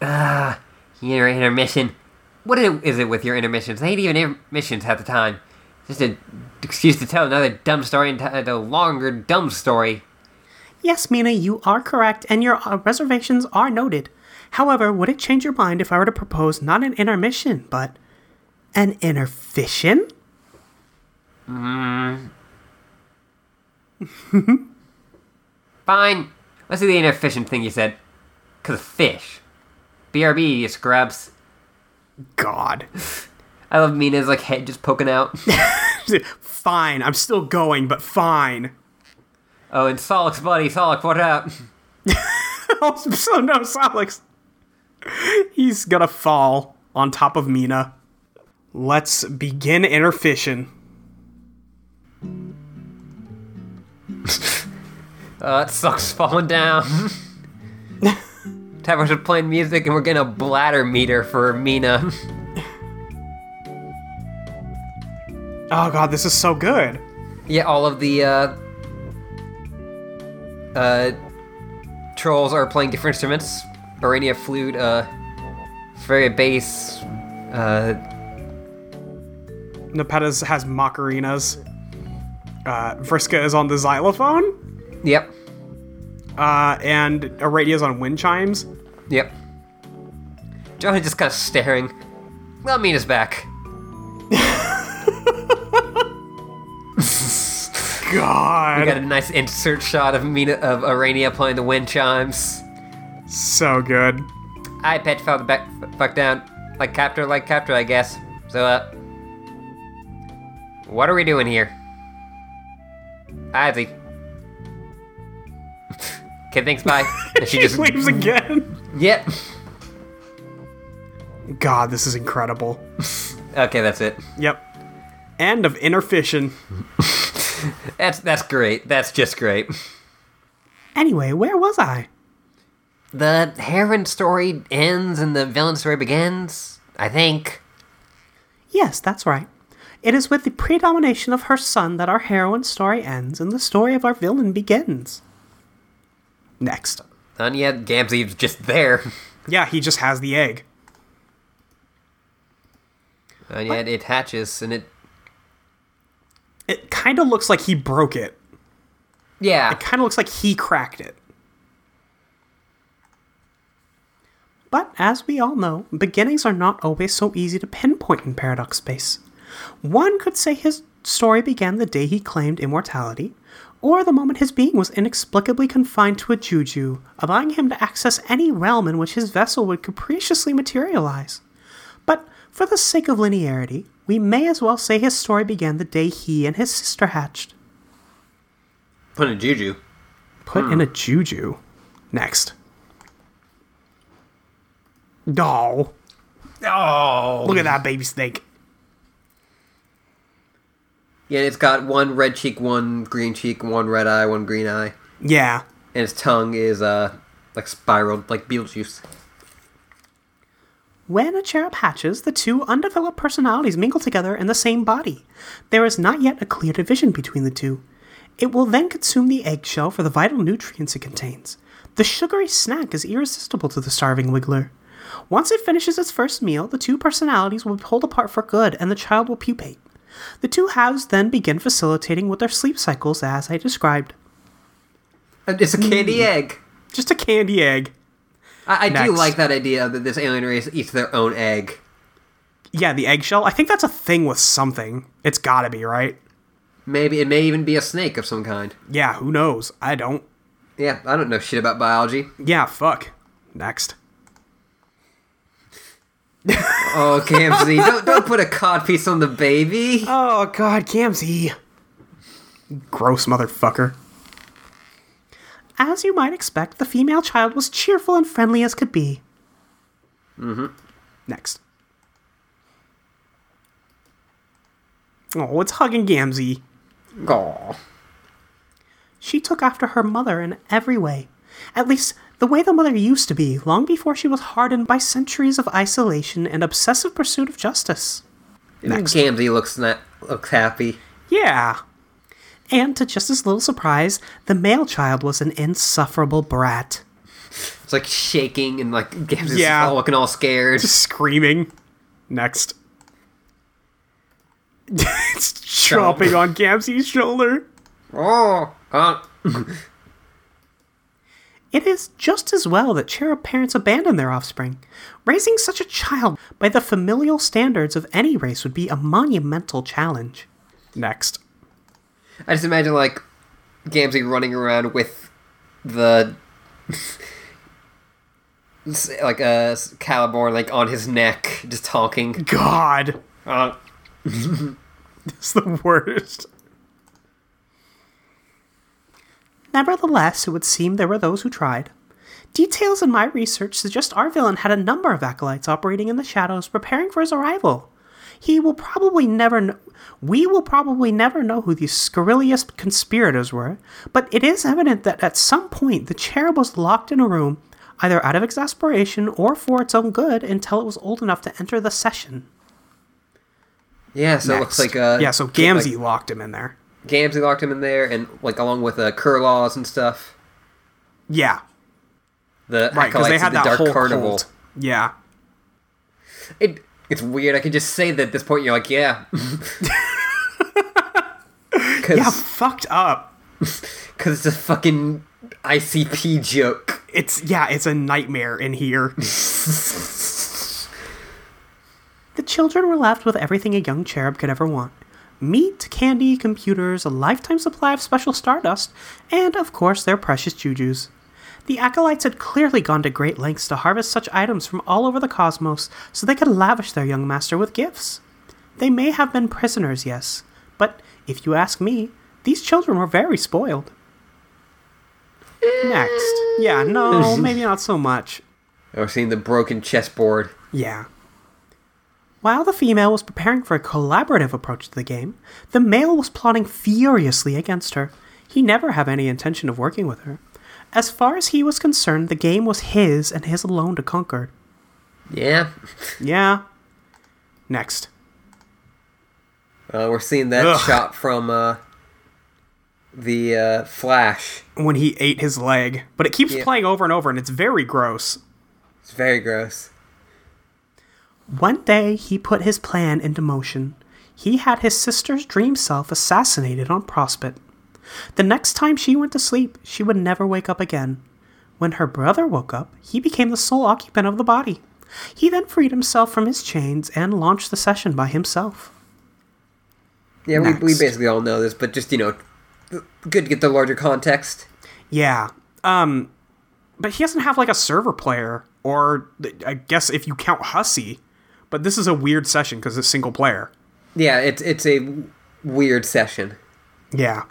Ah, your intermission. What is it with your intermissions? They ain't even intermissions half the time. Just an excuse to tell another dumb story and a longer dumb story. Yes, Meenah, you are correct, and your uh, reservations are noted. However, would it change your mind if I were to propose not an intermission, but an interfission? Fine. Let's do the inefficient thing you said. Cause of fish. BRB, you scrubs. God. I love Meenah's like head just poking out. fine, I'm still going, but fine. oh, and Sollux's buddy, Sollux, what up? Oh, so no, Sollux. He's gonna fall on top of Meenah. Let's begin interfission. Uh, it sucks falling down. Tavros are playing music and we're getting a bladder meter for Meenah. Oh god, this is so good. yeah, all of the uh, uh, trolls are playing different instruments. Aranea flute, uh, Feferi bass, uh, Nepeta's has Macarinas. Uh, Vriska is on the xylophone. yep, Uh, and Aradia's on wind chimes. yep. Johnny just kind of staring. Well, Meenah's back. God. We got a nice insert shot of Meenah of Aranea playing the wind chimes. So good. I pet fell the back fuck down. Like captor, like captor, I guess. So uh What are we doing here? Ivy. okay, thanks. bye. And she She just leaves again. Yep. God, this is incredible. Okay, that's it. Yep. End of interfission. That's that's great. That's just great. Anyway, where was I? The heroine story ends and the villain story begins. I think. Yes, that's right. It is with the predomination of her son that our heroine story ends and the story of our villain begins. Next. And yet Gamzee's just there. Yeah, he just has the egg. And yet it hatches and it It kind of looks like he broke it. Yeah. It kind of looks like he cracked it. But as we all know, beginnings are not always so easy to pinpoint in Paradox Space. One could say his story began the day he claimed immortality, or the moment his being was inexplicably confined to a juju, allowing him to access any realm in which his vessel would capriciously materialize. But for the sake of linearity, we may as well say his story began the day he and his sister hatched. Put in a juju. Put in a juju. Next. Doll. Oh. look at that baby snake. Yeah, it's got one red cheek, one green cheek, one red eye, one green eye. Yeah. And its tongue is uh like spiraled like Beetlejuice. When a cherub hatches, the two undeveloped personalities mingle together in the same body. There is not yet a clear division between the two. It will then consume the eggshell for the vital nutrients it contains. The sugary snack is irresistible to the starving wiggler. Once it finishes its first meal, the two personalities will be pulled apart for good and the child will pupate. The two halves then begin facilitating with their sleep cycles as I described. It's a candy hmm. egg. Just a candy egg. I, I do like that idea that this alien race eats their own egg. Yeah, the eggshell. I think that's a thing with something. It's gotta be, right? Maybe it may even be a snake of some kind. Yeah, who knows? I don't. Yeah, I don't know shit about biology. Yeah, fuck. Next. Oh, Gamzee, don't don't put a codpiece on the baby. Oh god, Gamzee. Gross motherfucker. As you might expect, the female child was cheerful and friendly as could be. Mm-hmm. Next. Oh, it's hugging Gamzee. Aw. She took after her mother in every way. At least, the way the mother used to be, long before she was hardened by centuries of isolation and obsessive pursuit of justice. Next. Gamzee looks na- looks happy. Yeah. And to just his little surprise, the male child was an insufferable brat. It's like shaking and like Gamzee's Yeah. all looking all scared. Screaming. Next. it's chomping on Gamzee's shoulder. Oh, uh, It is just as well that cherub parents abandon their offspring. Raising such a child by the familial standards of any race would be a monumental challenge. Next. I just imagine like Gamzee running around with the like a uh, Caliborn like on his neck, just talking. God. Uh, It's the worst. Nevertheless, it would seem there were those who tried. Details in my research suggest our villain had a number of acolytes operating in the shadows preparing for his arrival. He will probably never know. We will probably never know who these scurrilous conspirators were, but it is evident that at some point the cherub was locked in a room, either out of exasperation or for its own good, until it was old enough to enter the session. yeah, so it looks like uh yeah, so Gamzee locked him in there. like, Gamzee locked him in there, and like along with uh, Kurlaws and stuff. Yeah, The right, because they had the that Dark whole Carnival. cult. Yeah, It it's weird. I can just say that at this point you're like, yeah, yeah, fucked up. Because it's a fucking ICP joke. It's yeah, it's a nightmare in here. the children were left with everything a young cherub could ever want. Meat, candy, computers, a lifetime supply of special stardust, and of course their precious jujus. The acolytes had clearly gone to great lengths to harvest such items from all over the cosmos so they could lavish their young master with gifts. They may have been prisoners, yes, but if you ask me, these children were very spoiled. Next. Yeah, no, maybe not so much. Or seeing the broken chessboard. Yeah. While the female was preparing for a collaborative approach to the game, the male was plotting furiously against her. He never had any intention of working with her. As far as he was concerned, the game was his and his alone to conquer. Yeah, Yeah. Next. uh, we're seeing that Ugh. shot from uh, the uh, Flash. When he ate his leg. But it keeps Yeah. playing over and over, and it's very gross. It's very gross. One day, he put his plan into motion. He had his sister's dream self assassinated on Prospit. The next time she went to sleep, she would never wake up again. When her brother woke up, he became the sole occupant of the body. He then freed himself from his chains and launched the session by himself. Yeah, we, we basically all know this, but just you know, good to get the larger context. Yeah. Um, but he doesn't have like a server player, or I guess if you count Hussie. But this is a weird session because it's single player. Yeah, it's it's a weird session. Yeah.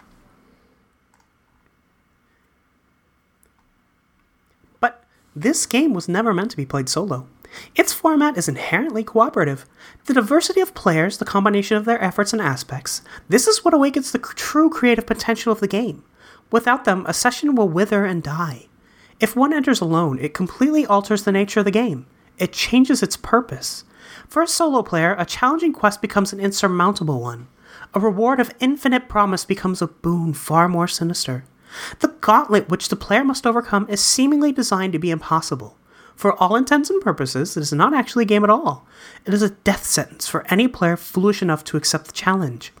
But this game was never meant to be played solo. Its format is inherently cooperative. The diversity of players, the combination of their efforts and aspects, this is what awakens the true creative potential of the game. Without them, a session will wither and die. If one enters alone, it completely alters the nature of the game. It changes its purpose. For a solo player, a challenging quest becomes an insurmountable one. A reward of infinite promise becomes a boon far more sinister. The gauntlet which the player must overcome is seemingly designed to be impossible. For all intents and purposes, it is not actually a game at all. It is a death sentence for any player foolish enough to accept the challenge.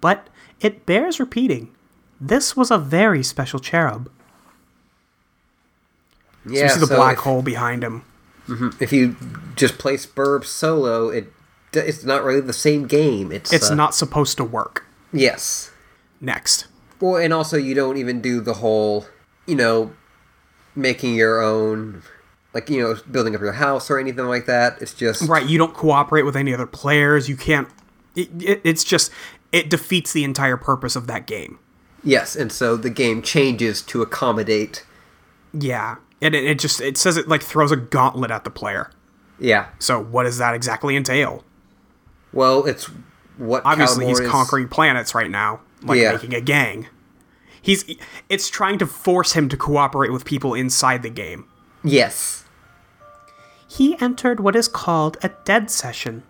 But it bears repeating. This was a very special cherub. So Yeah, you see the so black if, hole behind him. if you just play Sburb solo, it it's not really the same game. It's It's uh, not supposed to work. Yes. Next. Well, and also you don't even do the whole, you know, making your own, like you know, building up your house or anything like that. It's just Right, you don't cooperate with any other players. You can't. It, it, it's just. It defeats the entire purpose of that game. yes, and so the game changes to accommodate. Yeah. And it, it just. It says it like throws a gauntlet at the player. Yeah. So what does that exactly entail? Well, it's what Obviously, he's is- conquering planets right now, like Yeah. making a gang. He's. It's trying to force him to cooperate with people inside the game. Yes. He entered what is called a dead session.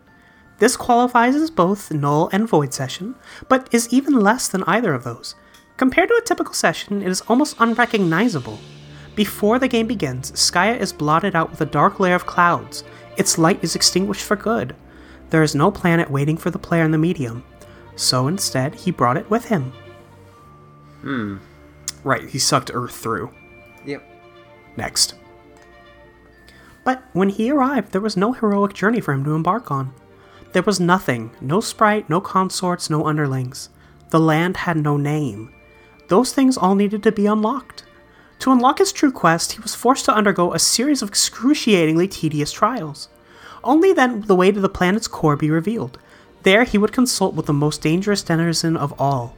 This qualifies as both null and void session, but is even less than either of those. Compared to a typical session, it is almost unrecognizable. Before the game begins, Skaia is blotted out with a dark layer of clouds. Its light is extinguished for good. There is no planet waiting for the player in the medium, so instead, he brought it with him. Hmm. Right, he sucked Earth through. Yep. Next. But when he arrived, there was no heroic journey for him to embark on. There was nothing no sprite, no consorts, no underlings. The land had no name. Those things all needed to be unlocked. To unlock his true quest, he was forced to undergo a series of excruciatingly tedious trials. Only then would the way to the planet's core be revealed. There he would consult with the most dangerous denizen of all.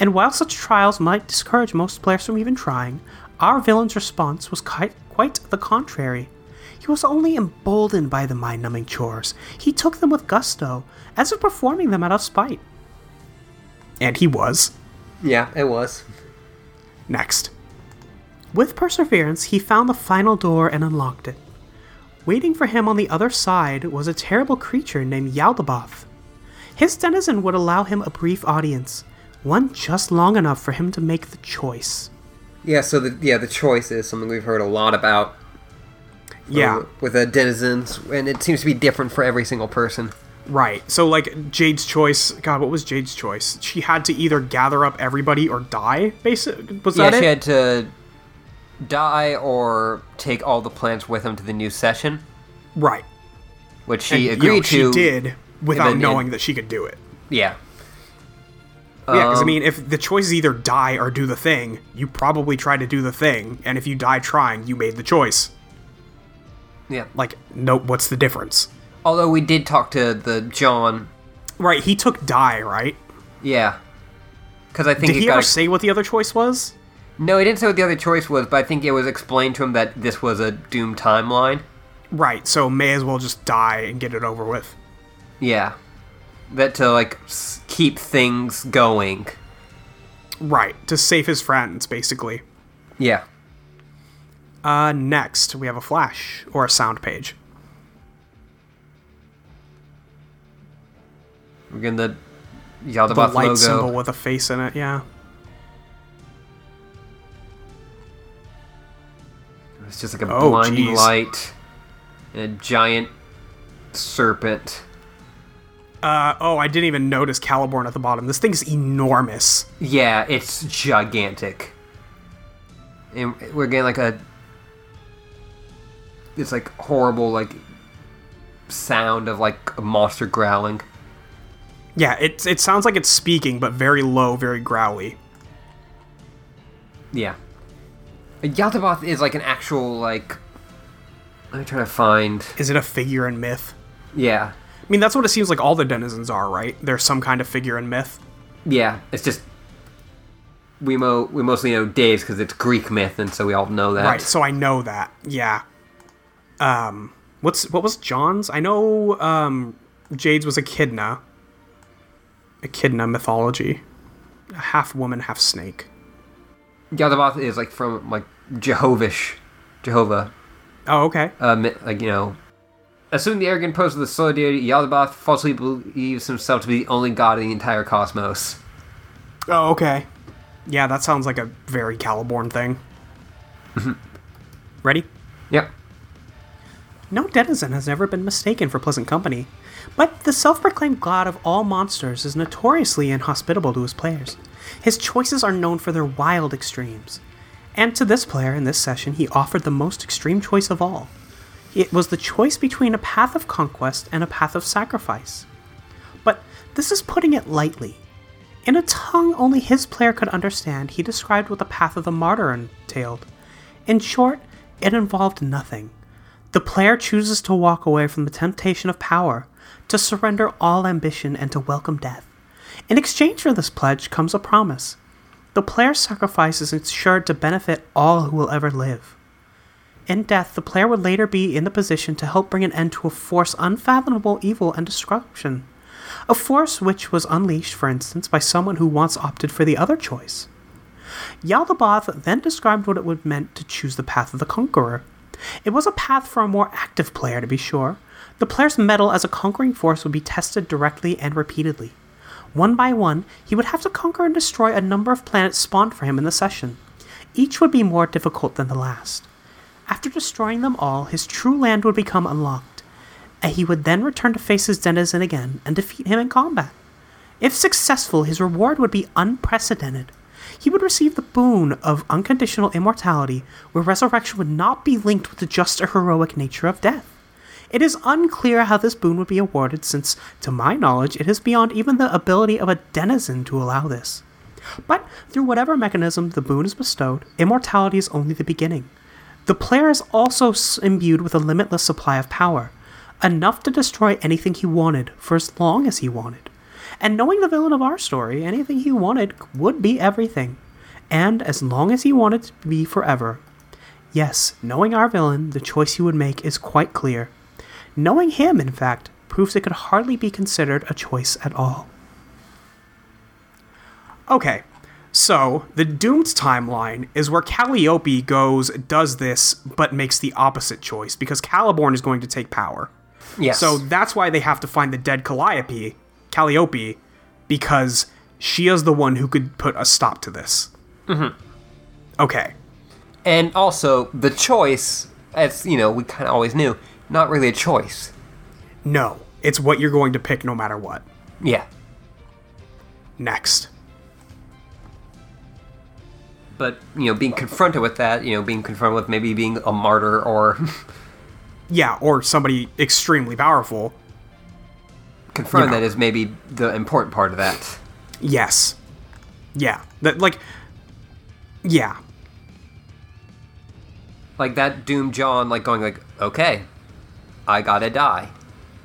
And while such trials might discourage most players from even trying, our villain's response was quite, quite the contrary. He was only emboldened by the mind numbing chores. He took them with gusto, as if performing them out of spite. And he was. Yeah, it was. Next. With perseverance, he found the final door and unlocked it. Waiting for him on the other side was a terrible creature named Yaldabaoth. His denizen would allow him a brief audience, one just long enough for him to make the choice. Yeah, so the yeah the choice is something we've heard a lot about. Yeah, uh, with the denizens, and it seems to be different for every single person. right. So, like, Jade's choice. God, what was Jade's choice? She had to either gather up everybody or die, basically. Was Yeah, that it? Yeah, she had to die or take all the plants with him to the new session, right. which And, she you know, agreed to. She did without then- knowing that she could do it. Yeah. Yeah, because I Um, mean, if the choice is either die or do the thing, you probably try to do the thing, and if you die trying, you made the choice. Yeah. Like, no, what's the difference? Although we did talk to the John. Right, he took die, right? Yeah. Because I think Did he ever ex- say what the other choice was? No, he didn't say what the other choice was, but I think it was explained to him that this was a Doom timeline. Right, so may as well just die and get it over with. Yeah. That to, like, s- keep things going. Right, to save his friends, basically. Yeah. Uh, next, we have a flash, or a sound page. We're getting the The light logo. symbol with a face in it, yeah. It's just like a Oh, blinding jeez. light and a giant serpent. Uh, oh, I didn't even notice Caliborn at the bottom. This thing's enormous. Yeah, it's gigantic. And we're getting like a. It's like horrible like sound of like a monster growling. Yeah, it, it sounds like it's speaking, but very low, very growly. Yeah. Yaldabaoth is like an actual like let me try to find Is it a figure in myth? Yeah. I mean, that's what it seems like all the denizens are, right? They're some kind of figure in myth. Yeah. It's just we mo we mostly know Dave's because it's Greek myth and so we all know that. Right, so I know that. Yeah. Um, what's what was John's? I know um, Jade's was Echidna. Echidna mythology. A half woman, half snake. Yaldabaoth is like from like Jehovish Jehovah. Oh, okay. uh, like you know, assuming the arrogant pose of the solar deity, Yaldabaoth falsely believes himself to be the only god of the entire cosmos. Oh, okay. Yeah, that sounds like a very Caliborn thing. Mm-hmm. Ready? Yep. No denizen has ever been mistaken for pleasant company, but the self proclaimed god of all monsters is notoriously inhospitable to his players. His choices are known for their wild extremes. And to this player in this session, he offered the most extreme choice of all. It was the choice between a path of conquest and a path of sacrifice. But this is putting it lightly. In a tongue only his player could understand, he described what the path of the martyr entailed. In short, it involved nothing. The player chooses to walk away from the temptation of power, to surrender all ambition, and to welcome death. In exchange for this pledge comes a promise. The player's sacrifice is ensured to benefit all who will ever live. In death, the player would later be in the position to help bring an end to a force unfathomable evil and destruction. A force which was unleashed, for instance, by someone who once opted for the other choice. Yaldabaoth then described what it would meant to choose the path of the conqueror. It was a path for a more active player, to be sure. The player's mettle as a conquering force would be tested directly and repeatedly. One by one, he would have to conquer and destroy a number of planets spawned for him in the session. Each would be more difficult than the last. After destroying them all, his true land would become unlocked, and he would then return to face his denizen again and defeat him in combat. If successful, his reward would be unprecedented. he would receive the boon of unconditional immortality, where resurrection would not be linked with the just or heroic nature of death. It is unclear how this boon would be awarded, since, to my knowledge, it is beyond even the ability of a denizen to allow this. But through whatever mechanism the boon is bestowed, immortality is only the beginning. The player is also imbued with a limitless supply of power, enough to destroy anything he wanted for as long as he wanted. And knowing the villain of our story, anything he wanted would be everything, and as long as he wanted to be forever. Yes, knowing our villain, the choice he would make is quite clear. Knowing him, in fact, proves it could hardly be considered a choice at all. Okay, so the Doomed timeline is where Calliope goes, does this, but makes the opposite choice because Caliborn is going to take power. Yes. So that's why they have to find the dead Calliope, Calliope, because she is the one who could put a stop to this. Mm-hmm. Okay. and also the choice, as you know, we kind of always knew, not really a choice. No, it's what you're going to pick no matter what. Yeah. Next. But you know, being confronted with that, you know, being confronted with maybe being a martyr or Yeah, or somebody extremely powerful. confront You know. that is maybe the important part of that. Yes. Yeah. That like Yeah. Like that Doom John, like going like, okay, I gotta die.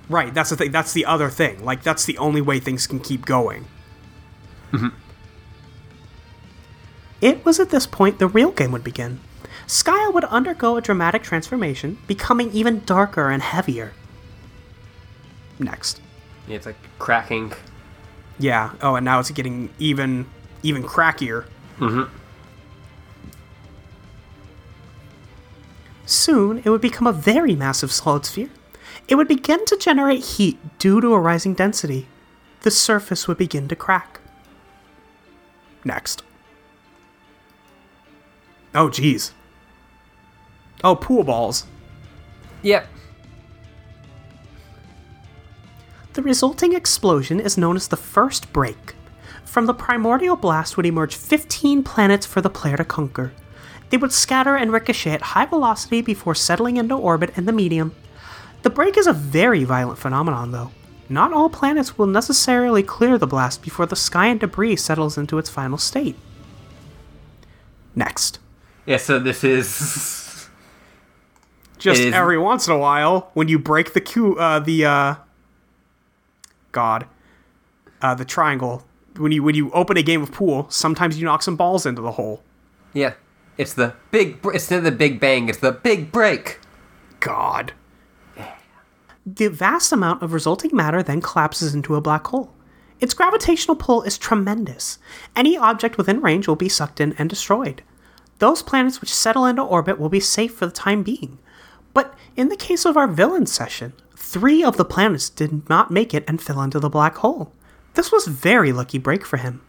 Right, that's the thing. That's the other thing. Like that's the only way things can keep going. Mm-hmm. It was at this point the real game would begin. Skaia would undergo a dramatic transformation, becoming even darker and heavier. Next. It's like cracking. Yeah. Oh, and now it's getting even even crackier. Mm-hmm. Soon, it would become a very massive solid sphere. It would begin to generate heat due to a rising density. The surface would begin to crack. Next. Oh, geez. Oh, pool balls. Yep. The resulting explosion is known as the first break. From the primordial blast would emerge 15 planets for the player to conquer. They would scatter and ricochet at high velocity before settling into orbit in the medium. The break is a very violent phenomenon, though. Not all planets will necessarily clear the blast before the sky and debris settles into its final state. Next. Yeah. So this is Just It is- every once in a while, when you break the Q, uh, the uh, God, uh, the triangle. When you when you open a game of pool, sometimes you knock some balls into the hole. yeah. It's the big. br- It's not the big bang. It's the big break. God. The vast amount of resulting matter then collapses into a black hole. Its gravitational pull is tremendous. Any object within range will be sucked in and destroyed. Those planets which settle into orbit will be safe for the time being. But in the case of our villain session, three of the planets did not make it and fell into the black hole. This was very lucky break for him.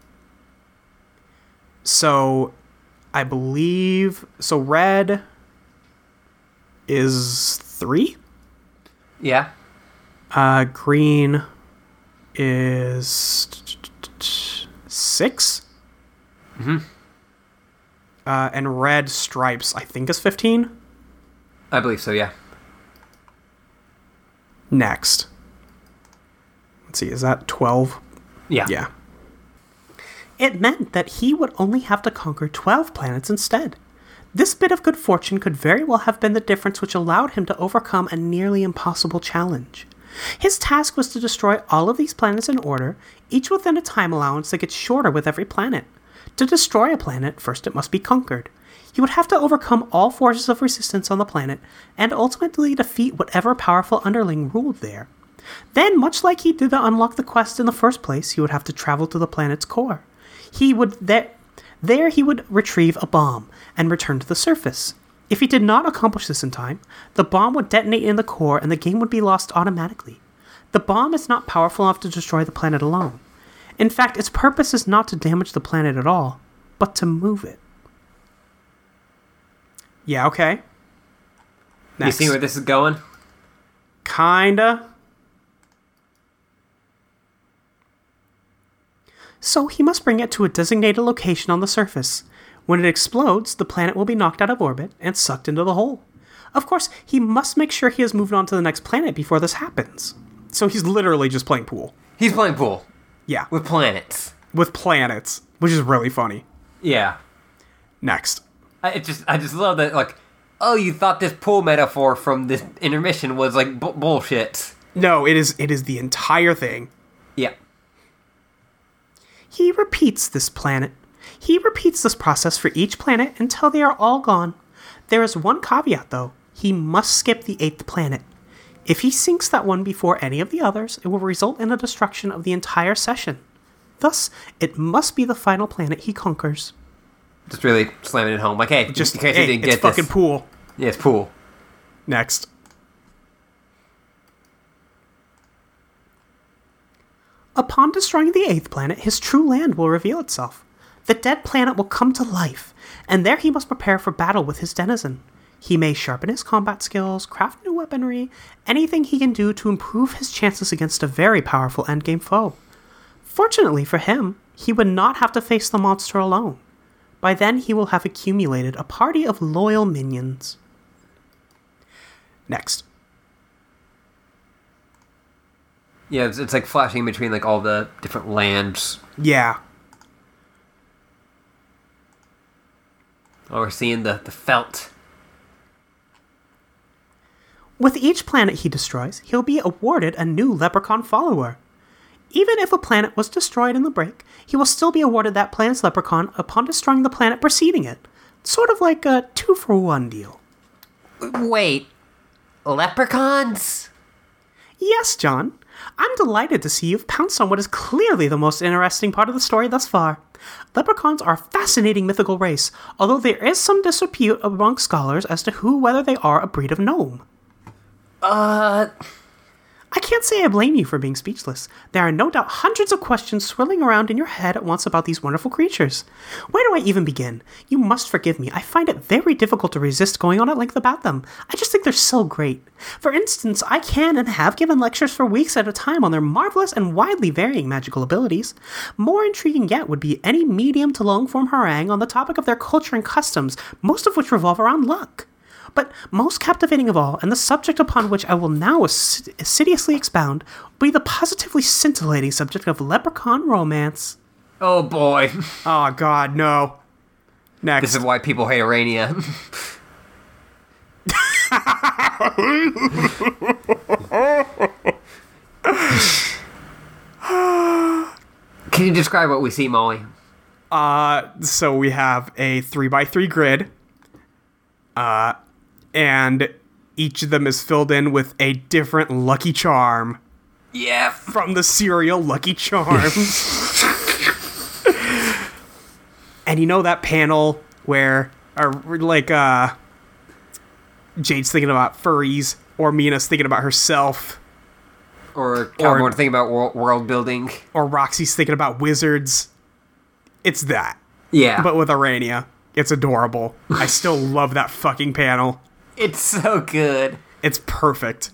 So, I believe so. Red is three. Yeah. Uh, green is 6 Mm-hmm. Uh, and red stripes, I think, is fifteen. I believe so. Yeah. Next, let's see, is that twelve? Yeah. Yeah. It meant that he would only have to conquer 12 planets instead. This bit of good fortune could very well have been the difference which allowed him to overcome a nearly impossible challenge. His task was to destroy all of these planets in order, each within a time allowance that gets shorter with every planet. To destroy a planet, first it must be conquered. He would have to overcome all forces of resistance on the planet, and ultimately defeat whatever powerful underling ruled there. Then, much like he did to unlock the quest in the first place, he would have to travel to the planet's core. He would there, there he would retrieve a bomb and return to the surface. If he did not accomplish this in time, the bomb would detonate in the core and the game would be lost automatically. The bomb is not powerful enough to destroy the planet alone. In fact, its purpose is not to damage the planet at all, but to move it. Yeah, okay. You see where this is going? Kinda. So he must bring it to a designated location on the surface. When it explodes, the planet will be knocked out of orbit and sucked into the hole. Of course, he must make sure he has moved on to the next planet before this happens. So he's literally just playing pool. He's playing pool Yeah, with planets. with planets, which is really funny. Yeah. Next. I it just I just love that like oh you thought this pool metaphor from this intermission was like bu- bullshit. No, it is it is the entire thing. Yeah. He repeats this planet. He repeats this process for each planet until they are all gone. There is one caveat though. He must skip the eighth planet. If he sinks that one before any of the others, it will result in the destruction of the entire session. Thus, it must be the final planet he conquers. Just really slamming it home. Like hey, Just in case hey, you didn't it's get fucking this. pool. Yeah, it's pool. Next. Upon destroying the eighth planet, his true land will reveal itself. The dead planet will come to life, and there he must prepare for battle with his denizen. He may sharpen his combat skills, craft new weaponry, anything he can do to improve his chances against a very powerful endgame foe. Fortunately for him, he would not have to face the monster alone. By then, he will have accumulated a party of loyal minions. Next. Yeah, it's, it's like flashing between like all the different lands. Yeah. Oh, we're seeing the the felt. With each planet he destroys, he'll be awarded a new leprechaun follower. Even if a planet was destroyed in the break, he will still be awarded that planet's leprechaun upon destroying the planet preceding it. Sort of like a two for one deal. Wait, leprechauns? Yes, John. I'm delighted to see you've pounced on what is clearly the most interesting part of the story thus far. Leprechauns are a fascinating mythical race, although there is some disrepute among scholars as to who whether they are a breed of gnome. Uh, I can't say I blame you for being speechless. There are no doubt hundreds of questions swirling around in your head at once about these wonderful creatures. Where do I even begin? You must forgive me. I find it very difficult to resist going on at length about them. I just think they're so great. For instance, I can and have given lectures for weeks at a time on their marvelous and widely varying magical abilities. More intriguing yet would be any medium to long form harangue on the topic of their culture and customs, most of which revolve around luck. But most captivating of all, and the subject upon which I will now assiduously expound, will be the positively scintillating subject of leprechaun romance. oh boy, Oh God, no. Next. this is why people hate Aranea. Can you describe what we see, Molly? Uh, so we have a three by three grid, uh, and each of them is filled in with a different Lucky Charm Yeah, from the cereal Lucky Charms. and you know that panel where, or like, uh, Jade's thinking about furries, or Meenah's thinking about herself, or Cowboy thinking about world, world building. or Roxy's thinking about wizards. It's that. Yeah, but with Aranea. It's adorable. I still love that fucking panel. It's so good. It's perfect.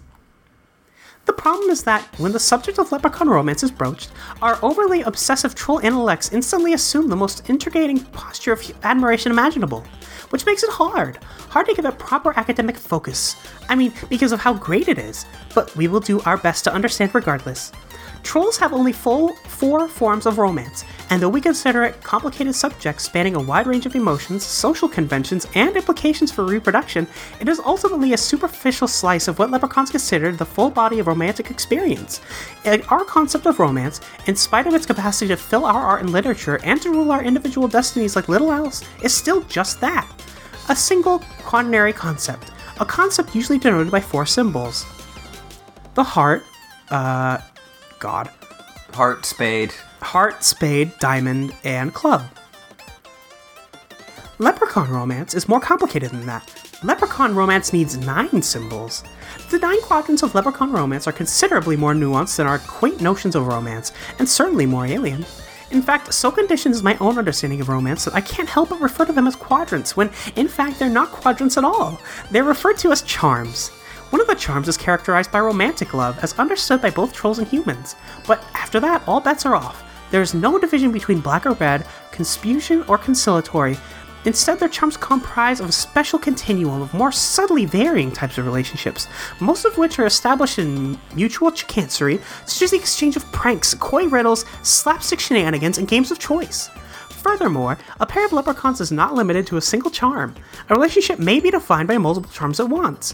The problem is that when the subject of leprechaun romance is broached, our overly obsessive troll intellects instantly assume the most intriguing posture of admiration imaginable, which makes it hard. Hard to give it proper academic focus. I mean, because of how great it is, but we will do our best to understand regardless. Trolls have only full four forms of romance, and though we consider it complicated subjects spanning a wide range of emotions, social conventions, and implications for reproduction, it is ultimately a superficial slice of what leprechauns consider the full body of romantic experience. Our concept of romance, in spite of its capacity to fill our art and literature and to rule our individual destinies like little else, is still just that a single quaternary concept, a concept usually denoted by four symbols the heart, uh, God, Heart, spade. heart, spade, diamond, and club. Leprechaun romance is more complicated than that. Leprechaun romance needs nine symbols. The nine quadrants of Leprechaun romance are considerably more nuanced than our quaint notions of romance, and certainly more alien. In fact, so conditioned is my own understanding of romance that I can't help but refer to them as quadrants, when in fact they're not quadrants at all. They're referred to as charms. One of the charms is characterized by romantic love, as understood by both trolls and humans. But after that, all bets are off. There is no division between black or red, concupiscent or conciliatory. Instead, their charms comprise of a special continuum of more subtly varying types of relationships, most of which are established in mutual chicanery, such as the exchange of pranks, coy riddles, slapstick shenanigans, and games of choice. Furthermore, a pair of leprechauns is not limited to a single charm. A relationship may be defined by multiple charms at once.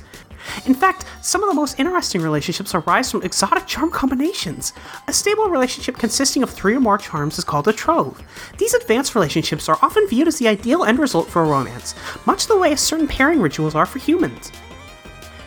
In fact, some of the most interesting relationships arise from exotic charm combinations. A stable relationship consisting of three or more charms is called a trove. These advanced relationships are often viewed as the ideal end result for a romance, much the way certain pairing rituals are for humans.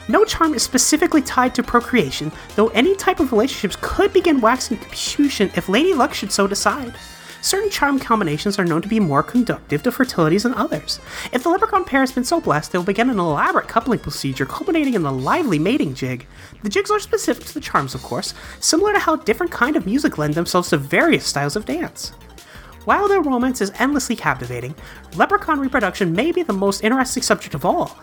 No charm is specifically tied to procreation, though any type of relationships could begin waxing confusion if Lady Luck should so decide. Certain charm combinations are known to be more conductive to fertility than others. If the leprechaun pair has been so blessed, they will begin an elaborate coupling procedure culminating in a lively mating jig. The jigs are specific to the charms, of course, similar to how different kind of music lend themselves to various styles of dance. While their romance is endlessly captivating, leprechaun reproduction may be the most interesting subject of all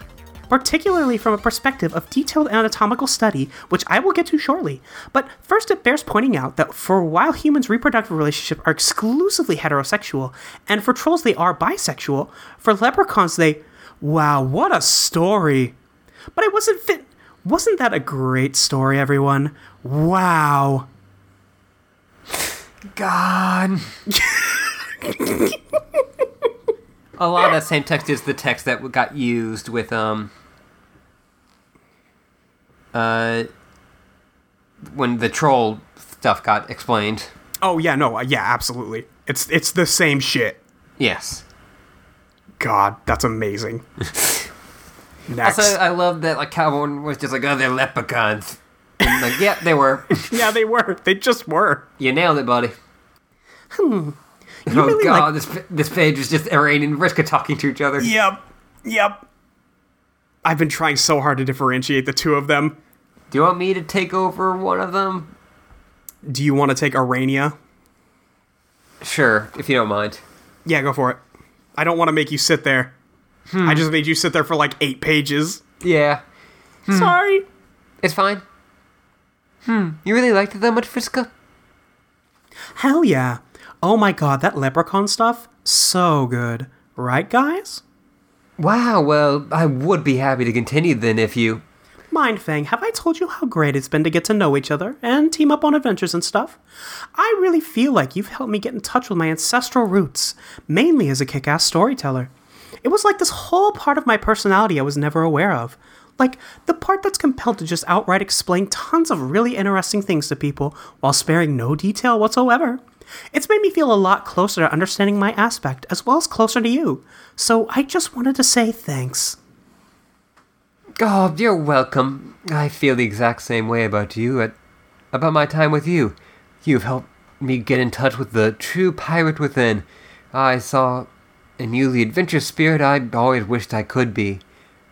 particularly from a perspective of detailed anatomical study, which I will get to shortly. But first, it bears pointing out that for while humans' reproductive relationships are exclusively heterosexual, and for trolls they are bisexual, for leprechauns they. Wow, what a story! But I wasn't fit. Wasn't that a great story, everyone? Wow. God. a lot of that same text is the text that got used with um uh when the troll stuff got explained. Oh yeah, no, uh, yeah, absolutely. It's it's the same shit. Yes. God, that's amazing. Next. Also, I love that like Calvin was just like, "Oh, they're leprechauns." And, like, yeah, they were. yeah, they were. They just were. you nailed it, buddy. You oh really god, like- this this page is just Elaine and Vriska talking to each other. Yep. Yep. I've been trying so hard to differentiate the two of them. Do you want me to take over one of them? Do you want to take Aranea? Sure, if you don't mind. Yeah, go for it. I don't want to make you sit there. I just made you sit there for like eight pages. Yeah, Sorry. it's fine. Hmm, you really liked it that much, Vriska? Hell yeah. Oh my god, that leprechaun stuff? So good. Right, guys? Wow, well, I would be happy to continue then if you. Mind Fang, have I told you how great it's been to get to know each other and team up on adventures and stuff? I really feel like you've helped me get in touch with my ancestral roots, mainly as a kick ass storyteller. It was like this whole part of my personality I was never aware of. Like, the part that's compelled to just outright explain tons of really interesting things to people while sparing no detail whatsoever. It's made me feel a lot closer to understanding my aspect, as well as closer to you. So I just wanted to say thanks. Oh, you're welcome. I feel the exact same way about you, at, about my time with you. You've helped me get in touch with the true pirate within. I saw in you the adventure spirit I always wished I could be.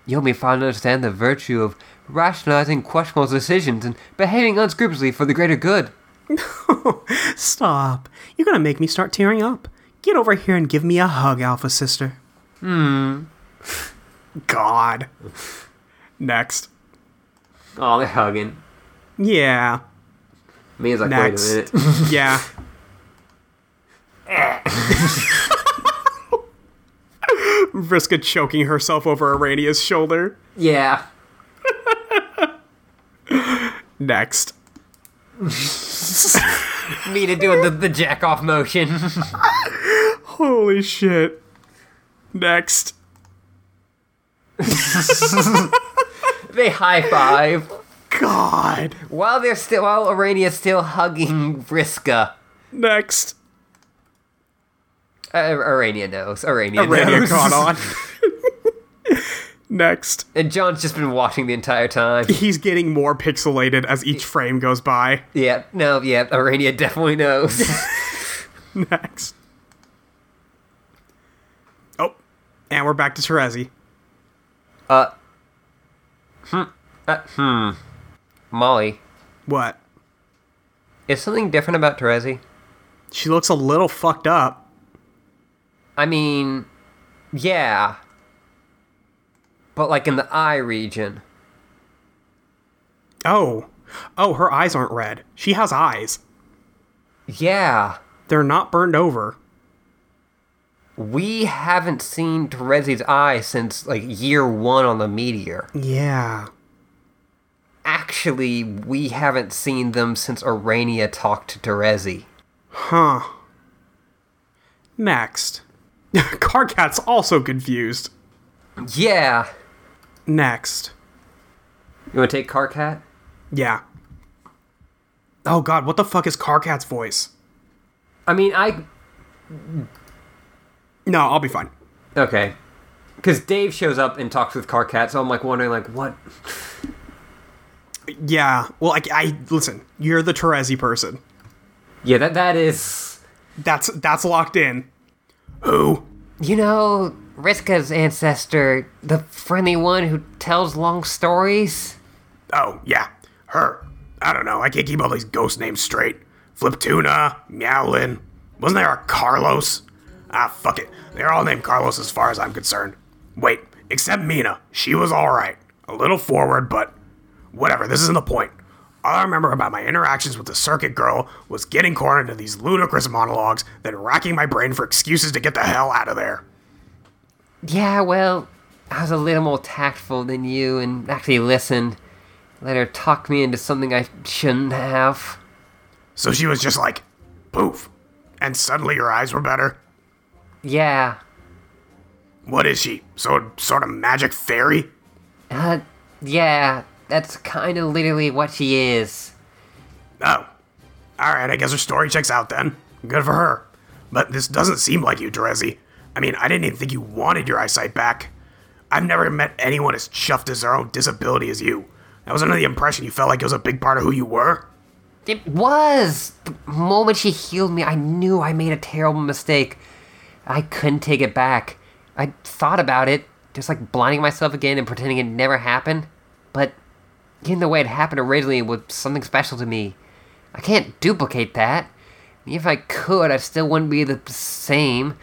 You helped me finally understand the virtue of rationalizing questionable decisions and behaving unscrupulously for the greater good. Stop. You're gonna make me start tearing up. Get over here and give me a hug, Alpha Sister. Hmm. God. Next. Oh, they're hugging. Yeah. Me is like, Next. wait a minute. Yeah. Vriska choking herself over Aranea's shoulder. yeah. Next. Me to do the, the jack off motion. Holy shit. Next. they high five. God. While they're still, while Aranea's still hugging Vriska. Next. Uh, Aranea knows. Aranea, Aranea knows. caught on. Next. And John's just been watching the entire time. He's getting more pixelated as each frame goes by. yeah, no, yeah, Aranea definitely knows. Next. Oh. And we're back to Terezi. Uh. Hmm. Uh, hmm. Molly, What? is something different about Terezi? She looks a little fucked up. I mean, yeah. But like in the eye region. Oh. Oh, her eyes aren't red. She has eyes. Yeah. They're not burned over. We haven't seen Terezi's eye since like year one on the meteor. Yeah. Actually, we haven't seen them since Aranea talked to Terezi. Huh. Next. Karkat's also confused. Yeah. Next. You want to take Karkat? Yeah. Oh god, what the fuck is Karkat's voice? I mean, I No, I'll be fine. okay. Because Dave shows up and talks with Karkat, so I'm like wondering, like, what? Yeah. Well, I, I listen. You're the Terezi person. Yeah, that that is. That's that's locked in. Who? You know, Vriska's ancestor, the friendly one who tells long stories. Oh, yeah, her. I don't know, I can't keep all these ghost names straight. Fliptuna, Meowlin. Wasn't there a Carlos? Ah, fuck it. They're all named Carlos as far as I'm concerned. Wait, except Meenah. She was alright. A little forward, but whatever, this isn't the point. All I remember about my interactions with the circuit girl was getting cornered into these ludicrous monologues, then racking my brain for excuses to get the hell out of there. Yeah, well, I was a little more tactful than you and actually listened. Let her talk me into something I shouldn't have. So she was just like, poof. And suddenly your eyes were better. Yeah. What is she? So sort of magic fairy? Uh, yeah, that's kind of literally what she is. Oh. Alright, I guess her story checks out then. Good for her. But this doesn't seem like you, Terezi. I mean, I didn't even think you wanted your eyesight back. I've never met anyone as chuffed as their own disability as you. I was under the impression you felt like it was a big part of who you were. It was! The moment she healed me, I knew I made a terrible mistake. I couldn't take it back. I thought about it, just like blinding myself again and pretending it never happened. But even the way it happened originally was something special to me. I can't duplicate that. If I could, I still wouldn't be the same.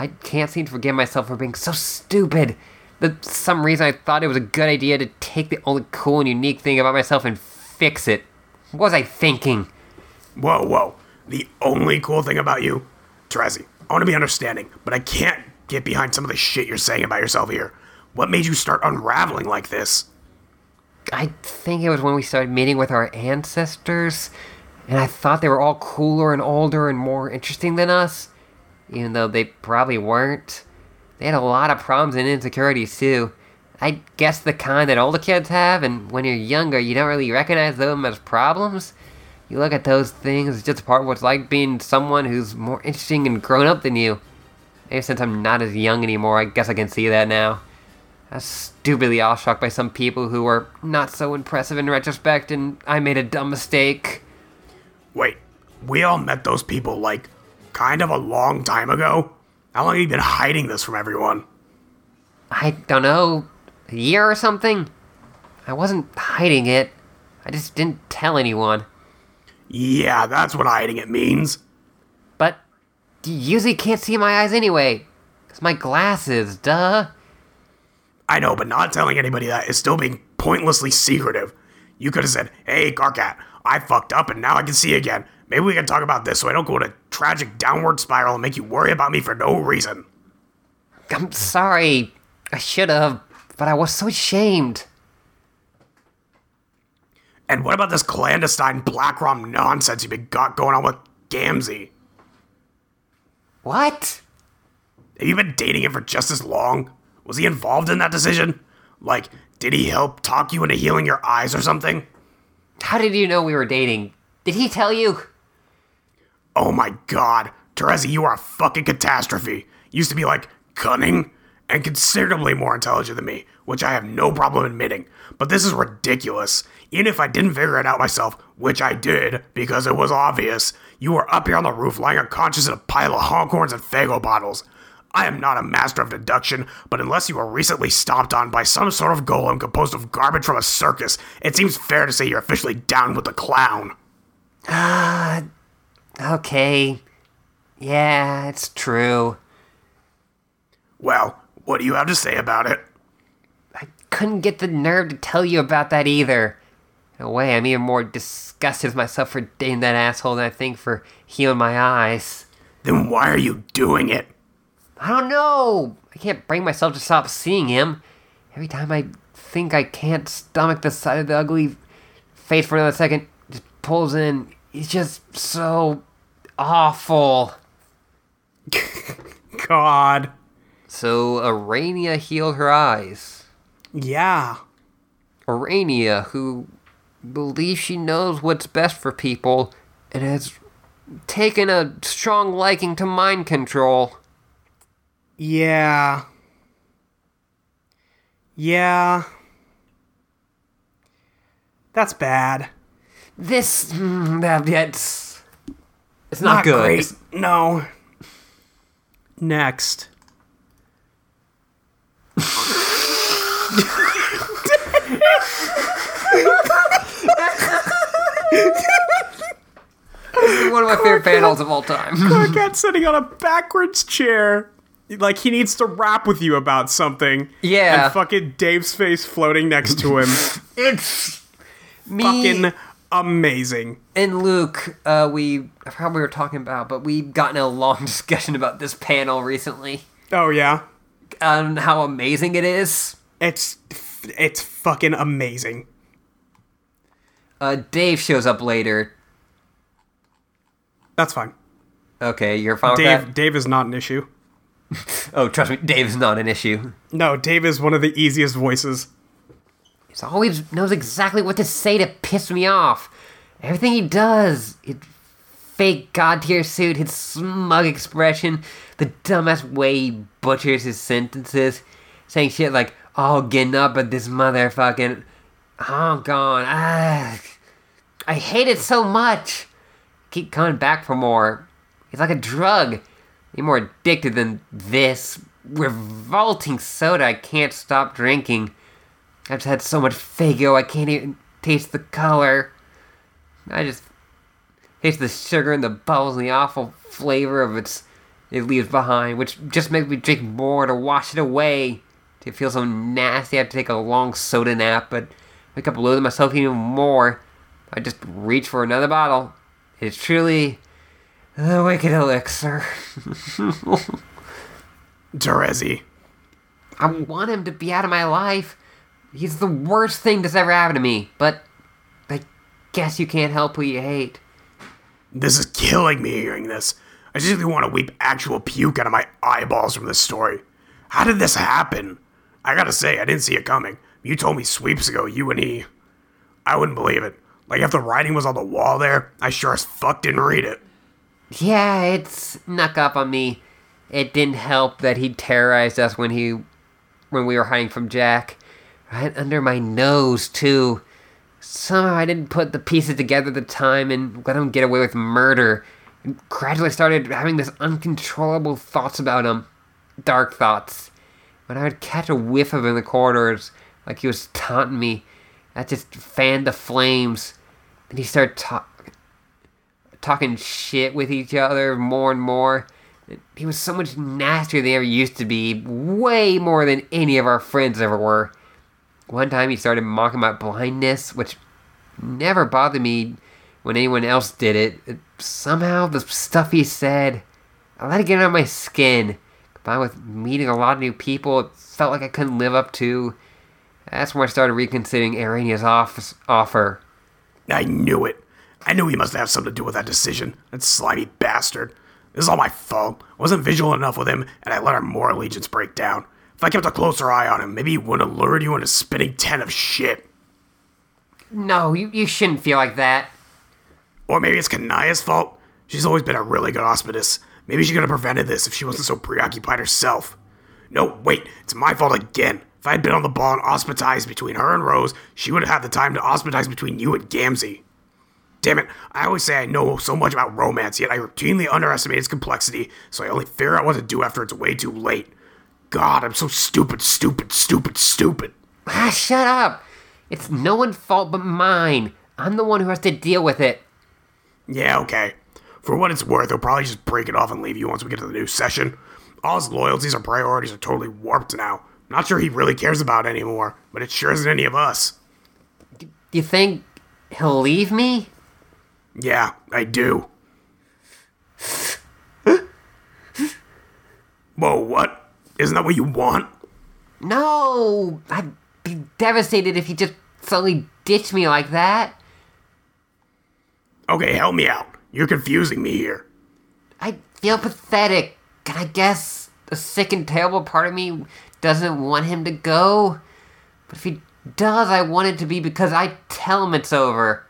I can't seem to forgive myself for being so stupid. For some reason, I thought it was a good idea to take the only cool and unique thing about myself and fix it. What was I thinking? Whoa, whoa. The only cool thing about you, Terezi, I want to be understanding, but I can't get behind some of the shit you're saying about yourself here. What made you start unraveling like this? I think it was when we started meeting with our ancestors, and I thought they were all cooler and older and more interesting than us, even though they probably weren't. They had a lot of problems and insecurities too. I guess the kind that older kids have, and when you're younger, you don't really recognize them as problems. You look at those things as just part of what's like being someone who's more interesting and grown up than you. Maybe since I'm not as young anymore, I guess I can see that now. I was stupidly awestruck by some people who were not so impressive in retrospect, and I made a dumb mistake. Wait, we all met those people, like, kind of a long time ago? How long have you been hiding this from everyone? I don't know, a year or something? I wasn't hiding it. I just didn't tell anyone. Yeah, that's what hiding it means. But you usually can't see my eyes anyway. It's my glasses, duh. I know, but not telling anybody that is still being pointlessly secretive. You could have said, hey, Karkat, I fucked up and now I can see again. Maybe we can talk about this so I don't go in a tragic downward spiral and make you worry about me for no reason. I'm sorry. I should have, but I was so ashamed. And what about this clandestine Black Rom nonsense you've been got going on with Gamzee? What? Have you been dating him for just as long? Was he involved in that decision? Like, did he help talk you into healing your eyes or something? How did you know we were dating? Did he tell you? Oh my god, Terezi, you are a fucking catastrophe. Used to be like cunning and considerably more intelligent than me, which I have no problem admitting. But this is ridiculous. Even if I didn't figure it out myself, which I did because it was obvious, you were up here on the roof lying unconscious in a pile of honkhorns and Faygo bottles. I am not a master of deduction, but unless you were recently stomped on by some sort of golem composed of garbage from a circus, it seems fair to say you're officially down with the clown. Ah, Okay. Yeah, it's true. Well, what do you have to say about it? I couldn't get the nerve to tell you about that either. In a way, I'm even more disgusted with myself for dating that asshole than I think for healing my eyes. Then why are you doing it? I don't know. I can't bring myself to stop seeing him. Every time I think I can't stomach the sight of the ugly face for another second, it just pulls in. He's just so awful. God. So Aranea healed her eyes. Yeah. Aranea, who believes she knows what's best for people and has taken a strong liking to mind control. Yeah. Yeah. That's bad. This, mm, that- it's, it's not, good. great. No. Next. This is one of my favorite panels of all time. Cat sitting on a backwards chair. Like he needs to rap with you about something. Yeah. And fucking Dave's face floating next to him. It's me fucking amazing. and Luke. Uh, we I forgot we were talking about, but we've gotten a long discussion about this panel recently Oh yeah. and how amazing it is. It's it's fucking amazing. Uh, Dave shows up later. That's fine. Okay, you're fine with Dave that. Dave is not an issue. Oh, trust me, Dave is not an issue. No, Dave is one of the easiest voices. He always knows exactly what to say to piss me off. Everything he does, his fake god tier suit, his smug expression, the dumbass way he butchers his sentences, saying shit like, "Oh, getting up at this motherfucking, oh, gone, ah, I hate it so much." Keep coming back for more. He's like a drug. You're more addicted than this revolting soda I can't stop drinking. I've just had so much Faygo I can't even taste the color. I just taste the sugar and the bubbles and the awful flavor of its it leaves behind, which just makes me drink more to wash it away. It feels so nasty. I have to take a long soda nap, but wake up loathing myself even more. I just reach for another bottle. It's truly the wicked elixir. Terezi. I want him to be out of my life. He's the worst thing that's ever happened to me. But I guess you can't help who you hate. This is killing me hearing this. I just want to weep actual puke out of my eyeballs from this story. How did this happen? I gotta say, I didn't see it coming. You told me sweeps ago, you and he. I wouldn't believe it. Like, if the writing was on the wall there, I sure as fuck didn't read it. Yeah, it snuck up on me. It didn't help that he terrorized us when he when we were hiding from Jack. Right under my nose too. Somehow I didn't put the pieces together at the time and let him get away with murder. And gradually started having this uncontrollable thoughts about him. Dark thoughts. When I would catch a whiff of him in the corridors, like he was taunting me, that just fanned the flames. And he started talking talking shit with each other more and more. He was so much nastier than he ever used to be, way more than any of our friends ever were. One time he started mocking my blindness, which never bothered me when anyone else did it. it somehow, the stuff he said, I let it get on my skin. Combined with meeting a lot of new people, it felt like I couldn't live up to. That's when I started reconsidering Aranea's office offer. I knew it. I knew he must have something to do with that decision. That slimy bastard. This is all my fault. I wasn't vigilant enough with him, and I let our moirallegiance break down. If I kept a closer eye on him, maybe he wouldn't have lured you into a spinning tent of shit. No, you, you shouldn't feel like that. Or maybe it's Kanaya's fault. She's always been a really good auspistice. Maybe she could have prevented this if she wasn't so preoccupied herself. No, wait, it's my fault again. If I had been on the ball and hospitized between her and Rose, she would have had the time to hospitize between you and Gamzee. Damn it, I always say I know so much about romance, yet I routinely underestimate its complexity, so I only figure out what to do after it's way too late. God, I'm so stupid, stupid, stupid, stupid. Ah, shut up! It's no one's fault but mine. I'm the one who has to deal with it. Yeah, okay. For what it's worth, he'll probably just break it off and leave you once we get to the new session. All his loyalties and priorities are totally warped now. Not sure he really cares about anymore, but it sure isn't any of us. Do you think he'll leave me? Yeah, I do. Whoa, what? Isn't that what you want? No, I'd be devastated if he just suddenly ditched me like that. Okay, help me out. You're confusing me here. I feel pathetic, and I guess a sick and terrible part of me doesn't want him to go. But if he does, I want it to be because I tell him it's over.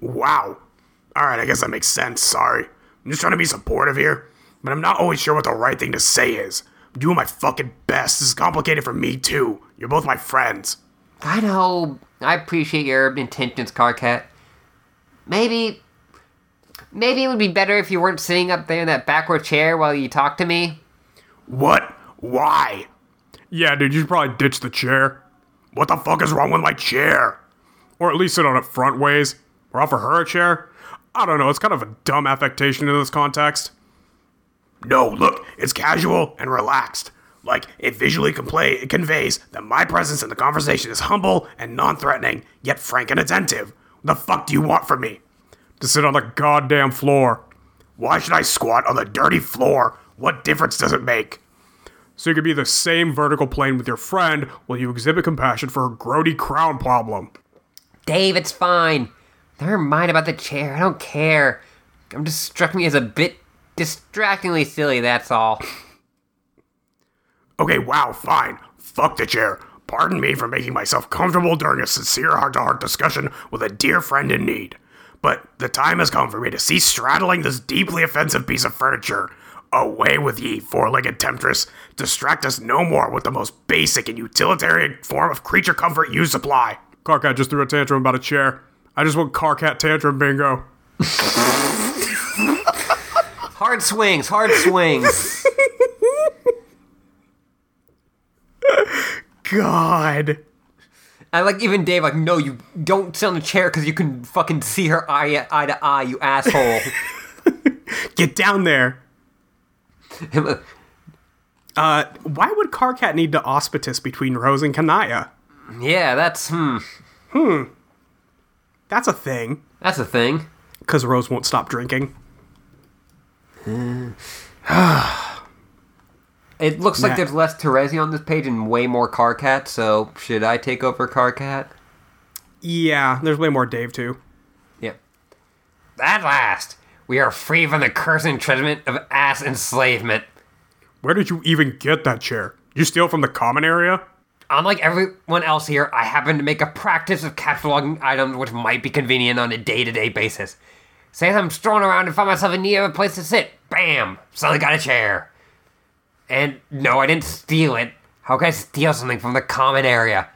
Wow. Alright, I guess that makes sense. Sorry. I'm just trying to be supportive here, but I'm not always sure what the right thing to say is. I'm doing my fucking best. This is complicated for me, too. You're both my friends. I know. I appreciate your intentions, Karkat. Maybe. Maybe it would be better if you weren't sitting up there in that backward chair while you talk to me. What? Why? Yeah, dude, you should probably ditch the chair. What the fuck is wrong with my chair? Or at least sit on it front ways. Or offer her a chair. I don't know, it's kind of a dumb affectation in this context. No, look, it's casual and relaxed. Like, it visually complay- conveys that my presence in the conversation is humble and non threatening, yet frank and attentive. What the fuck do you want from me? To sit on the goddamn floor. Why should I squat on the dirty floor? What difference does it make? So you could be the same vertical plane with your friend while you exhibit compassion for her grody crown problem. Dave, it's fine. Never mind about the chair. I don't care. I'm just struck me as a bit distractingly silly, that's all. Okay, wow, fine. Fuck the chair. Pardon me for making myself comfortable during a sincere heart to heart discussion with a dear friend in need. But the time has come for me to cease straddling this deeply offensive piece of furniture. Away with ye, four legged temptress. Distract us no more with the most basic and utilitarian form of creature comfort you supply. Karkat just threw a tantrum about a chair. I just want Karkat tantrum bingo. Hard swings, hard swings. God. I like even Dave, like, no, you don't sit on the chair because you can fucking see her eye, eye to eye, you asshole. Get down there. Uh, why would Karkat need to auspistice between Rose and Kanaya? yeah, that's, hmm, That's a thing. that's a thing. Because Rose won't stop drinking. It looks like Nah. there's less Terezi on this page and way more Karkat, so should I take over Karkat? Yeah, there's way more Dave too. Yep. At last, we are free from the curse and treatment of ass enslavement. Where did you even get that chair? You steal from the common area? Unlike everyone else here, I happen to make a practice of cataloging items which might be convenient on a day to day basis. Say I'm strolling around and find myself in need of a place to sit. Bam! Suddenly got a chair. And no, I didn't steal it. How can I steal something from the common area?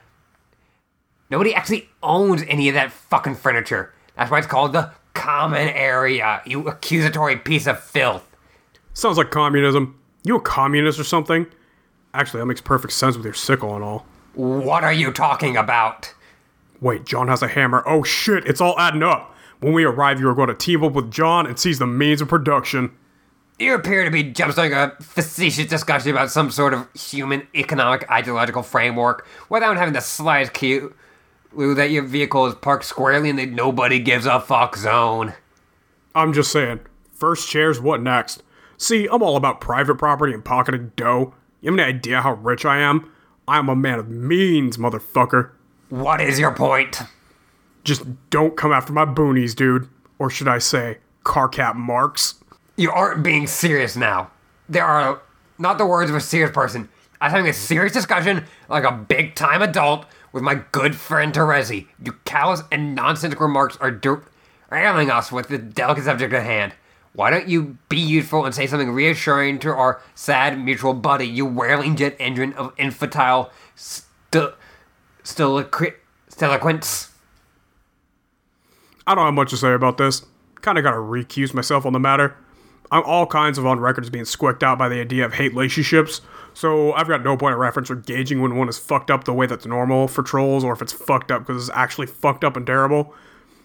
Nobody actually owns any of that fucking furniture. That's why it's called the common area, you accusatory piece of filth. Sounds like communism. You a communist or something? Actually, that makes perfect sense with your sickle and all. What are you talking about? Wait, John has a hammer. Oh shit, it's all adding up. When we arrive, you are going to team up with John and seize the means of production. You appear to be jumpstarting a facetious discussion about some sort of human economic ideological framework without having the slightest clue that your vehicle is parked squarely in the nobody gives a fuck zone. I'm just saying, first chairs, what next? See, I'm all about private property and pocketing dough. You have any idea how rich I am? I'm a man of means, motherfucker. What is your point? Just don't come after my boonies, dude. Or should I say, Karkat Marx? You aren't being serious now. There are not the words of a serious person. I'm having a serious discussion like a big time adult with my good friend Terezi. Your callous and nonsensical remarks are derailing us with the delicate subject at hand. Why don't you be useful and say something reassuring to our sad mutual buddy, you whirling jet engine of infantile st- stilliquence? I don't have much to say about this. Kinda gotta recuse myself on the matter. I'm all kinds of on record as being squicked out by the idea of hate relationships, so I've got no point of reference for gauging when one is fucked up the way that's normal for trolls or if it's fucked up because it's actually fucked up and terrible.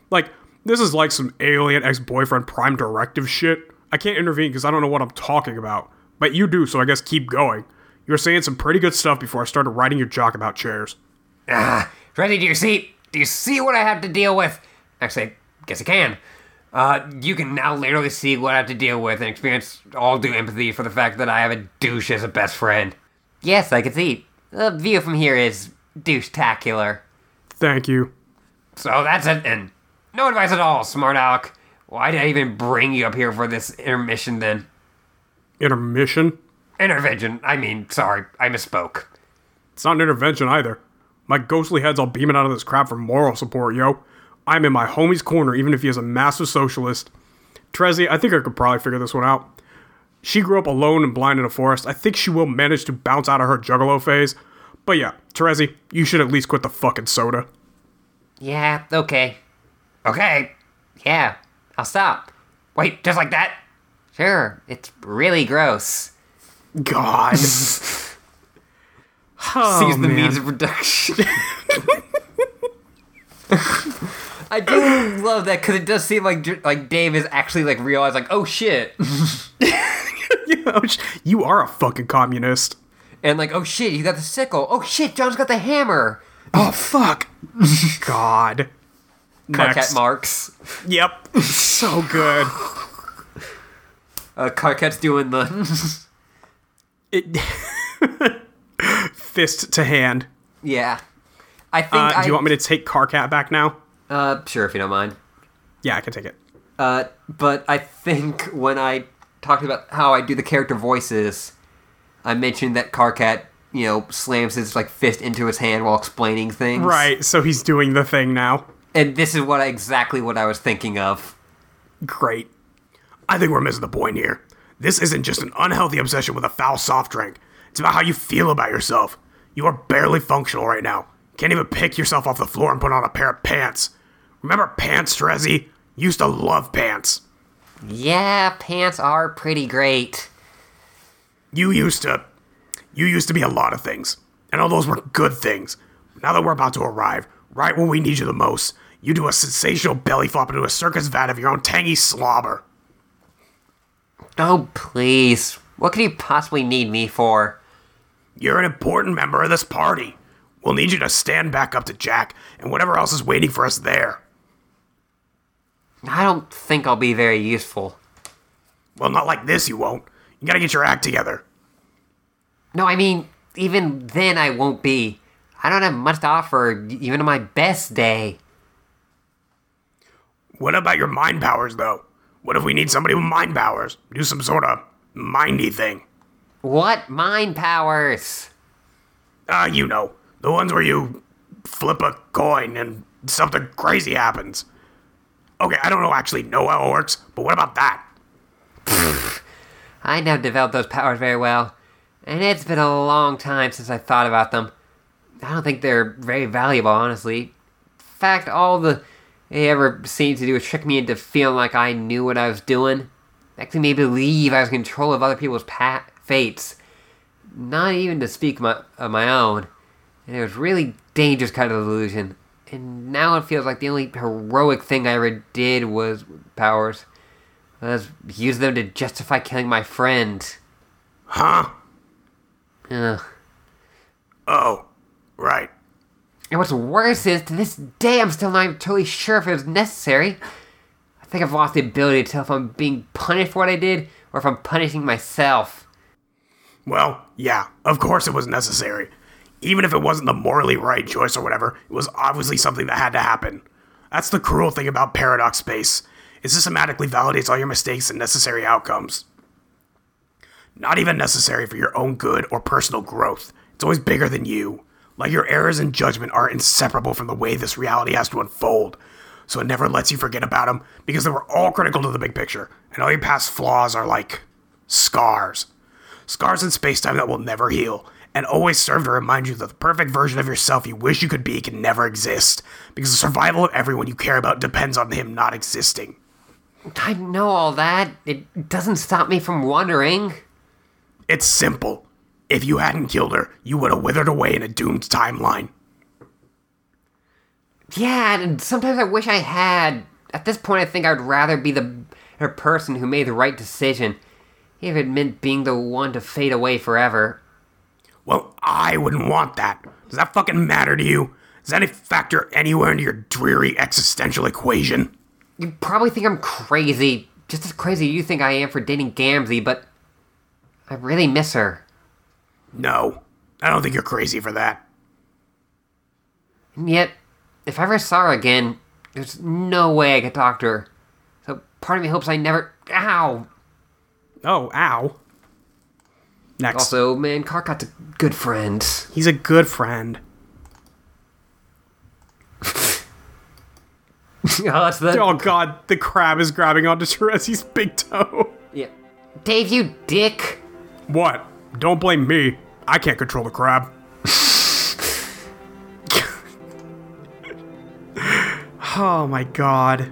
Like, this is like some alien ex boyfriend prime directive shit. I can't intervene because I don't know what I'm talking about. But you do, so I guess keep going. You were saying some pretty good stuff before I started writing your jock about chairs. Ah, Terezi, do you see? Do you see what I have to deal with? Actually, I guess I can. Uh, you can now literally see what I have to deal with and experience all due empathy for the fact that I have a douche as a best friend. Yes, I can see. The view from here is douche-tacular. Thank you. So that's it, and no advice at all, smart Alec. Why did I even bring you up here for this intermission then? Intermission? Intervention, I mean, sorry, I misspoke. It's not an intervention either. My ghostly head's all beaming out of this crap for moral support, yo. I'm in my homie's corner, even if he is a massive socialist. Trezzy, I think I could probably figure this one out. She grew up alone and blind in a forest. I think she will manage to bounce out of her juggalo phase. But yeah, Terezi, you should at least quit the fucking soda. Yeah, okay. Okay, yeah, I'll stop. Wait, just like that? Sure, it's really gross. God. oh, Sees the man. means of production. I do love that because it does seem like like Dave is actually like realized like oh shit You are a fucking communist. and like oh shit you got the sickle oh shit John's got the hammer Oh, fuck. God. Karkat Marx Yep. So good. uh, Karkat's doing the It, fist to hand. yeah I think Uh, I do you want me to take Karkat back now? Uh sure if you don't mind Yeah, I can take it. Uh, but I think when I talked about how I do the character voices, I mentioned that Karkat, you know, slams his like fist into his hand while explaining things. Right, so he's doing the thing now. And this is what I, exactly what I was thinking of. Great. I think we're missing the point here. This isn't just an unhealthy obsession with a foul soft drink. It's about how you feel about yourself. You are barely functional right now. Can't even pick yourself off the floor and put on a pair of pants. Remember pants, Trezzy? Used to love pants. Yeah, pants are pretty great. You used to. You used to be a lot of things. And all those were good things. Now that we're about to arrive, right when we need you the most, you do a sensational belly flop into a circus vat of your own tangy slobber. Oh, please. What could you possibly need me for? You're an important member of this party. We'll need you to stand back up to Jack and whatever else is waiting for us there. I don't think I'll be very useful. Well, not like this, you won't. You gotta get your act together. No, I mean, even then I won't be. I don't have much to offer, even on my best day. What about your mind powers, though? What if we need somebody with mind powers? Do some sort of mindy thing. What mind powers? Ah, you know. The ones where you flip a coin and something crazy happens. Okay, I don't know actually know how it works, but what about that? I never developed those powers very well, and it's been a long time since I thought about them. I don't think they're very valuable, honestly. In fact, all the they ever seemed to do was trick me into feeling like I knew what I was doing. Actually, made me believe I was in control of other people's pa- fates, not even to speak my, of my own. And it was really dangerous kind of illusion. And now it feels like the only heroic thing I ever did was powers. Was use them to justify killing my friend. Huh? Ugh. Oh, right. And what's worse is, to this day, I'm still not even totally sure if it was necessary. I think I've lost the ability to tell if I'm being punished for what I did or if I'm punishing myself. Well, yeah, of course it was necessary. Even if it wasn't the morally right choice or whatever, it was obviously something that had to happen. That's the cruel thing about paradox space. It systematically validates all your mistakes and necessary outcomes. Not even necessary for your own good or personal growth. It's always bigger than you. Like your errors and judgment are inseparable from the way this reality has to unfold. So it never lets you forget about them because they were all critical to the big picture, and all your past flaws are like scars. Scars in space-time that will never heal, and always serve to remind you that the perfect version of yourself you wish you could be can never exist, because the survival of everyone you care about depends on him not existing. I know all that. It doesn't stop me from wondering. It's simple. If you hadn't killed her, you would have withered away in a doomed timeline. Yeah, and sometimes I wish I had. At this point, I think I'd rather be the better person who made the right decision, if it meant being the one to fade away forever. Well, I wouldn't want that. Does that fucking matter to you? Does that factor anywhere into your dreary existential equation? You probably think I'm crazy, just as crazy as you think I am for dating Gamzee, but I really miss her. No, I don't think you're crazy for that. And yet, if I ever saw her again, there's no way I could talk to her. So part of me hopes I never. Ow! Oh, ow. Next. Also, man, Karkat's a good friend. He's a good friend. oh, that's the. Oh god, the crab is grabbing onto Terezi's big toe. Yeah. Dave, you dick! What? Don't blame me. I can't control the crab. Oh my god.